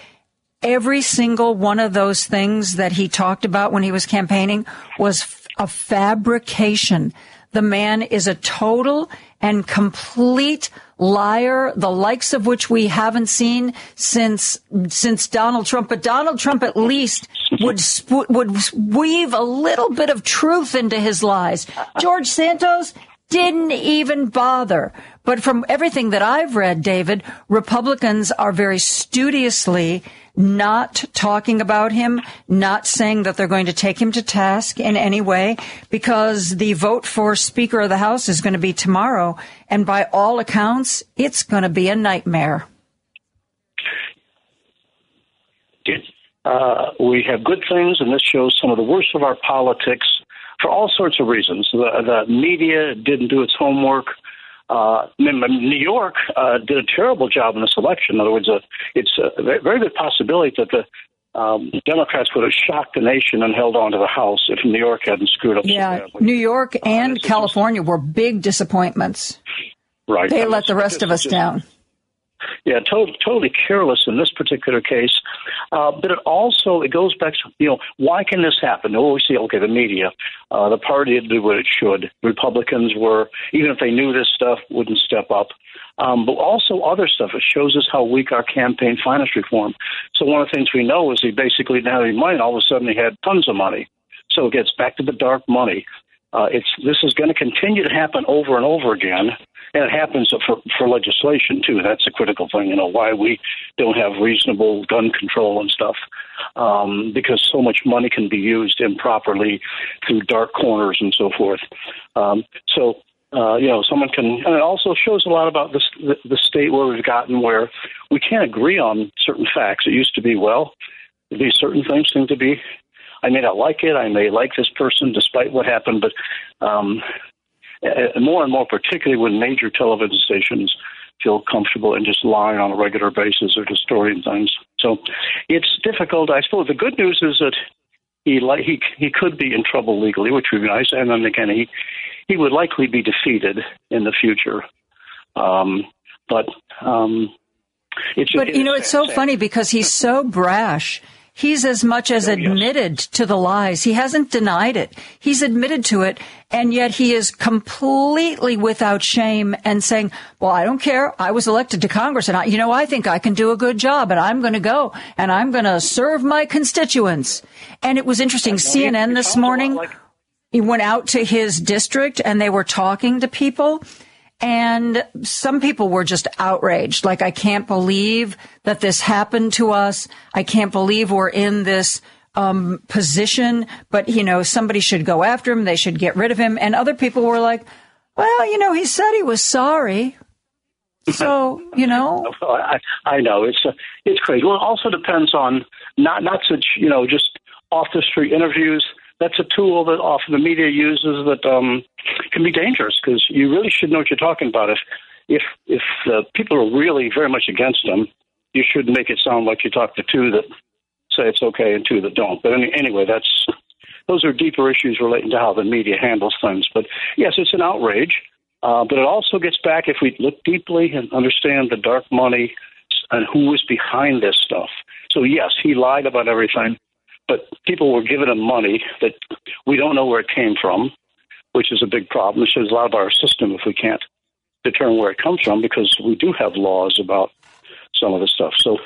every single one of those things that he talked about when he was campaigning was a fabrication. The man is a total and complete liar, the likes of which we haven't seen since since Donald Trump. But Donald Trump at least would would weave a little bit of truth into his lies. George Santos didn't even bother. But from everything that I've read, David, Republicans are very studiously not talking about him, not saying that they're going to take him to task in any way, because the vote for Speaker of the House is going to be tomorrow. And by all accounts, it's going to be a nightmare. Uh, we have good things, and this shows some of the worst of our politics for all sorts of reasons. The, the media didn't do its homework. Uh, New York uh, did a terrible job in this election. In other words, uh, it's a very good possibility that the um, Democrats would have shocked the nation and held on to the House if New York hadn't screwed up. Yeah, so New York uh, and California just, were big disappointments. Right, they let the rest of us just, down. Yeah, to- totally careless in this particular case. Uh, but it also it goes back to you know why can this happen? Oh, we see okay, the media, uh, the party did what it should. Republicans were even if they knew this stuff wouldn't step up. Um, but also other stuff. It shows us how weak our campaign finance reform. So one of the things we know is he basically didn't have any money. And all of a sudden, he had tons of money. So it gets back to the dark money. Uh, it's this is going to continue to happen over and over again, and it happens for for legislation too. That's a critical thing. You know why we don't have reasonable gun control and stuff, um, because so much money can be used improperly through dark corners and so forth. Um, so uh, you know, someone can, and it also shows a lot about this, the, the state where we've gotten where we can't agree on certain facts. It used to be, well, these certain things seem to be I may not like it. I may like this person despite what happened, but um, more and more, particularly when major television stations feel comfortable and just lying on a regular basis or distorting things. So it's difficult. I suppose the good news is that he like he he could be in trouble legally, which would be nice. And then again, he he would likely be defeated in the future. Um, but um, it's, but you know, it's so funny because he's so brash He's as much as admitted to the lies. He hasn't denied it. He's admitted to it. And yet he is completely without shame and saying, well, I don't care. I was elected to Congress and I, you know, I think I can do a good job and I'm going to go and I'm going to serve my constituents. And it was interesting. CNN this morning, he went out to his district and they were talking to people and some people were just outraged. Like, I can't believe that this happened to us. I can't believe we're in this um, position, but you know, somebody should go after him. They should get rid of him. And other people were like, well, you know, he said he was sorry. So, you know, I, I know it's uh, it's crazy. Well, it also depends on not not such you know just off the street interviews that's a tool that often the media uses that um, can be dangerous because you really should know what you're talking about. If if if uh, people are really very much against them, you should make it sound like you talk to two that say it's okay and two that don't. But any, anyway, that's those are deeper issues relating to how the media handles things. But yes, it's an outrage. Uh, but it also gets back if we look deeply and understand the dark money and who was behind this stuff. So yes, he lied about everything, but people were giving him money that we don't know where it came from, which is a big problem. It shows a lot of our system if we can't determine where it comes from because we do have laws about some of the stuff. So,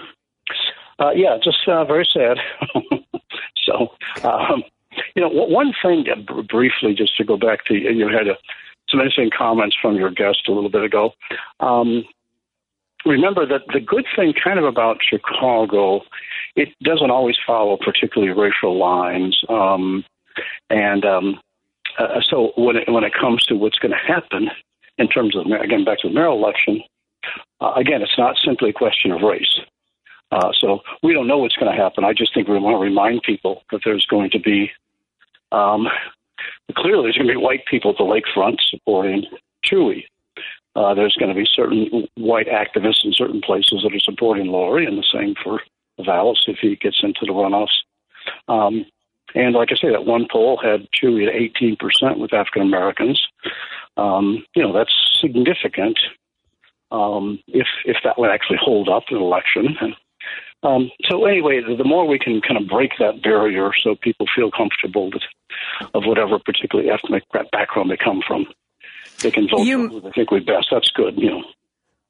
uh, yeah, just uh, very sad. so, um, you know, one thing uh, briefly, just to go back to you had a, some interesting comments from your guest a little bit ago. Um, remember that the good thing kind of about Chicago it doesn't always follow particularly racial lines. Um, and um, uh, so when it, when it comes to what's going to happen in terms of, again, back to the mayoral election, uh, again, it's not simply a question of race. Uh, so we don't know what's going to happen. I just think we want to remind people that there's going to be, um, clearly, there's going to be white people at the lakefront supporting Chuy. Uh, there's going to be certain white activists in certain places that are supporting Lori, and the same for Vallas if he gets into the runoffs. Um, and like I say, that one poll had Chuy at 18% with African Americans. Um, you know, that's significant um, if if that would actually hold up in an election. And, um, so anyway, the, the, more we can kind of break that barrier so people feel comfortable that, of whatever particularly ethnic background they come from, they can vote you, for who they think we best. That's good, you know.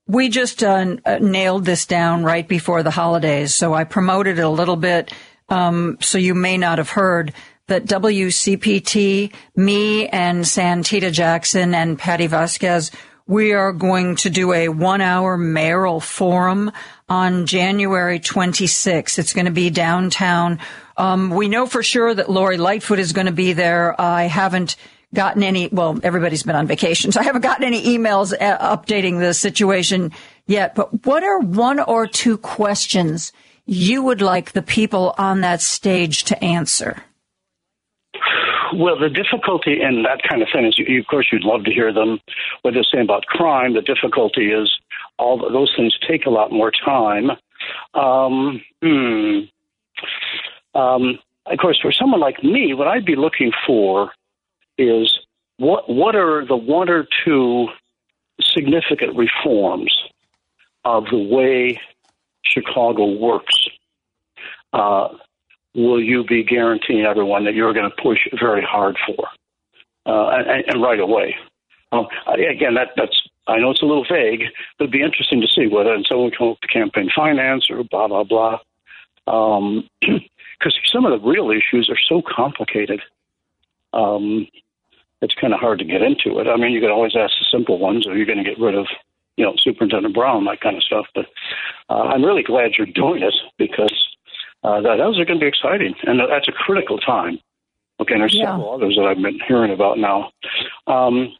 We just uh, uh, nailed this down right before the holidays, so I promoted it a little bit. Um, so you may not have heard that WCPT, me and Santita Jackson and Patti Vasquez, we are going to do a one hour mayoral forum on January 26th. It's going to be downtown. Um, we know for sure that Lori Lightfoot is going to be there. I haven't gotten any, well, everybody's been on vacation, so I haven't gotten any emails uh, updating the situation yet. But what are one or two questions you would like the people on that stage to answer? Well, the difficulty in that kind of thing is, of course, you'd love to hear them. What they're saying about crime, the difficulty is all those things take a lot more time. Um, hmm. Um, of course, for someone like me, what I'd be looking for is what what are the one or two significant reforms of the way Chicago works, uh, will you be guaranteeing everyone that you're going to push very hard for, uh, and, and, right away? Um, again, that, that's I know it's a little vague, but it'd be interesting to see whether and someone come up to campaign finance or blah blah blah. Because um, some of the real issues are so complicated. Um, it's kind of hard to get into it. I mean, you can always ask the simple ones, or you're going to get rid of, you know, Superintendent Brown, that kind of stuff. But uh, I'm really glad you're doing it because uh, that, those are going to be exciting, and that's a critical time. Okay, and there's yeah. several others that I've been hearing about now. Um,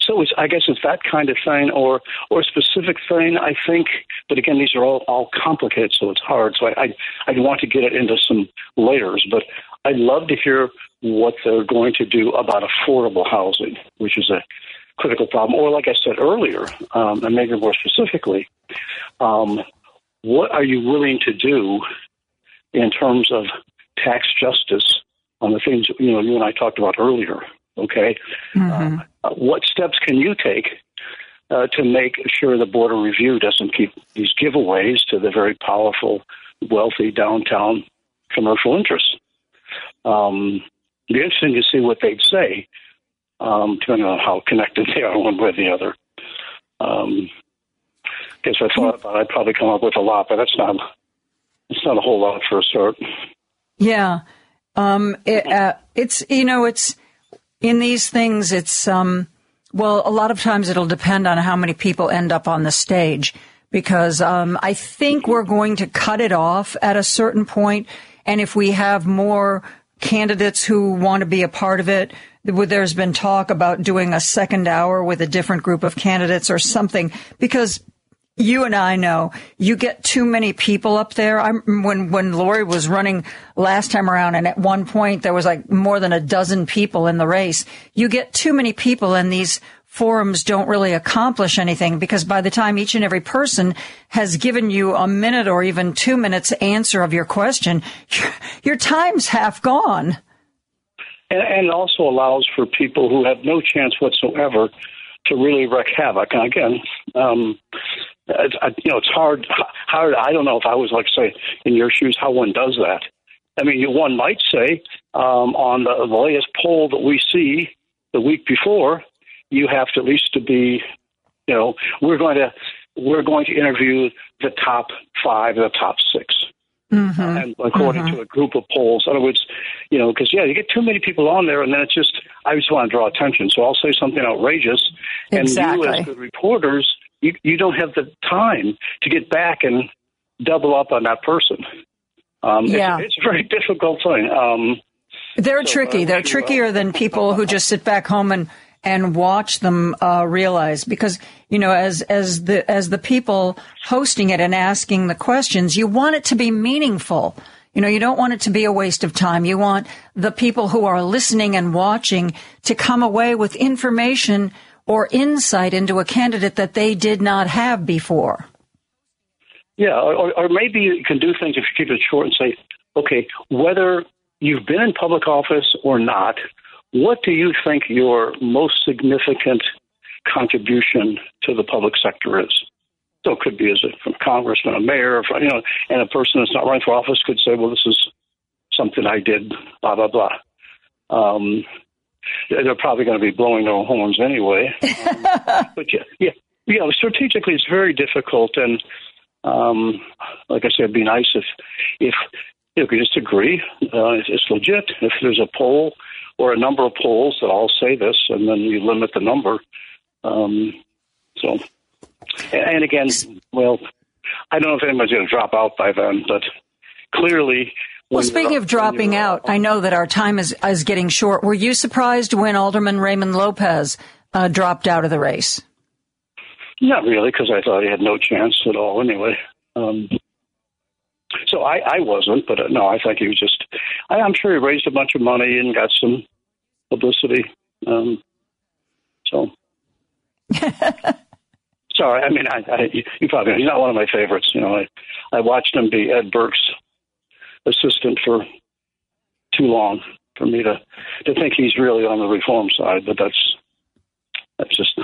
so it's, I guess it's that kind of thing, or or a specific thing. I think, but again, these are all all complicated, so it's hard. So I I, I want to get it into some layers, but I'd love to hear what they're going to do about affordable housing, which is a critical problem. Or, like I said earlier, um, and maybe more specifically, um, what are you willing to do in terms of tax justice on the things you know you and I talked about earlier? Okay, mm-hmm. uh, what steps can you take uh, to make sure the Board of Review doesn't keep these giveaways to the very powerful, wealthy downtown commercial interests? Um, it'd be interesting to see what they'd say, um, depending on how connected they are one way or the other. Um, guess I thought about it, I'd probably come up with a lot, but that's not it's not a whole lot for a start. Yeah, um, it, uh, it's you know it's in these things it's um, well a lot of times it'll depend on how many people end up on the stage because um, I think we're going to cut it off at a certain point, and if we have more candidates who want to be a part of it. There's been talk about doing a second hour with a different group of candidates or something because you and I know you get too many people up there. I'm, when when Lori was running last time around, and at one point there was like more than a dozen people in the race. You get too many people, in these forums don't really accomplish anything because by the time each and every person has given you a minute or even two minutes answer of your question, your, time's half gone. And, and also allows for people who have no chance whatsoever to really wreak havoc. And again, um, it's, you know, it's hard. Hard. I don't know if I was like say in your shoes how one does that. I mean, one might say um, on the, the latest poll that we see the week before, you have to at least to be, you know, we're going to we're going to interview the top five, the top 6 mm-hmm. and according mm-hmm. to a group of polls. In other words, you know, because yeah, you get too many people on there, and then it's just I just want to draw attention, so I'll say something outrageous, exactly. and you as the reporters you, you don't have the time to get back and double up on that person. Um, yeah. It's, it's, a very difficult thing. Um, They're so, tricky. Uh, They're trickier than people who just sit back home and and watch them uh, realize. Because you know as as the as the people hosting it and asking the questions you want it to be meaningful. You know you don't want it to be a waste of time. You want the people who are listening and watching to come away with information or insight into a candidate that they did not have before. Yeah, or, or maybe you can do things if you keep it short and say, okay, whether you've been in public office or not, what do you think your most significant contribution to the public sector is? So it could be as a from congressman, a mayor, you know, and a person that's not running for office could say, well, this is something I did, blah blah blah. Um, they're probably going to be blowing their horns anyway. Um, but yeah, yeah, yeah. Strategically, it's very difficult, and um, like I said, it'd be nice if if you could just agree uh, it's, it's legit. If there's a poll or a number of polls that all say this, and then you limit the number. Um, so, and again, well, I don't know if anybody's going to drop out by then, but clearly well, speaking of dropping out, I know that our time is, is getting short. Were you surprised when Alderman Raymond Lopez uh, dropped out of the race? Not really, because I thought he had no chance at all anyway. Um, so I, I wasn't, but uh, no, I think he was just. I, I'm sure he raised a bunch of money and got some publicity. Um, so. Sorry, I mean, I, I, you probably he's not one of my favorites. You know, I I watched him be Ed Burke's assistant for too long for me to to think he's really on the reform side. But that's that's just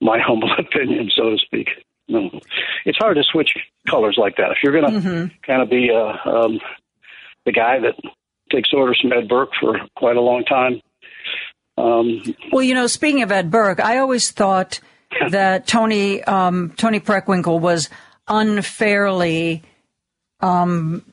my humble opinion, so to speak. It's hard to switch colors like that. If you're going to mm-hmm. kind of be uh, um, the guy that takes orders from Ed Burke for quite a long time. Um, well, you know, speaking of Ed Burke, I always thought that Toni um, Toni Preckwinkle was unfairly um,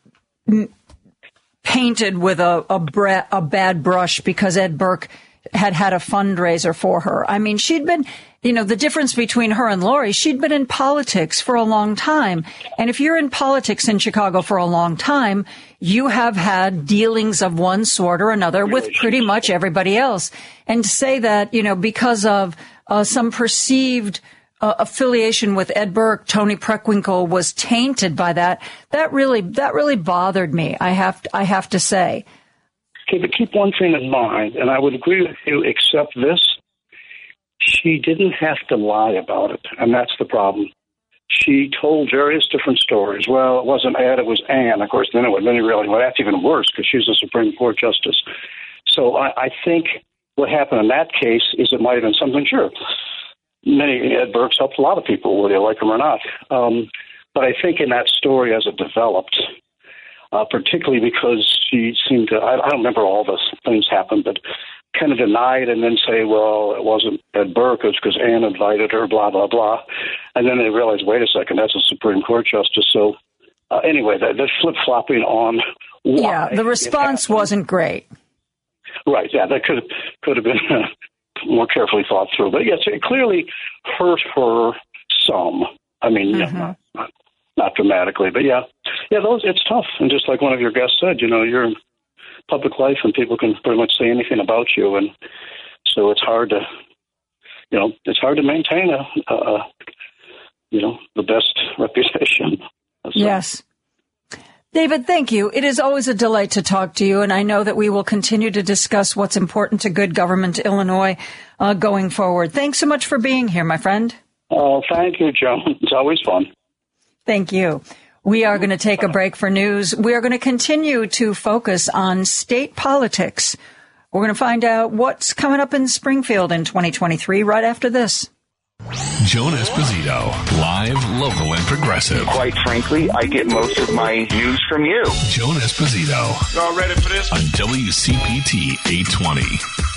painted with a a, bre- a bad brush because Ed Burke had had a fundraiser for her. I mean, she'd been, you know, the difference between her and Lori, she'd been in politics for a long time. And if you're in politics in Chicago for a long time, you have had dealings of one sort or another with pretty much everybody else. And to say that, you know, because of uh, some perceived uh, affiliation with Ed Burke, Toni Preckwinkle was tainted by that. That really, that really bothered me. I have, I have to say. Okay, but keep one thing in mind, and I would agree with you, except this. She didn't have to lie about it, and that's the problem. She told various different stories. Well, it wasn't Ed, it was Anne. Of course, then it then you really, well, that's even worse because she's a Supreme Court justice. So I, I think what happened in that case is it might have been something, sure. Many, Ed Burke's helped a lot of people, whether you like him or not. Um, but I think in that story as it developed, uh, particularly because she seemed to, I, I don't remember all the things happened, but kind of denied and then say, well, it wasn't Ed Burke, it's because Ann invited her, blah, blah, blah. And then they realized, wait a second, that's a Supreme Court justice. So uh, anyway, that, that flip flopping on. yeah, the response wasn't great. Right. Yeah, that could could have been more carefully thought through. But yes, it clearly hurt her some. I mean, mm-hmm. yeah, not, not dramatically, but yeah, yeah. Those it's tough, and just like one of your guests said, you know, you're in public life, and people can pretty much say anything about you, and so it's hard to, you know, it's hard to maintain a, a you know, the best reputation. So. Yes. David, thank you. It is always a delight to talk to you, and I know that we will continue to discuss what's important to good government Illinois uh, going forward. Thanks so much for being here, my friend. Oh, thank you, Joan. It's always fun. Thank you. We are going to take a break for news. We are going to continue to focus on state politics. We're going to find out what's coming up in Springfield in 2023 right after this. Joan Esposito, live, local, and progressive. Quite frankly, I get most of my news from you. Joan Esposito. Y'all ready for this? On WCPT 820.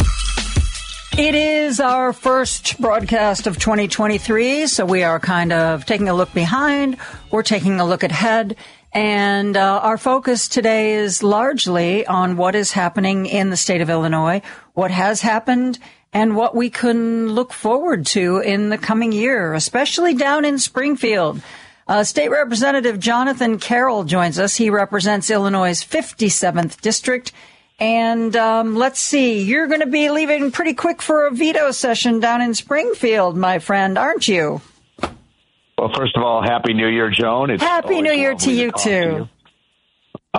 It is our first broadcast of 2023, so we are kind of taking a look behind. We're taking a look ahead. And uh, our focus today is largely on what is happening in the state of Illinois, what has happened, and what we can look forward to in the coming year, especially down in Springfield. Uh, State Representative Jonathan Carroll joins us. He represents Illinois' 57th district. And um, let's see, you're going to be leaving pretty quick for a veto session down in Springfield, my friend, aren't you? Well, first of all, Happy New Year, Joan. It's Happy New Year to you, to too. You.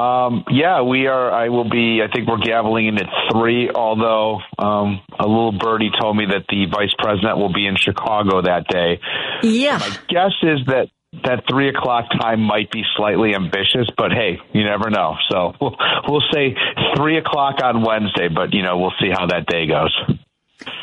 Um, yeah, we are. I will be. I think we're gaveling in at three. Although um, a little birdie told me that the vice president will be in Chicago that day. Yeah. My guess is that that three o'clock time might be slightly ambitious, but hey, you never know. So we'll, we'll say three o'clock on Wednesday, but you know we'll see how that day goes.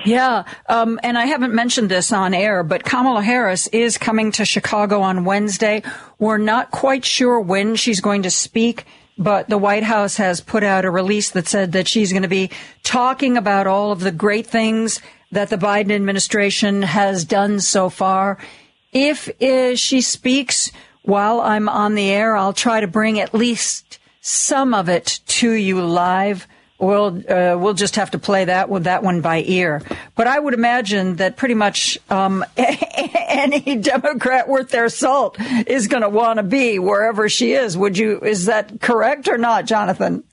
Yeah, um, and I haven't mentioned this on air, but Kamala Harris is coming to Chicago on Wednesday. We're not quite sure when she's going to speak but the White House has put out a release that said that she's going to be talking about all of the great things that the Biden administration has done so far. If uh, she speaks while I'm on the air, I'll try to bring at least some of it to you live. We'll uh, we'll just have to play that one that one by ear. But I would imagine that pretty much um, any Democrat worth their salt is going to want to be wherever she is. Would you? Is that correct or not, Jonathan?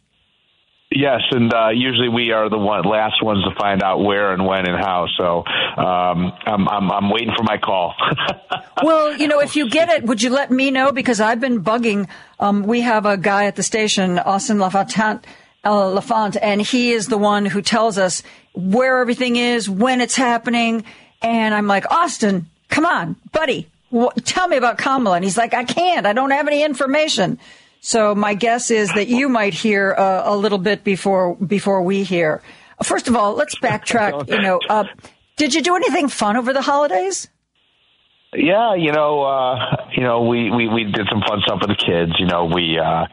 Yes, and uh, usually we are the one, last ones to find out where and when and how. So um, I'm, I'm, I'm waiting for my call. well, you know, if you get it, would you let me know? Because I've been bugging. Um, we have a guy at the station, Austin LaFontaine, uh, LaFont, and he is the one who tells us where everything is, when it's happening. And I'm like, Austin, come on, buddy, tell me about Kamala. And he's like, I can't. I don't have any information. So my guess is that you might hear uh, a little bit before before we hear. First of all, let's backtrack. You know, uh, did you do anything fun over the holidays? Yeah, you know, uh, you know, we, we, we did some fun stuff with the kids. You know, we, uh,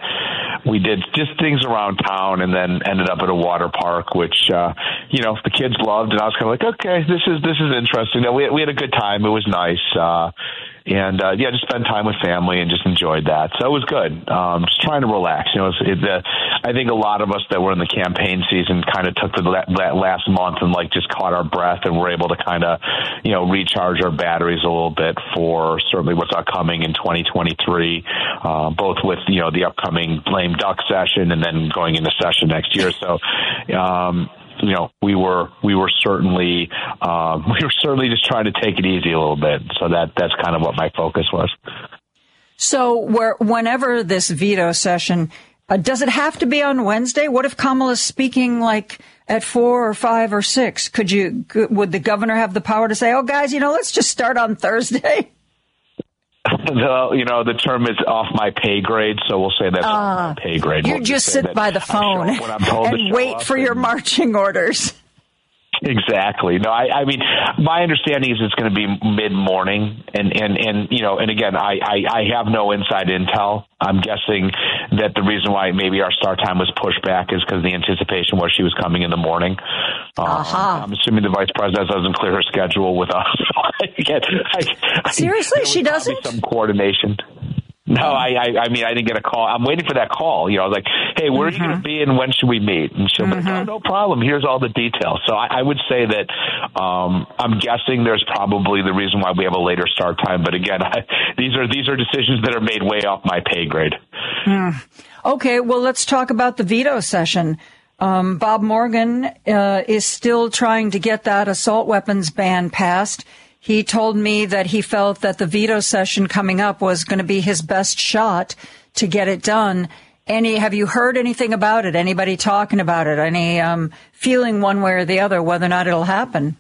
we did just things around town and then ended up at a water park, which, uh, you know, the kids loved. And I was kind of like, okay, this is, this is interesting. You know, we, we had a good time. It was nice. Uh, and uh, yeah, just spend time with family and just enjoyed that. So it was good. Um, just trying to relax. You know, it, I think a lot of us that were in the campaign season kind of took the that last month and like just caught our breath and were able to kind of, you know, recharge our batteries a little bit for certainly what's upcoming in 2023, uh, both with you know the upcoming lame duck session and then going into session next year. So. Um, you know, we were we were certainly um, we were certainly just trying to take it easy a little bit. So that that's kind of what my focus was. So, where whenever this veto session, uh, does it have to be on Wednesday? What if Kamala's speaking like at four or five or six? Could you would the governor have the power to say, "Oh, guys, you know, let's just start on Thursday"? the you know the term is off my pay grade, so we'll say that's uh, off my ah, pay grade. You we'll just sit by the phone and wait for your marching orders. Exactly. No, I, I mean, my understanding is it's going to be mid morning, and and and you know, and again, I, I I have no inside intel. I'm guessing that the reason why maybe our start time was pushed back is because the anticipation was she was coming in the morning. Uh-huh. Um, I'm assuming the vice president doesn't clear her schedule with us. Seriously, she doesn't. Some coordination. No, I, I, I mean, I didn't get a call. I'm waiting for that call. You know, I was like, hey, where are you going to mm-hmm. be and when should we meet? And she'll mm-hmm. be like, oh, no problem. Here's all the details. So I, I would say that um, I'm guessing there's probably the reason why we have a later start time. But again, I, these are these are decisions that are made way off my pay grade. Mm. Okay, well, let's talk about the veto session. Um, Bob Morgan uh, is still trying to get that assault weapons ban passed. He told me that he felt that the veto session coming up was going to be his best shot to get it done. Any, have you heard anything about it? Anybody talking about it? Any um, feeling one way or the other whether or not it'll happen?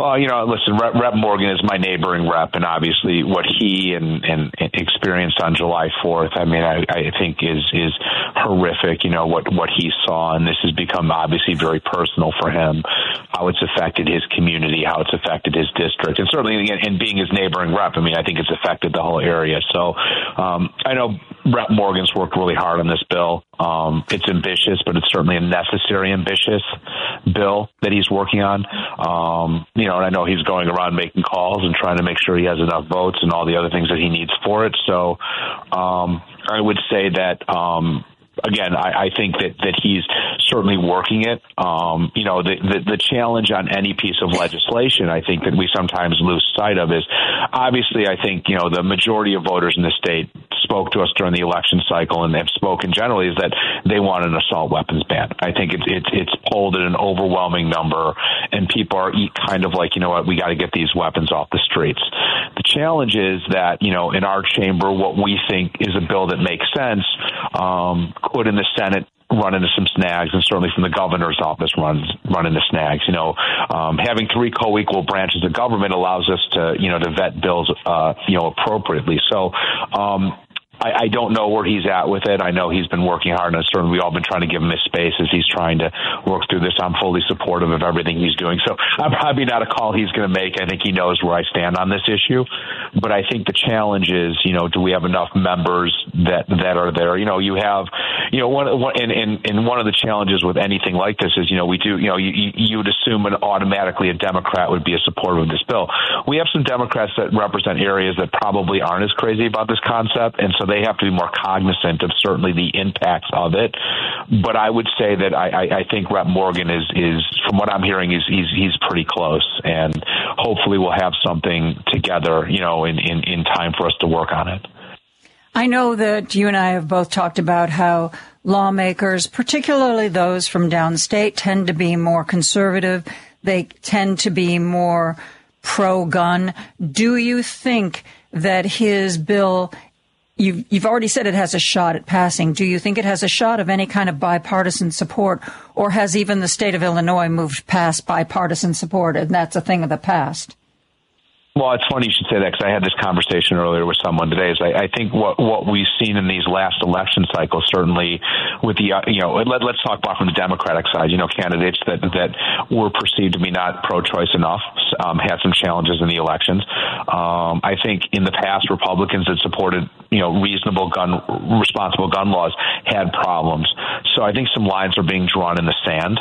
Well, you know, listen, Rep, Rep, Morgan is my neighboring rep, and obviously what he and, and, and experienced on July 4th, I mean, I, I think is is horrific. You know what what he saw, and this has become obviously very personal for him. How it's affected his community, how it's affected his district, and certainly in being his neighboring rep, I mean, I think it's affected the whole area. So um, I know Rep Morgan's worked really hard on this bill. Um, it's ambitious, but it's certainly a necessary ambitious bill that he's working on. Um, you know, and I know he's going around making calls and trying to make sure he has enough votes and all the other things that he needs for it. So, um, I would say that, um, again, I, I think that, that he's certainly working it. Um, you know, the, the, the challenge on any piece of legislation, I think that we sometimes lose sight of is obviously, I think, you know, the majority of voters in the state spoke to us during the election cycle and have spoken generally is that they want an assault weapons ban. I think it's, it's, it's polled at an overwhelming number and people are kind of like, you know what, we got to get these weapons off the streets. The challenge is that, you know, in our chamber, what we think is a bill that makes sense, um, could in the Senate run into some snags, and certainly from the governor's office runs run into snags. You know, um, having three co-equal branches of government allows us to you know to vet bills uh, you know appropriately. So. Um, I, I don't know where he's at with it. I know he's been working hard, and certainly we've all been trying to give him his space as he's trying to work through this. I'm fully supportive of everything he's doing. So I'm probably not a call he's going to make. I think he knows where I stand on this issue. But I think the challenge is, you know, do we have enough members that that are there? You know, you have, you know, one, one and, and and one of the challenges with anything like this is, you know, we do, you know, you you would assume an automatically a Democrat would be a supporter of this bill. We have some Democrats that represent areas that probably aren't as crazy about this concept, and so they have to be more cognizant of certainly the impacts of it. But I would say that I, I, I think Rep Morgan is, is, from what I'm hearing, is he's, he's pretty close, and hopefully we'll have something together, you know, in, in, in time for us to work on it. I know that you and I have both talked about how lawmakers, particularly those from downstate, tend to be more conservative. They tend to be more pro gun. Do you think that his bill You've, you've already said it has a shot at passing. Do you think it has a shot of any kind of bipartisan support, or has even the state of Illinois moved past bipartisan support, and that's a thing of the past? Well, it's funny you should say that because I had this conversation earlier with someone today. Is I, I think what what we've seen in these last election cycles, certainly with the uh, you know, let, let's talk about from the Democratic side. You know, candidates that that were perceived to be not pro-choice enough um, had some challenges in the elections. Um, I think in the past, Republicans that supported you know reasonable gun, responsible gun laws had problems. So I think some lines are being drawn in the sand,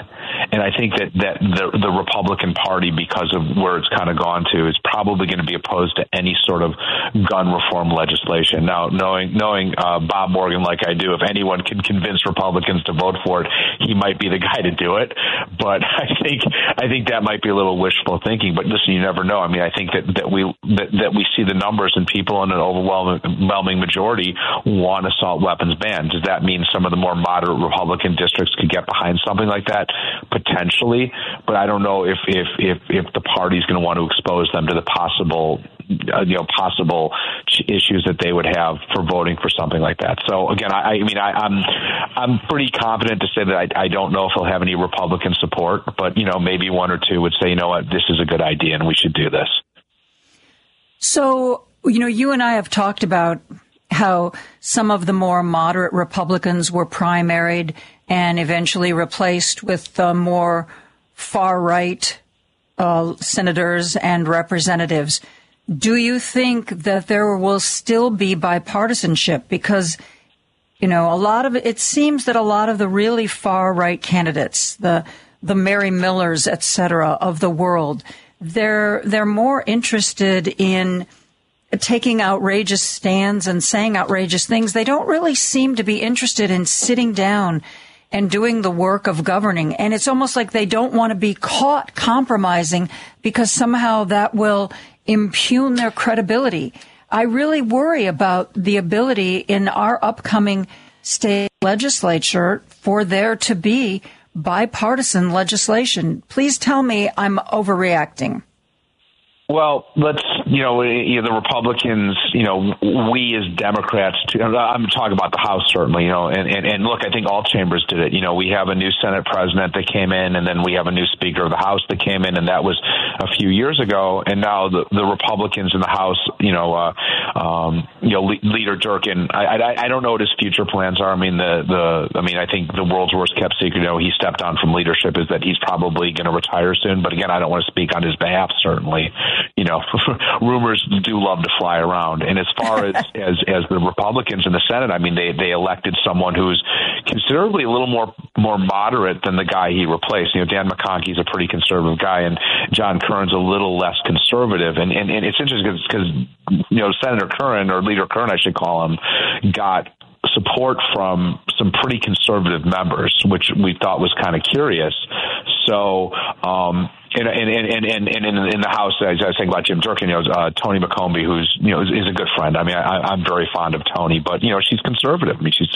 and I think that that the the Republican Party, because of where it's kind of gone to, is probably going to be opposed to any sort of gun reform legislation. Now, knowing knowing uh, Bob Morgan like I do, if anyone can convince Republicans to vote for it, he might be the guy to do it. But I think I think that might be a little wishful thinking. But listen, you never know. I mean, I think that that we that, that we see the numbers and people in an overwhelming majority want assault weapons banned. Does that mean some of the more moderate Republican districts could get behind something like that? Potentially, but I don't know if if if if the party's going to want to expose them to the possible uh, you know possible issues that they would have for voting for something like that. So again, I, I mean, I, am I'm, I'm pretty confident to say that I, I don't know if he'll have any Republican support, but you know maybe one or two would say, you know what, this is a good idea and we should do this. So you know, you and I have talked about how some of the more moderate Republicans were primaried and eventually replaced with the more far right uh, senators and representatives. Do you think that there will still be bipartisanship? Because, you know, a lot of it seems that a lot of the really far right candidates, the the Mary Millers, et cetera, of the world, they're they're more interested in taking outrageous stands and saying outrageous things. They don't really seem to be interested in sitting down and doing the work of governing. And it's almost like they don't want to be caught compromising because somehow that will impugn their credibility. I really worry about the ability in our upcoming state legislature for there to be bipartisan legislation. Please tell me I'm overreacting. Well, let's you know, you know the Republicans. You know, we as Democrats. Too, I'm talking about the House certainly. You know, and, and and look, I think all chambers did it. You know, we have a new Senate president that came in, and then we have a new Speaker of the House that came in, and that was a few years ago. And now the the Republicans in the House. You know, uh, um, you know, Leader Durkin. I, I I don't know what his future plans are. I mean, the the I mean, I think the world's worst kept secret. You know, he stepped down from leadership is that he's probably going to retire soon. But again, I don't want to speak on his behalf. Certainly you know, rumors do love to fly around. And as far as, as as the Republicans in the Senate, I mean, they they elected someone who's considerably a little more more moderate than the guy he replaced. You know, Dan McConchie's a pretty conservative guy, and John Curran's a little less conservative. And and, and it's interesting because you know Senator Curran or Leader Curran, I should call him, got support from some pretty conservative members, which we thought was kind of curious. So, um, and and and and, in, in the house, as I was saying about Jim Durkin, you know, uh, Tony McCombie, who's you know is, is a good friend. I mean, I, I'm very fond of Tony, but you know, she's conservative. I mean, she's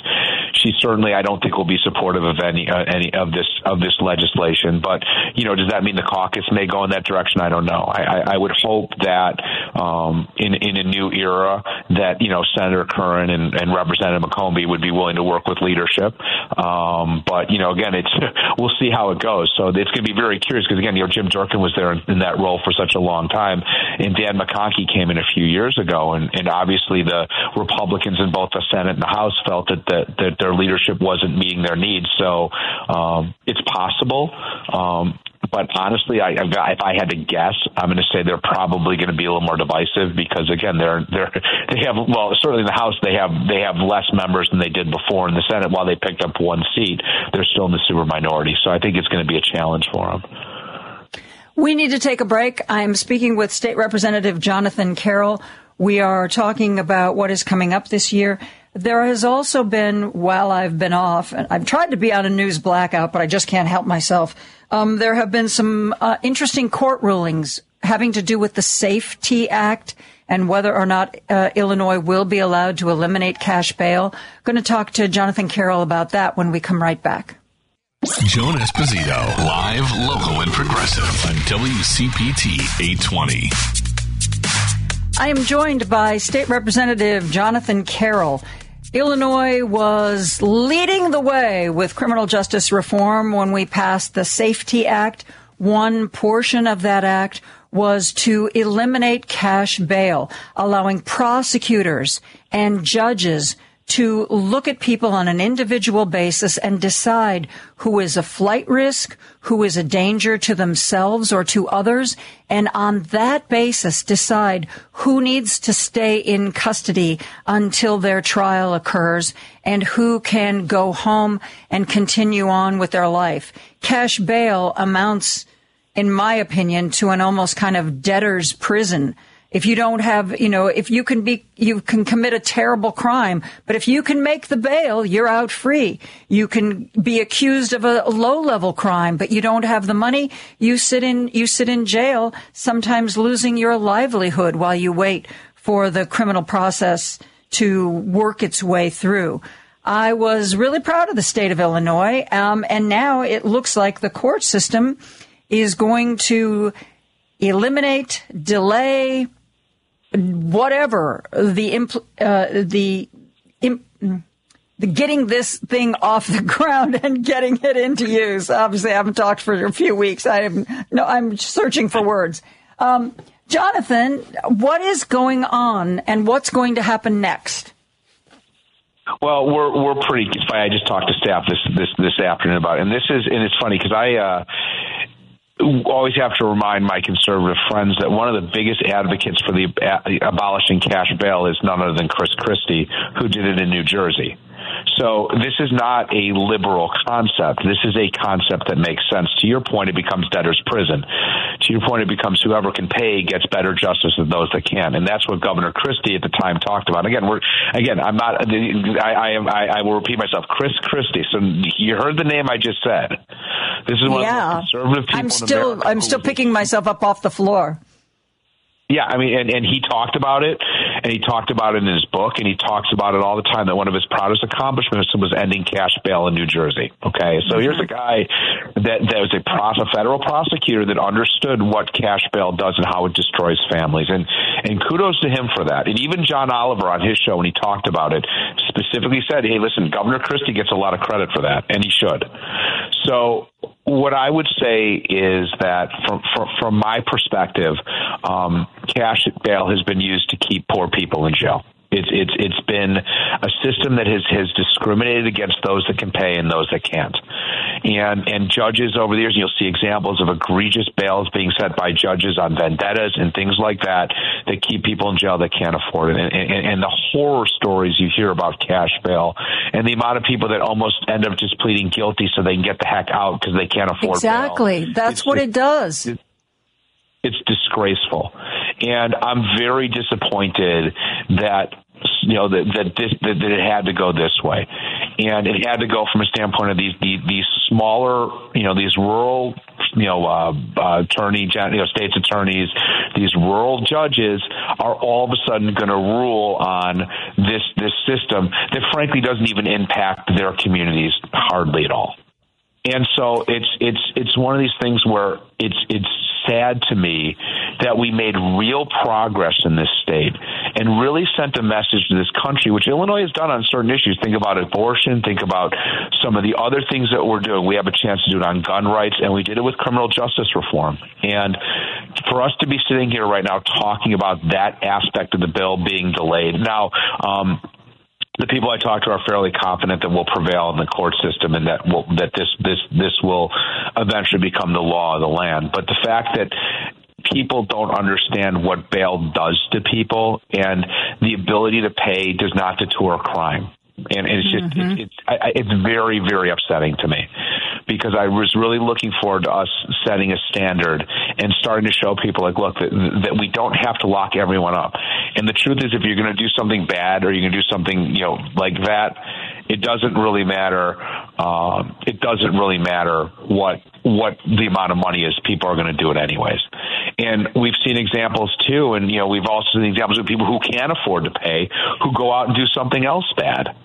she certainly I don't think will be supportive of any uh, any of this of this legislation. But you know, does that mean the caucus may go in that direction? I don't know. I, I, I would hope that um, in in a new era that you know Senator Curran and, and Representative McCombie would be willing to work with leadership. Um, but you know, again, it's we'll see how it goes. So it's going to be very curious because again, you know, Jim Durkin was there in, in, that role for such a long time, and Dan McConchie came in a few years ago, and, and obviously the Republicans in both the Senate and the House felt that that, that their leadership wasn't meeting their needs. So um, it's possible. Um, but honestly, I, if I had to guess, I'm going to say they're probably going to be a little more divisive because again, they're they're they have well certainly in the House they have they have less members than they did before in the Senate. While they picked up one seat, they're still in the super minority. So I think it's going to be a challenge for them. We need to take a break. I'm speaking with State Representative Jonathan Carroll. We are talking about what is coming up this year. There has also been, while I've been off, and I've tried to be on a news blackout, but I just can't help myself. Um, there have been some uh, interesting court rulings having to do with the Safety Act and whether or not uh, Illinois will be allowed to eliminate cash bail. Going to talk to Jonathan Carroll about that when we come right back. Joan Esposito, live, local, and progressive on WCPT 820. I am joined by State Representative Jonathan Carroll. Illinois was leading the way with criminal justice reform when we passed the Safety Act. One portion of that act was to eliminate cash bail, allowing prosecutors and judges to look at people on an individual basis and decide who is a flight risk, who is a danger to themselves or to others, and on that basis decide who needs to stay in custody until their trial occurs and who can go home and continue on with their life. Cash bail amounts, in my opinion, to an almost kind of debtor's prison if you don't have, you know, if you can be, you can commit a terrible crime, but if you can make the bail, you're out free. You can be accused of a low level crime, but you don't have the money. You sit in, you sit in jail, sometimes losing your livelihood while you wait for the criminal process to work its way through. I was really proud of the state of Illinois, um, and now it looks like the court system is going to eliminate, delay, whatever the impl- uh, the imp- the getting this thing off the ground and getting it into use. Obviously, I haven't talked for a few weeks. I am no, I'm searching for words. Um, Jonathan, what is going on and what's going to happen next? Well, we're we're pretty. I just talked to staff this this this afternoon about, it. and this is and it's funny because I. Uh, always have to remind my conservative friends that one of the biggest advocates for the abolishing cash bail is none other than Chris Christie, who did it in New Jersey. So this is not a liberal concept. This is a concept that makes sense. To your point, it becomes debtor's prison. To your point, it becomes whoever can pay gets better justice than those that can, and that's what Governor Christie at the time talked about. Again, we're again, I'm not. I, I am. I, I will repeat myself. Chris Christie. So you heard the name I just said. This is one yeah. of the conservative people. I'm still. I'm still picking myself up off the floor. Yeah, I mean, and, and he talked about it, and he talked about it in his book, and he talks about it all the time. That one of his proudest accomplishments was ending cash bail in New Jersey. Okay, so here's a mm-hmm. guy that that was a, pros, a federal prosecutor that understood what cash bail does and how it destroys families, and and kudos to him for that. And even John Oliver on his show when he talked about it specifically said, "Hey, listen, Governor Christie gets a lot of credit for that, and he should." So what I would say is that from from, from my perspective, um, cash bail has been used to keep poor people in jail. It's it's it's been a system that has has discriminated against those that can pay and those that can't. And and judges over the years, you'll see examples of egregious bails being set by judges on vendettas and things like that that keep people in jail that can't afford it. And, and, and the horror stories you hear about cash bail and the amount of people that almost end up just pleading guilty so they can get the heck out because they can't afford it. exactly. Bail. That's it's what it does. It, it's disgraceful. And I'm very disappointed that you know that that this that, that, it had to go this way, and it had to go from a standpoint of these these, these smaller you know these rural you know uh, uh, attorney you know states attorneys these rural judges are all of a sudden going to rule on this this system that frankly doesn't even impact their communities hardly at all. And so it's it's it's one of these things where it's it's sad to me that we made real progress in this state and really sent a message to this country, which Illinois has done on certain issues. Think about abortion, think about some of the other things that we're doing. We have a chance to do it on gun rights, and we did it with criminal justice reform. And for us to be sitting here right now talking about that aspect of the bill being delayed now. Um, the people I talk to are fairly confident that we'll prevail in the court system and that will, that this this this will eventually become the law of the land. But the fact that people don't understand what bail does to people and the ability to pay does not deter crime and it's just mm-hmm. it's it's, it's very very upsetting to me because I was really looking forward to us setting a standard and starting to show people like look that, that we don't have to lock everyone up and the truth is if you're going to do something bad or you're going to do something you know like that it doesn't really matter um, it doesn't really matter what what the amount of money is people are going to do it anyways. And we've seen examples too and you know we've also seen examples of people who can't afford to pay who go out and do something else bad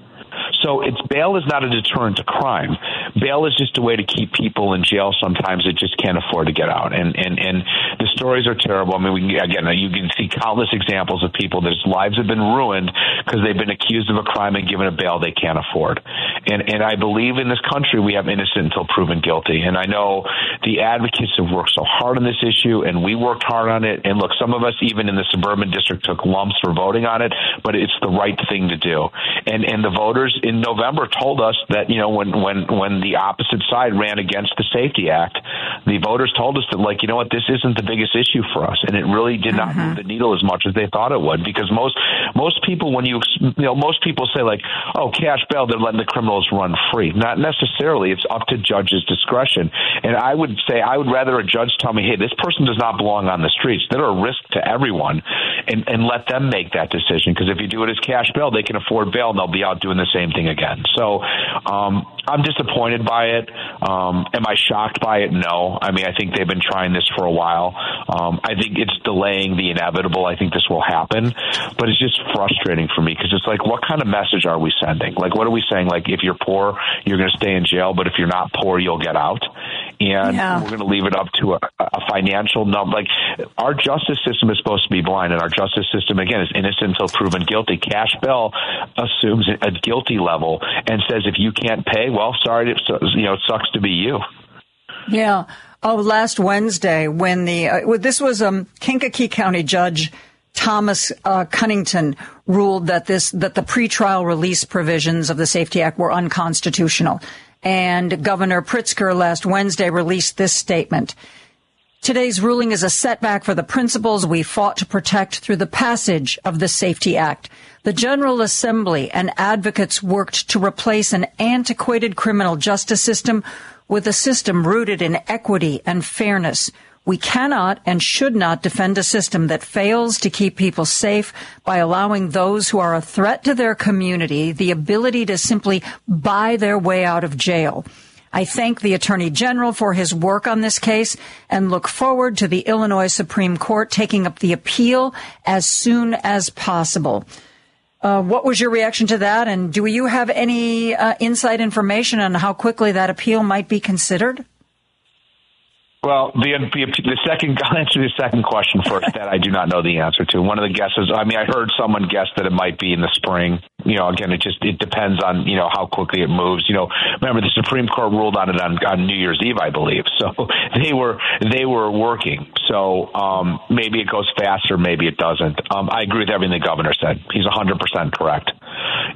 so it's bail is not a deterrent to crime. Bail is just a way to keep people in jail sometimes that just can't afford to get out. And and and the stories are terrible. I mean, we again, you can see countless examples of people whose lives have been ruined because they've been accused of a crime and given a bail they can't afford. And and I believe in this country we have innocent until proven guilty. And I know the advocates have worked so hard on this issue, and we worked hard on it. And look, some of us even in the suburban district took lumps for voting on it, but it's the right thing to do. And and the voters in November told us that you know when when when the opposite side ran against the Safety Act, the voters told us that like you know what this isn't the biggest issue for us, and it really did not mm-hmm. move the needle as much as they thought it would. Because most most people when you you know most people say like oh cash bail they're letting the criminals run free. Not necessarily. It's up to judges' discretion. And I would say I would rather a judge tell me hey this person does not belong on the streets. They're a risk to everyone, and and let them make that decision. Because if you do it as cash bail, they can afford bail and they'll be out doing the same thing again. So um, I'm disappointed by it. Um, am I shocked by it? No. I mean, I think they've been trying this for a while. Um, I think it's delaying the inevitable. I think this will happen, but it's just frustrating for me because it's like, what kind of message are we sending? Like, what are we saying? Like, if you're poor, you're going to stay in jail, but if you're not poor, you'll get out. And yeah. we're going to leave it up to a, a financial number. Like, our justice system is supposed to be blind, and our justice system, again, is innocent until proven guilty. Cash bail assumes a guilty level and says if you can't pay, well, sorry, it, you know, it sucks to be you. Yeah. Oh, last Wednesday when the uh, this was um, Kankakee County Judge Thomas uh, Cunnington ruled that this that the pretrial release provisions of the Safety Act were unconstitutional, and Governor Pritzker last Wednesday released this statement. Today's ruling is a setback for the principles we fought to protect through the passage of the Safety Act. The General Assembly and advocates worked to replace an antiquated criminal justice system with a system rooted in equity and fairness. We cannot and should not defend a system that fails to keep people safe by allowing those who are a threat to their community the ability to simply buy their way out of jail. I thank the Attorney General for his work on this case and look forward to the Illinois Supreme Court taking up the appeal as soon as possible. Uh, what was your reaction to that? And do you have any uh, inside information on how quickly that appeal might be considered? Well, the, the second, I'll answer the second question first that I do not know the answer to. One of the guesses, I mean, I heard someone guess that it might be in the spring. You know, again, it just, it depends on, you know, how quickly it moves. You know, remember the Supreme Court ruled on it on, on New Year's Eve, I believe. So they were, they were working. So, um, maybe it goes faster, maybe it doesn't. Um, I agree with everything the governor said. He's 100% correct.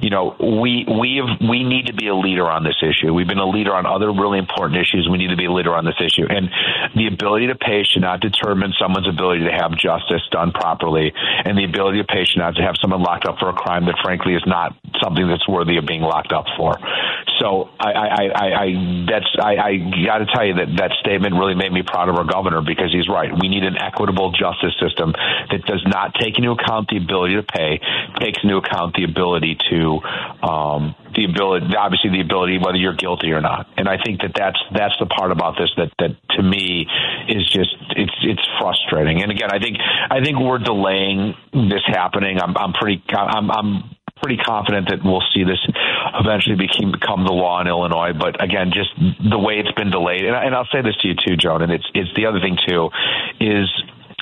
You know, we, we have, we need to be a leader on this issue. We've been a leader on other really important issues. We need to be a leader on this issue. And the ability to pay should not determine someone's ability to have justice done properly, and the ability to pay should not to have someone locked up for a crime that, frankly, is not something that's worthy of being locked up for. So I, I, I, I that's I, I got to tell you that that statement really made me proud of our governor because he's right. We need an equitable justice system that does not take into account the ability to pay, takes into account the ability to um, the ability, obviously the ability whether you're guilty or not. And I think that that's that's the part about this that that to me is just it's it's frustrating. And again, I think I think we're delaying this happening. I'm I'm pretty I'm I'm pretty confident that we'll see this eventually become, become the law in Illinois. But again, just the way it's been delayed, and, and I'll say this to you too, Joan, and it's it's the other thing too, is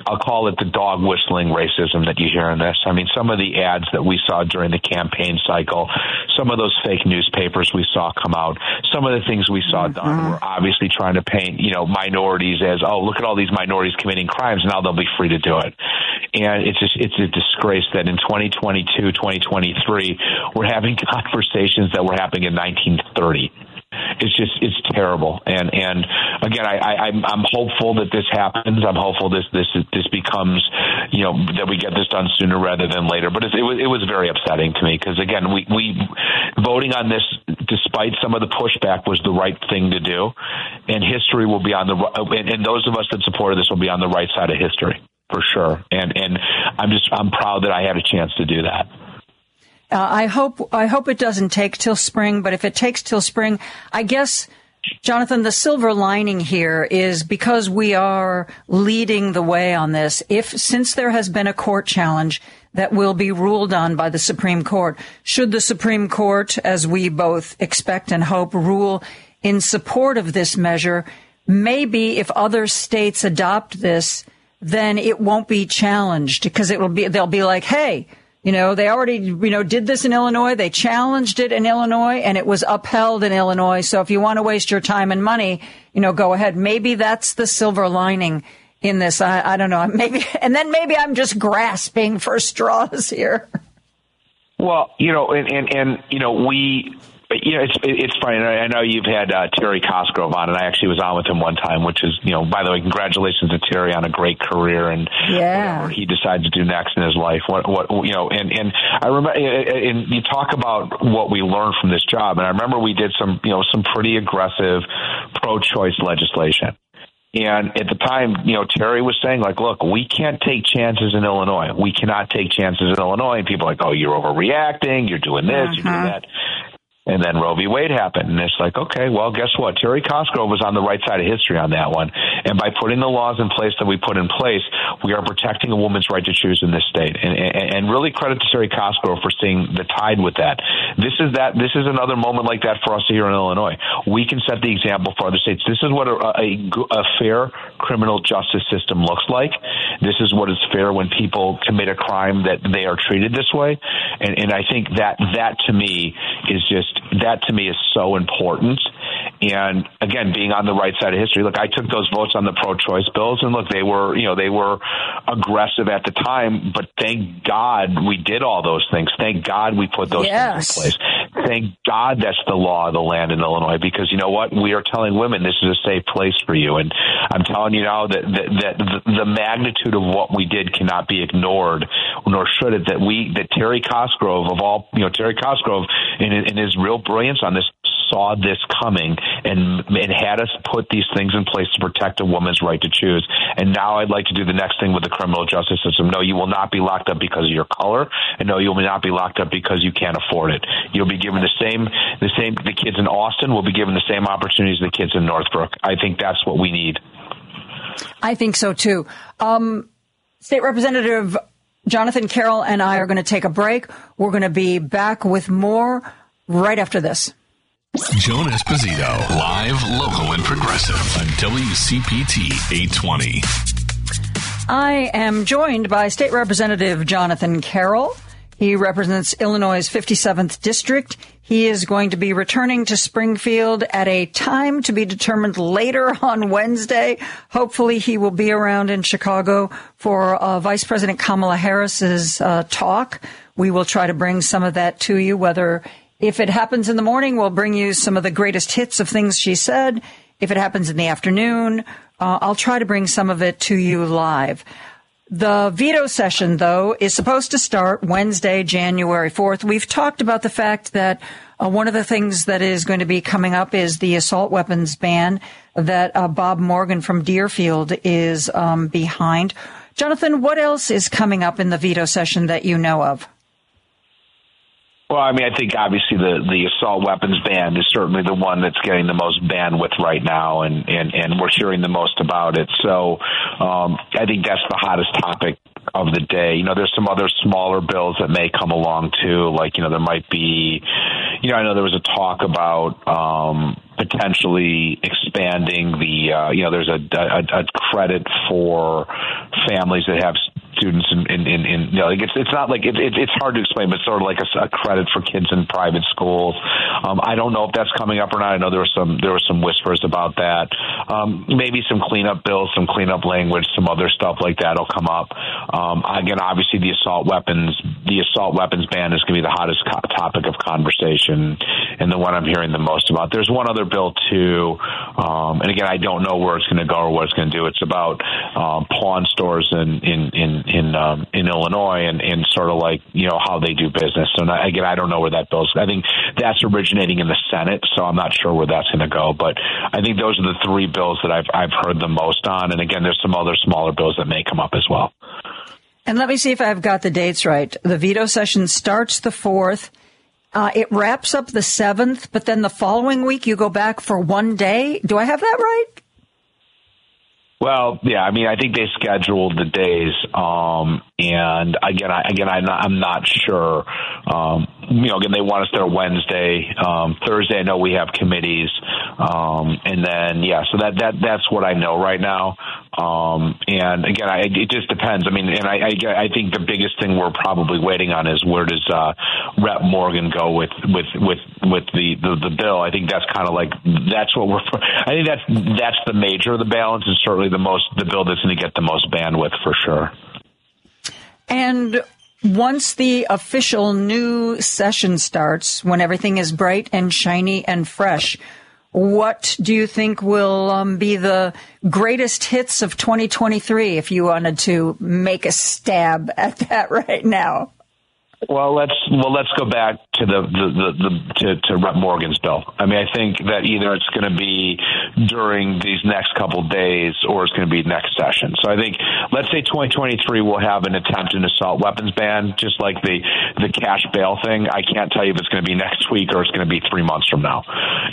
I'll call it the dog whistling racism that you hear in this. I mean, some of the ads that we saw during the campaign cycle, some of those fake newspapers we saw come out, some of the things we saw mm-hmm. done were obviously trying to paint, you know, minorities as, oh, look at all these minorities committing crimes. Now they'll be free to do it. And it's just, it's a disgrace that in 2022, 2023, we're having conversations that were happening in 1930 it's just it's terrible. And and again, I, I I'm I'm hopeful that this happens. I'm hopeful this this this becomes you know that we get this done sooner rather than later. But it, it was it was very upsetting to me because again, we we voting on this despite some of the pushback was the right thing to do, and history will be on the and, and those of us that supported this will be on the right side of history for sure. And and I'm just I'm proud that I had a chance to do that. Uh, I hope I hope it doesn't take till spring, but if it takes till spring, I guess Jonathan, the silver lining here is because we are leading the way on this. If since there has been a court challenge, that will be ruled on by the Supreme Court. Should the Supreme Court, as we both expect and hope, rule in support of this measure, maybe if other states adopt this, then it won't be challenged because it will be, they'll be like, hey, you know, they already, you know, did this in Illinois. They challenged it in Illinois and it was upheld in Illinois. So if you want to waste your time and money, you know, go ahead. Maybe that's the silver lining in this. I, I don't know. Maybe, and then maybe I'm just grasping for straws here. Well, you know, and, and, and you know, we, you know, it's it's funny. I know you've had uh, Terry Cosgrove on, and I actually was on with him one time, which is, you know, by the way, congratulations to Terry on a great career and yeah. whatever he decides to do next in his life. What, what, you know, and and I remember, and you talk about what we learned from this job, and I remember we did some, you know, some pretty aggressive pro-choice legislation. And at the time, you know, Terry was saying, like, look, we can't take chances in Illinois. We cannot take chances in Illinois. And people are like, oh, you're overreacting. You're doing this. Uh-huh. You're doing uh-huh. that. And then Roe v. Wade happened. And it's like, okay, well, guess what? Terry Cosgrove was on the right side of history on that one. And by putting the laws in place that we put in place, we are protecting a woman's right to choose in this state. And, and, and really credit to Terry Cosgrove for seeing the tide with that. This is that, this is another moment like that for us here in Illinois. We can set the example for other states. This is what a, a, a fair criminal justice system looks like. This is what is fair when people commit a crime that they are treated this way. And, and I think that, that to me is just just that to me is so important. And again, being on the right side of history, look, I took those votes on the pro-choice bills, and look, they were, you know, they were aggressive at the time. But thank God we did all those things. Thank God we put those yes. things in place. Thank God that's the law of the land in Illinois, because you know what? We are telling women this is a safe place for you, and I'm telling you now that that, that the, the magnitude of what we did cannot be ignored, nor should it. That we, that Terry Cosgrove of all, you know, Terry Cosgrove in, in his real brilliance on this saw this coming and and had us put these things in place to protect a woman's right to choose. And now I'd like to do the next thing with the criminal justice system. No, you will not be locked up because of your color, and no, you will not be locked up because you can't afford it. You'll be given the same the same the kids in Austin will be given the same opportunities the kids in Northbrook. I think that's what we need. I think so too. Um, State Representative Jonathan Carroll and I are going to take a break. We're going to be back with more right after this. Joan Esposito, live, local, and progressive on WCPT 820. I am joined by State Representative Jonathan Carroll. He represents Illinois' 57th district. He is going to be returning to Springfield at a time to be determined later on Wednesday. Hopefully he will be around in Chicago for uh, Vice President Kamala Harris's uh, talk. We will try to bring some of that to you, whether if it happens in the morning, we'll bring you some of the greatest hits of things she said. If it happens in the afternoon, uh, I'll try to bring some of it to you live. The veto session, though, is supposed to start Wednesday, January 4th. We've talked about the fact that uh, one of the things that is going to be coming up is the assault weapons ban that uh, Bob Morgan from Deerfield is um, behind. Jonathan, what else is coming up in the veto session that you know of? Well, I mean, I think obviously the the assault weapons ban is certainly the one that's getting the most bandwidth right now, and and and we're hearing the most about it. So, um, I think that's the hottest topic of the day. You know, there's some other smaller bills that may come along too. Like, you know, there might be, you know, I know there was a talk about um, potentially expanding the, uh, you know, there's a, a, a credit for families that have students in, in, in, in you know, like it's, it's not like it, it, it's hard to explain, but sort of like a, a credit for kids in private schools. Um, I don't know if that's coming up or not. I know there were some, there were some whispers about that. Um, maybe some cleanup bills, some cleanup language, some other stuff like that will come up. Um, again, obviously the assault weapons, the assault weapons ban is going to be the hottest co- topic of conversation and the one I'm hearing the most about. There's one other bill too. Um, and again, I don't know where it's going to go or what it's going to do. It's about, um, pawn stores in, in, in, in um, in Illinois and, and sort of like you know how they do business. So again, I don't know where that goes. I think that's originating in the Senate, so I'm not sure where that's going to go. But I think those are the three bills that I've I've heard the most on. And again, there's some other smaller bills that may come up as well. And let me see if I've got the dates right. The veto session starts the fourth. Uh, it wraps up the seventh, but then the following week you go back for one day. Do I have that right? Well, yeah, I mean, I think they scheduled the days, um, and again, I, again, I'm not, I'm not sure. Um, you know, again, they want us there Wednesday, um, Thursday. I know we have committees, um, and then yeah, so that that that's what I know right now. Um, and again, I, it just depends. I mean, and I, I, I think the biggest thing we're probably waiting on is where does uh, Rep Morgan go with with with with the the, the bill. I think that's kind of like that's what we're. I think that's that's the major of the balance, and certainly the most the bill that's going to get the most bandwidth for sure. And once the official new session starts, when everything is bright and shiny and fresh, what do you think will um, be the greatest hits of 2023 if you wanted to make a stab at that right now? Well, let's well let's go back to the, the, the, to, to Rep Morgan's bill. I mean, I think that either it's going to be during these next couple days or it's going to be next session. So I think let's say 2023 will have an attempt an assault weapons ban, just like the the cash bail thing. I can't tell you if it's going to be next week or it's going to be three months from now.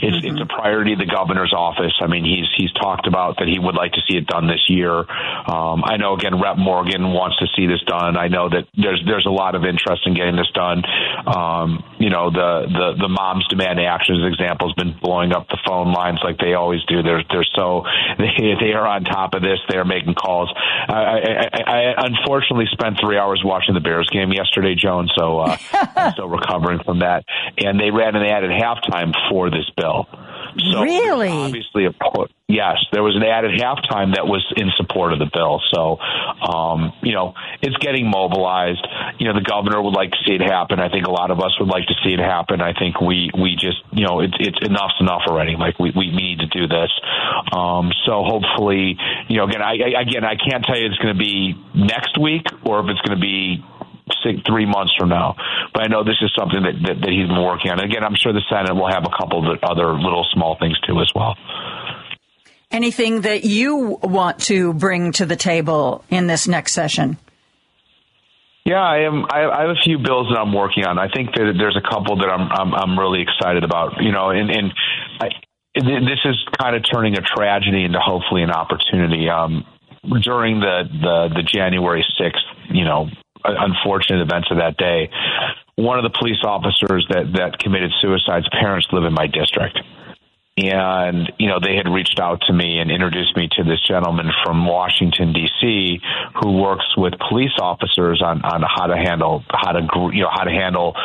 It's mm-hmm. it's a priority of the governor's office. I mean, he's he's talked about that he would like to see it done this year. Um, I know again, Rep Morgan wants to see this done. I know that there's there's a lot of interest in getting this done. Um, you know, the, the, the moms demand action as example has been blowing up the phone lines like they always do. They're, they're so, they, they are on top of this. They're making calls. I, I, I unfortunately spent three hours watching the Bears game yesterday, Joan, so, uh, I'm still recovering from that. And they ran an ad at halftime for this bill. So really? Obviously, a yes, there was an ad at halftime that was in support of the bill. So, um, you know, it's getting mobilized. You know, the governor would like to see it happen. I think a lot of us would like to see it happen. I think we we just you know it's it's enough's enough already. Like we we need to do this. Um, so hopefully, you know, again, I, I again I can't tell you it's going to be next week or if it's going to be three months from now. But I know this is something that, that, that he's been working on. And again, I'm sure the Senate will have a couple of other little small things too as well. Anything that you want to bring to the table in this next session? Yeah, I am. I, have a few bills that I'm working on. I think that there's a couple that I'm I'm, I'm really excited about. You know, and and I, this is kind of turning a tragedy into hopefully an opportunity. Um, during the the the January sixth, you know, unfortunate events of that day, one of the police officers that that committed suicide's parents live in my district. And, you know, they had reached out to me and introduced me to this gentleman from Washington, D.C., who works with police officers on, on how to handle, how to, you know, how to handle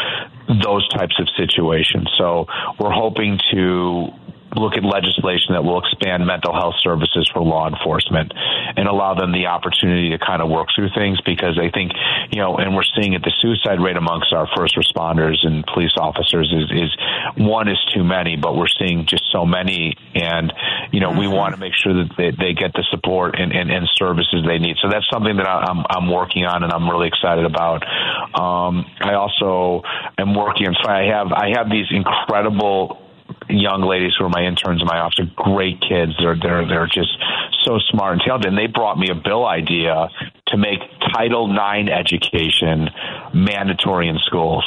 those types of situations. So we're hoping to look at legislation that will expand mental health services for law enforcement and allow them the opportunity to kind of work through things because I think, you know, and we're seeing it, the suicide rate amongst our first responders and police officers is, is one is too many, but we're seeing just so many. And, you know, we want to make sure that they, they get the support and, and, and services they need. So that's something that I'm, I'm working on and I'm really excited about. Um, I also am working on, so I have, I have these incredible young ladies who are my interns in my office are great kids. They're they're they're just so smart and talented. And they brought me a bill idea to make Title IX education mandatory in schools.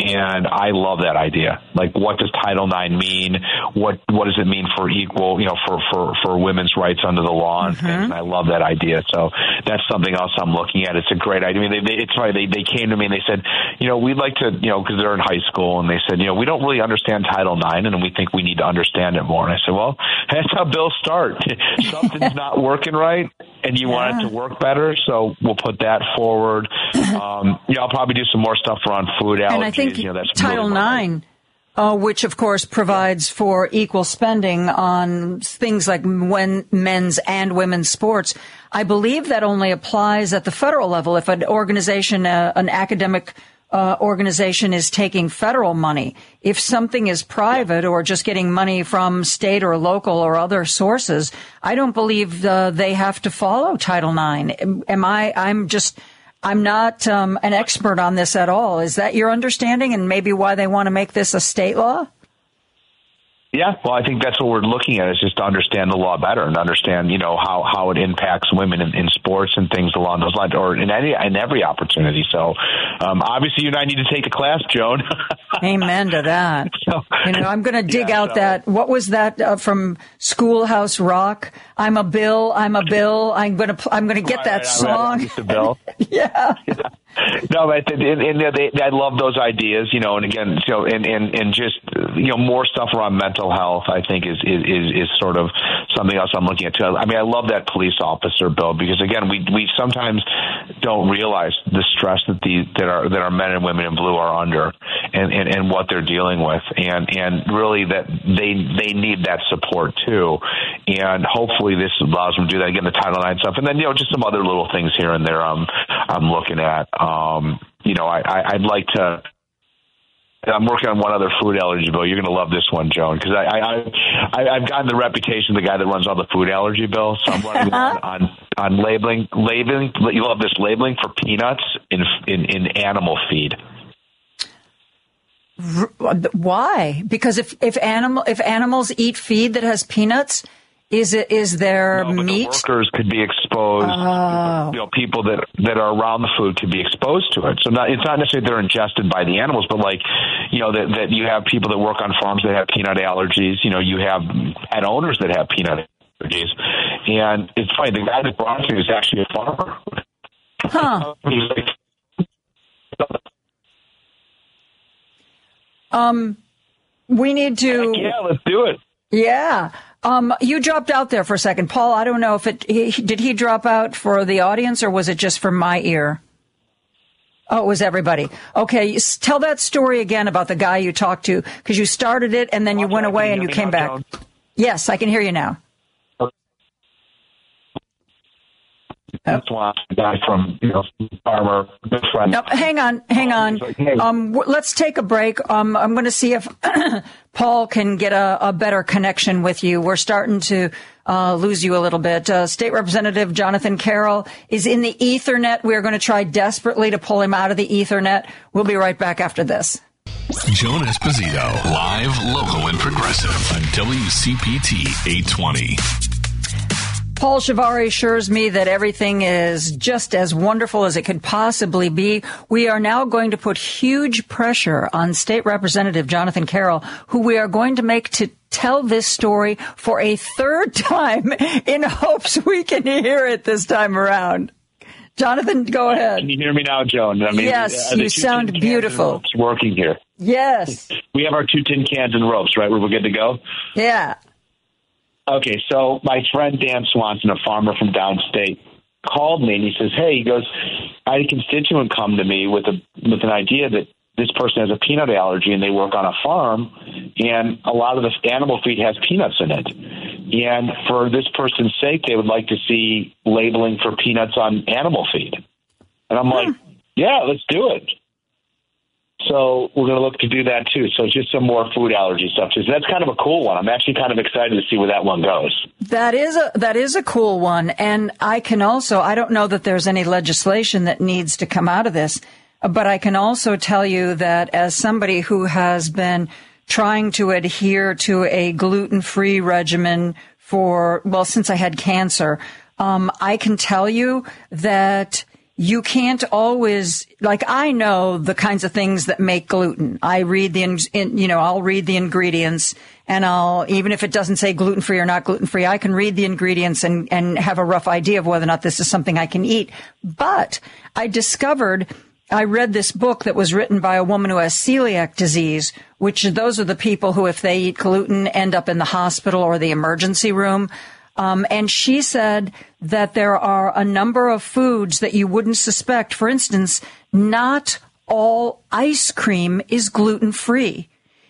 And I love that idea. Like, what does Title IX mean? What what does it mean for equal, you know, for for for women's rights under the law? And, mm-hmm. and I love that idea. So that's something else I'm looking at. It's a great idea. I mean, they, they, it's funny. They they came to me and they said, you know, we'd like to, you know, because they're in high school, and they said, you know, we don't really understand Title IX, and we think we need to understand it more. And I said, well, that's how bills start. Something's not working right, and you yeah. want it to work better, so we'll put that forward. Um, yeah, I'll probably do some more stuff around food allergies think you know, Title really IX, uh, which of course provides for equal spending on things like when men's and women's sports. I believe that only applies at the federal level. If an organization, uh, an academic uh, organization is taking federal money. If something is private or just getting money from state or local or other sources, I don't believe uh, they have to follow Title IX. Am I? I'm just I'm not um, an expert on this at all. Is that your understanding and maybe why they want to make this a state law? Yeah, well, I think that's what we're looking at is just to understand the law better and understand, you know, how, how it impacts women in, in sports and things along those lines, or in any in every opportunity. So, um, obviously, you and I need to take a class, Joan. Amen to that. So, you know, I'm going to dig yeah, out so. that. What was that uh, from Schoolhouse Rock? I'm a Bill. I'm a Bill. I'm going to. I'm going to get right, that right, song. Bill. yeah. yeah. No, but and, and they, they, I love those ideas, you know, and again, so and, and and just you know more stuff around mental health. I think is is is sort of something else I'm looking at too. I mean, I love that police officer bill because again, we we sometimes don't realize the stress that the that our that our men and women in blue are under, and and, and what they're dealing with, and and really that they they need that support too, and hopefully this allows them to do that again the Title IX stuff, and then you know just some other little things here and there. I'm I'm looking at. Um, you know, I, I, I'd like to. I'm working on one other food allergy bill. You're going to love this one, Joan, because I, I, I, I've gotten the reputation of the guy that runs all the food allergy bills. So I'm running on, on on labeling, labeling. You love this labeling for peanuts in in, in animal feed. Why? Because if if animal if animals eat feed that has peanuts, is it is there no, meat? The workers could be exposed. Oh. You know, people that that are around the food could be exposed to it. So not, it's not necessarily they're ingested by the animals, but like you know that that you have people that work on farms that have peanut allergies. You know, you have pet owners that have peanut allergies, and it's funny. The guy that brought me is actually a farmer. Huh. um, we need to. yeah, let's do it. Yeah. Um, you dropped out there for a second, Paul. I don't know if it he, did he drop out for the audience or was it just for my ear? Oh, it was everybody. Okay, tell that story again about the guy you talked to because you started it and then you went away and you came back. Yes, I can hear you now. That's why a guy from you know farmer good friend. No, hang on, hang on. Like, hey. Um, w- let's take a break. Um, I'm going to see if Paul can get a, a, better connection with you. We're starting to uh, lose you a little bit. Uh, State Representative Jonathan Carroll is in the Ethernet. We're going to try desperately to pull him out of the Ethernet. We'll be right back after this. Joan Esposito, live, local, and progressive on WCPT 820. Paul Shavari assures me that everything is just as wonderful as it could possibly be. We are now going to put huge pressure on State Representative Jonathan Carroll, who we are going to make to tell this story for a third time in hopes we can hear it this time around. Jonathan, go ahead. Can you hear me now, Joan? I mean, yes, uh, you sound beautiful. It's working here. Yes. We have our two tin cans and ropes, right? We're good to go? Yeah. Okay, so my friend Dan Swanson, a farmer from downstate, called me and he says, "Hey, he goes, I had a constituent come to me with a with an idea that this person has a peanut allergy and they work on a farm, and a lot of the animal feed has peanuts in it, and for this person's sake, they would like to see labeling for peanuts on animal feed." And I'm like, hmm. "Yeah, let's do it." So we're going to look to do that too. So just some more food allergy stuff too. So that's kind of a cool one. I'm actually kind of excited to see where that one goes. That is a that is a cool one, and I can also I don't know that there's any legislation that needs to come out of this, but I can also tell you that as somebody who has been trying to adhere to a gluten free regimen for well since I had cancer, um, I can tell you that you can't always like I know the kinds of things that make gluten. I read the in, you know I'll read the ingredients and I'll even if it doesn't say gluten free or not gluten free, I can read the ingredients and and have a rough idea of whether or not this is something I can eat. But I discovered I read this book that was written by a woman who has celiac disease, which those are the people who if they eat gluten end up in the hospital or the emergency room. Um, and she said that there are a number of foods that you wouldn't suspect. For instance, not all ice cream is gluten free.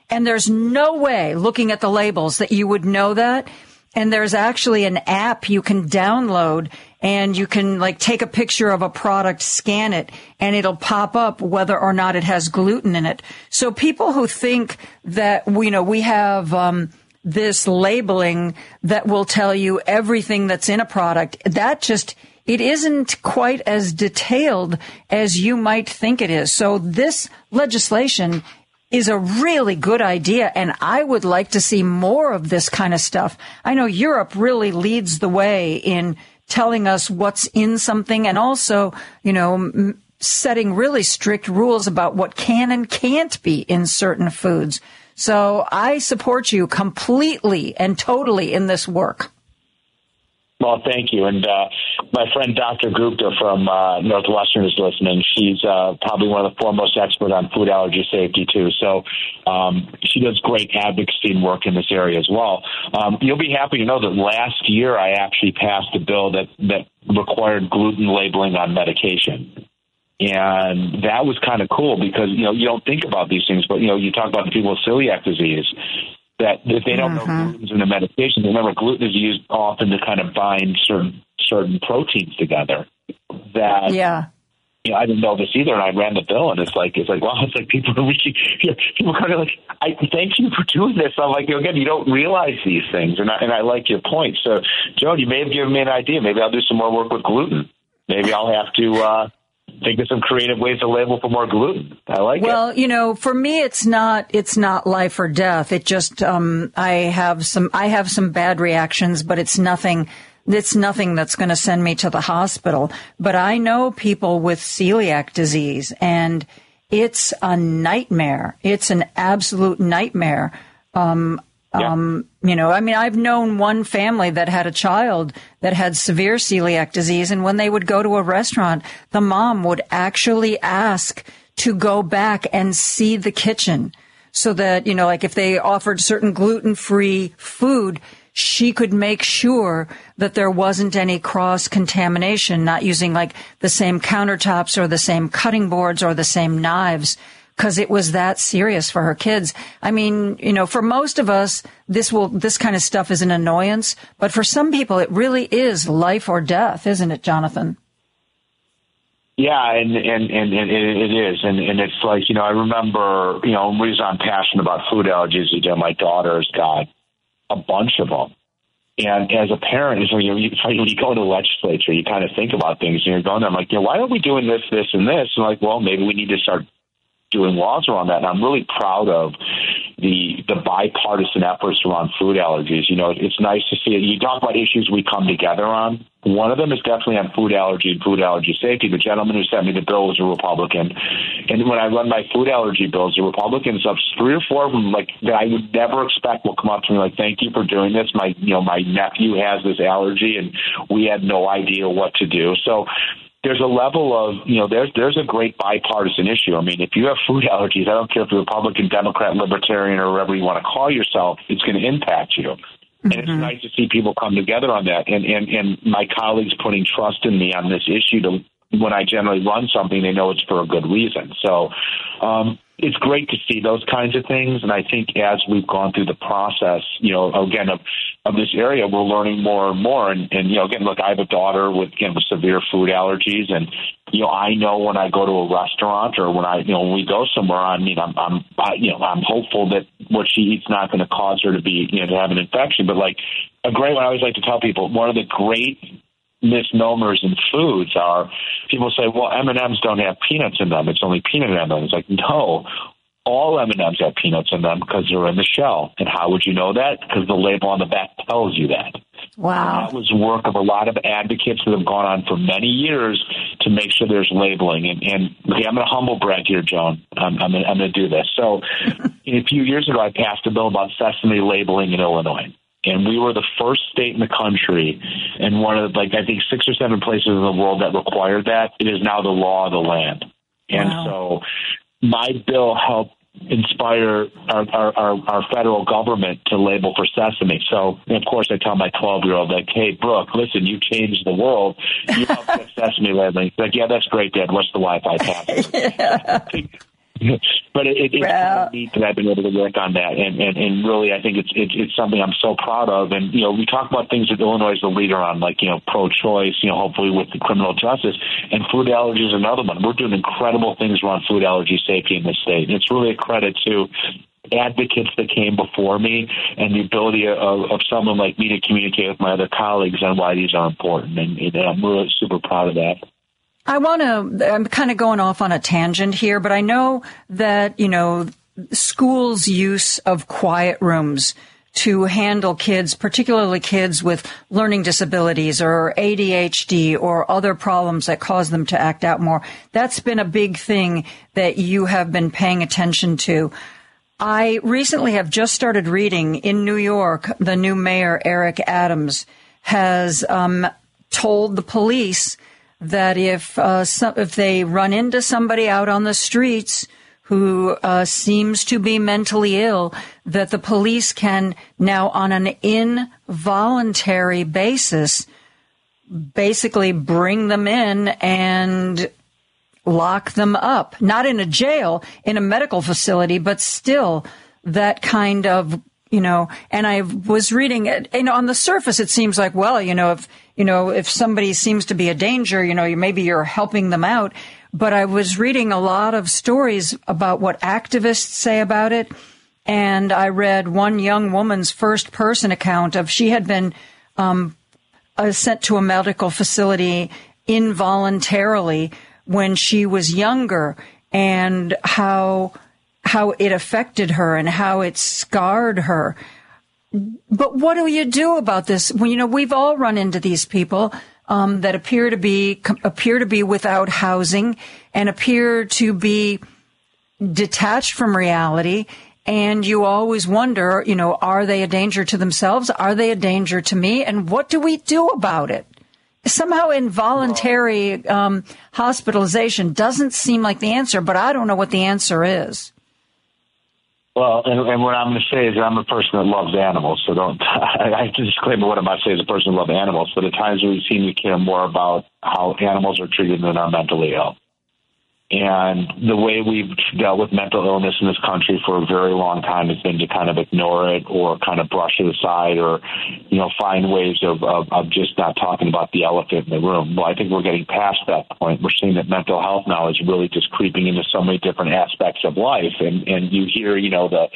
And there's no way looking at the labels that you would know that. And there's actually an app you can download and you can like take a picture of a product, scan it, and it'll pop up whether or not it has gluten in it. So people who think that, you know, we have, um, this labeling that will tell you everything that's in a product. That just, it isn't quite as detailed as you might think it is. So this legislation is a really good idea. And I would like to see more of this kind of stuff. I know Europe really leads the way in telling us what's in something and also, you know, m- setting really strict rules about what can and can't be in certain foods. So I support you completely and totally in this work. Well, thank you. And uh, my friend Dr. Gupta from uh, Northwestern is listening. She's uh, probably one of the foremost experts on food allergy safety, too. So um, she does great advocacy and work in this area as well. Um, you'll be happy to know that last year I actually passed a bill that, that required gluten labeling on medication. And that was kind of cool because, you know, you don't think about these things, but, you know, you talk about the people with celiac disease that if they don't mm-hmm. know gluten's in the medication, remember gluten is used often to kind of bind certain certain proteins together. That yeah. You know, I didn't know this either, and I ran the bill, and it's like it's like wow, it's like people are reaching, you know, people are kind of like, I thank you for doing this. I'm like, again, you don't realize these things, and I, and I like your point. So, Joan, you may have given me an idea. Maybe I'll do some more work with gluten. Maybe I'll have to uh, think of some creative ways to label for more gluten. I like well, it. Well, you know, for me, it's not it's not life or death. It just um, I have some I have some bad reactions, but it's nothing. It's nothing that's going to send me to the hospital. But I know people with celiac disease, and it's a nightmare. It's an absolute nightmare. Um, yeah. Um, you know, I mean, I've known one family that had a child that had severe celiac disease. And when they would go to a restaurant, the mom would actually ask to go back and see the kitchen so that, you know, like if they offered certain gluten free food, she could make sure that there wasn't any cross contamination, not using like the same countertops or the same cutting boards or the same knives because it was that serious for her kids. I mean, you know, for most of us, this will, this kind of stuff is an annoyance, but for some people, it really is life or death, isn't it, Jonathan? Yeah, and and and, and it is, and and it's like you know, I remember you know, reason I'm passionate about food allergies that my daughter's got a bunch of them. And as a parent, is when you, when you go to the legislature, you kind of think about things, and you're going there. I'm like, you know, why are we doing this, this, and this? And like, well, maybe we need to start doing laws around that. And I'm really proud of the the bipartisan efforts around food allergies. You know, it's nice to see it. You talk about issues we come together on. One of them is definitely on food allergy and food allergy safety. The gentleman who sent me the bill was a Republican, and when I run my food allergy bills, the Republicans, up three or four of them, like that I would never expect, will come up to me like, "Thank you for doing this." My, you know, my nephew has this allergy, and we had no idea what to do. So there's a level of you know there's there's a great bipartisan issue. I mean, if you have food allergies, I don't care if you're Republican, Democrat, Libertarian, or whatever you want to call yourself, it's going to impact you. Mm-hmm. And it's mm-hmm. nice to see people come together on that, and and and my colleagues putting trust in me on this issue to when I generally run something, they know it's for a good reason. So um, it's great to see those kinds of things. And I think as we've gone through the process, you know, again, of, of this area, we're learning more and more. And, and, you know, again, look, I have a daughter with, again, with severe food allergies. And, you know, I know when I go to a restaurant or when I, you know, when we go somewhere, I mean, I'm, I'm, I, you know, I'm hopeful that what she eats not going to cause her to be, you know, to have an infection. But like a great one, I always like to tell people, one of the great misnomers in foods are people say, well, M&Ms don't have peanuts in them. It's only peanut M&Ms. Like, no, all M&Ms have peanuts in them because they're in the shell. And how would you know that? Because the label on the back tells you that. Wow. That was work of a lot of advocates that have gone on for many years to make sure there's labeling. And, and okay, I'm going to humble brag here, Joan. I'm, I'm going to do this. So a few years ago, I passed a bill about sesame labeling in Illinois and we were the first state in the country and one of the, like I think six or seven places in the world that required that. It is now the law of the land. And wow. so my bill helped inspire our, our, our, our, federal government to label for sesame. So, of course, I tell my 12 year old, like, hey, Brooke, listen, you changed the world. You helped sesame labeling. Like, yeah, that's great, Dad. What's the Wi Fi password? but it, it, it's well, neat that I've been able to work on that, and, and, and really, I think it's, it's it's something I'm so proud of. And you know, we talk about things that Illinois is the leader on, like you know, pro-choice. You know, hopefully with the criminal justice and food allergies, another one. We're doing incredible things around food allergy safety in this state. And it's really a credit to advocates that came before me and the ability of, of someone like me to communicate with my other colleagues on why these are important. And, and I'm really super proud of that. I want to, I'm kind of going off on a tangent here, but I know that, you know, schools' use of quiet rooms to handle kids, particularly kids with learning disabilities or ADHD or other problems that cause them to act out more. That's been a big thing that you have been paying attention to. I recently have just started reading in New York, the new mayor, Eric Adams, has um, told the police that if uh, some, if they run into somebody out on the streets who uh, seems to be mentally ill, that the police can now, on an involuntary basis, basically bring them in and lock them up. Not in a jail, in a medical facility, but still that kind of you know, and I was reading it, know, on the surface, it seems like, well, you know, if, you know, if somebody seems to be a danger, you know, you, maybe you're helping them out. But I was reading a lot of stories about what activists say about it. And I read one young woman's first person account of she had been um, uh, sent to a medical facility involuntarily when she was younger and how how it affected her and how it scarred her. But what do you do about this? Well, you know, we've all run into these people um, that appear to be appear to be without housing and appear to be detached from reality. And you always wonder, you know, are they a danger to themselves? Are they a danger to me? And what do we do about it? Somehow involuntary um, hospitalization doesn't seem like the answer, but I don't know what the answer is. Well, and, and what I'm going to say is I'm a person that loves animals, so don't. I, have to disclaim what I'm about to say as a person who loves animals, but at times we seem to care more about how animals are treated than our mentally ill. And the way we've dealt with mental illness in this country for a very long time has been to kind of ignore it or kind of brush it aside or, you know, find ways of, of, of just not talking about the elephant in the room. Well, I think we're getting past that point. We're seeing that mental health now is really just creeping into so many different aspects of life. And, and you hear, you know, the,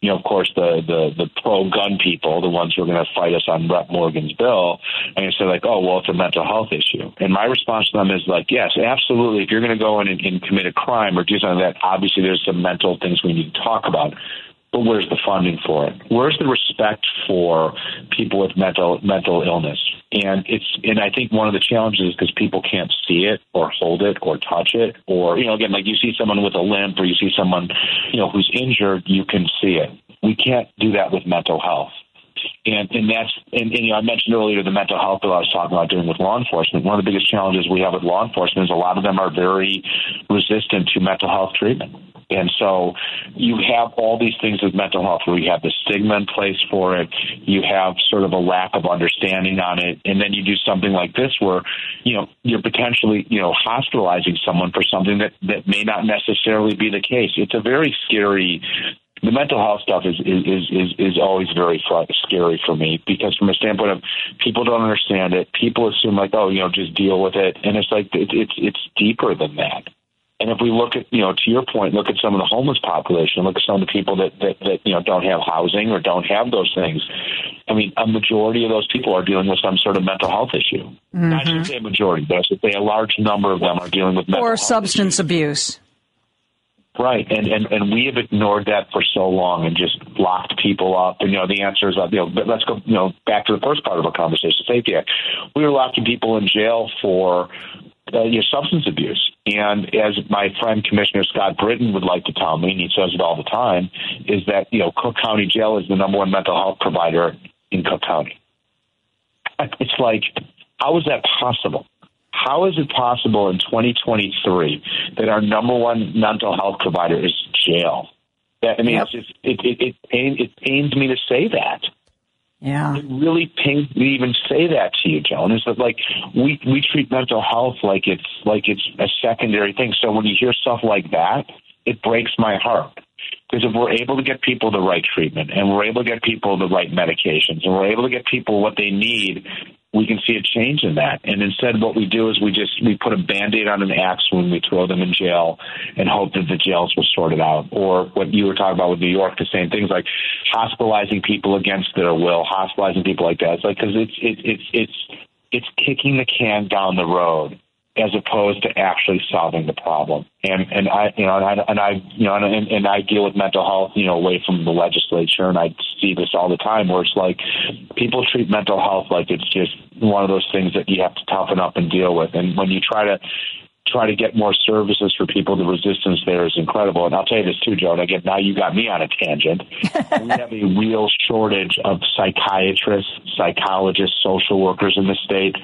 you know, of course, the the the pro gun people, the ones who are going to fight us on Rep Morgan's bill, and you say like, oh, well, it's a mental health issue. And my response to them is like, yes, absolutely. If you're going to go in and, and commit a crime or do something like that, obviously there's some mental things we need to talk about but where's the funding for it? Where's the respect for people with mental mental illness? And it's and I think one of the challenges is because people can't see it or hold it or touch it or you know again like you see someone with a limp or you see someone you know who's injured you can see it. We can't do that with mental health. And and that's and, and you know I mentioned earlier the mental health that I was talking about doing with law enforcement. One of the biggest challenges we have with law enforcement is a lot of them are very resistant to mental health treatment and so you have all these things with mental health where you have the stigma in place for it, you have sort of a lack of understanding on it, and then you do something like this where, you know, you're potentially, you know, hospitalizing someone for something that, that may not necessarily be the case. It's a very scary the mental health stuff is is is is always very scary for me because from a standpoint of people don't understand it, people assume like, oh, you know, just deal with it, and it's like it's it's it's deeper than that. And if we look at, you know, to your point, look at some of the homeless population, look at some of the people that, that, that, you know, don't have housing or don't have those things. I mean, a majority of those people are dealing with some sort of mental health issue. Mm-hmm. I should say a majority, but I should say a large number of them are dealing with mental or substance issues. abuse. Right, and, and and we have ignored that for so long and just locked people up. And you know, the answer is, uh, you know, but let's go, you know, back to the first part of our conversation, Safety Act. We were locking people in jail for uh, your substance abuse. And as my friend Commissioner Scott Britton would like to tell me, and he says it all the time, is that you know Cook County Jail is the number one mental health provider in Cook County. It's like, how is that possible? How is it possible in 2023 that our number one mental health provider is jail? That, I mean, yep. it's just, it, it, it, it pains me to say that. Yeah. It really pains me to even say that to you, Joan. Is that like we we treat mental health like it's like it's a secondary thing. So when you hear stuff like that, it breaks my heart. Because if we're able to get people the right treatment and we're able to get people the right medications and we're able to get people what they need we can see a change in that. And instead, what we do is we just we put a band-aid on an axe when we throw them in jail and hope that the jails will sort it out. Or what you were talking about with New York, the same things like hospitalizing people against their will, hospitalizing people like that. It's like because it's it, it's it's it's kicking the can down the road as opposed to actually solving the problem. And and I you know and I, and I you know and, and I deal with mental health you know away from the legislature and I see this all the time where it's like people treat mental health like it's just one of those things that you have to toughen up and deal with. And when you try to try to get more services for people, the resistance there is incredible. And I'll tell you this too, Joan. Again, now you got me on a tangent. we have a real shortage of psychiatrists, psychologists, social workers in the state.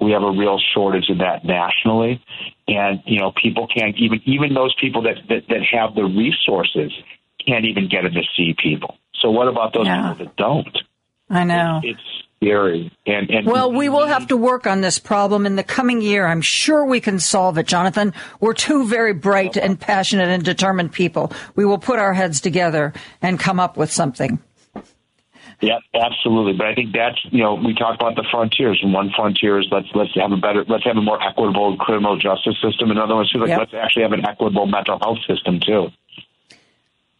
We have a real shortage of that nationally. And, you know, people can't even, even those people that, that, that have the resources can't even get in to see people. So what about those yeah. people that don't? I know. It's, it's scary. And, and well, we will have to work on this problem in the coming year. I'm sure we can solve it, Jonathan. We're two very bright and passionate and determined people. We will put our heads together and come up with something. Yeah, absolutely. But I think that's you know we talk about the frontiers, and one frontier is let's let's have a better let's have a more equitable criminal justice system. Another one is like yep. let's actually have an equitable mental health system too.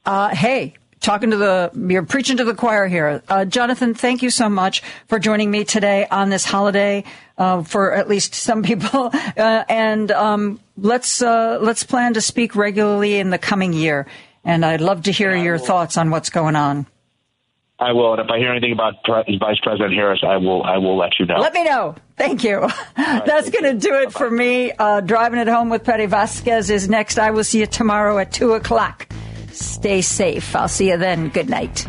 Uh, hey, talking to the, you're preaching to the choir here. Uh, Jonathan, thank you so much for joining me today on this holiday, uh, for at least some people. Uh, and, um, let's, uh, let's plan to speak regularly in the coming year. And I'd love to hear your thoughts on what's going on. I will, and if I hear anything about Pre- Vice President Harris, I will. I will let you know. Let me know. Thank you. Right, That's going to do it Bye-bye. for me. Uh, driving it home with Patti Vasquez is next. I will see you tomorrow at two o'clock. Stay safe. I'll see you then. Good night.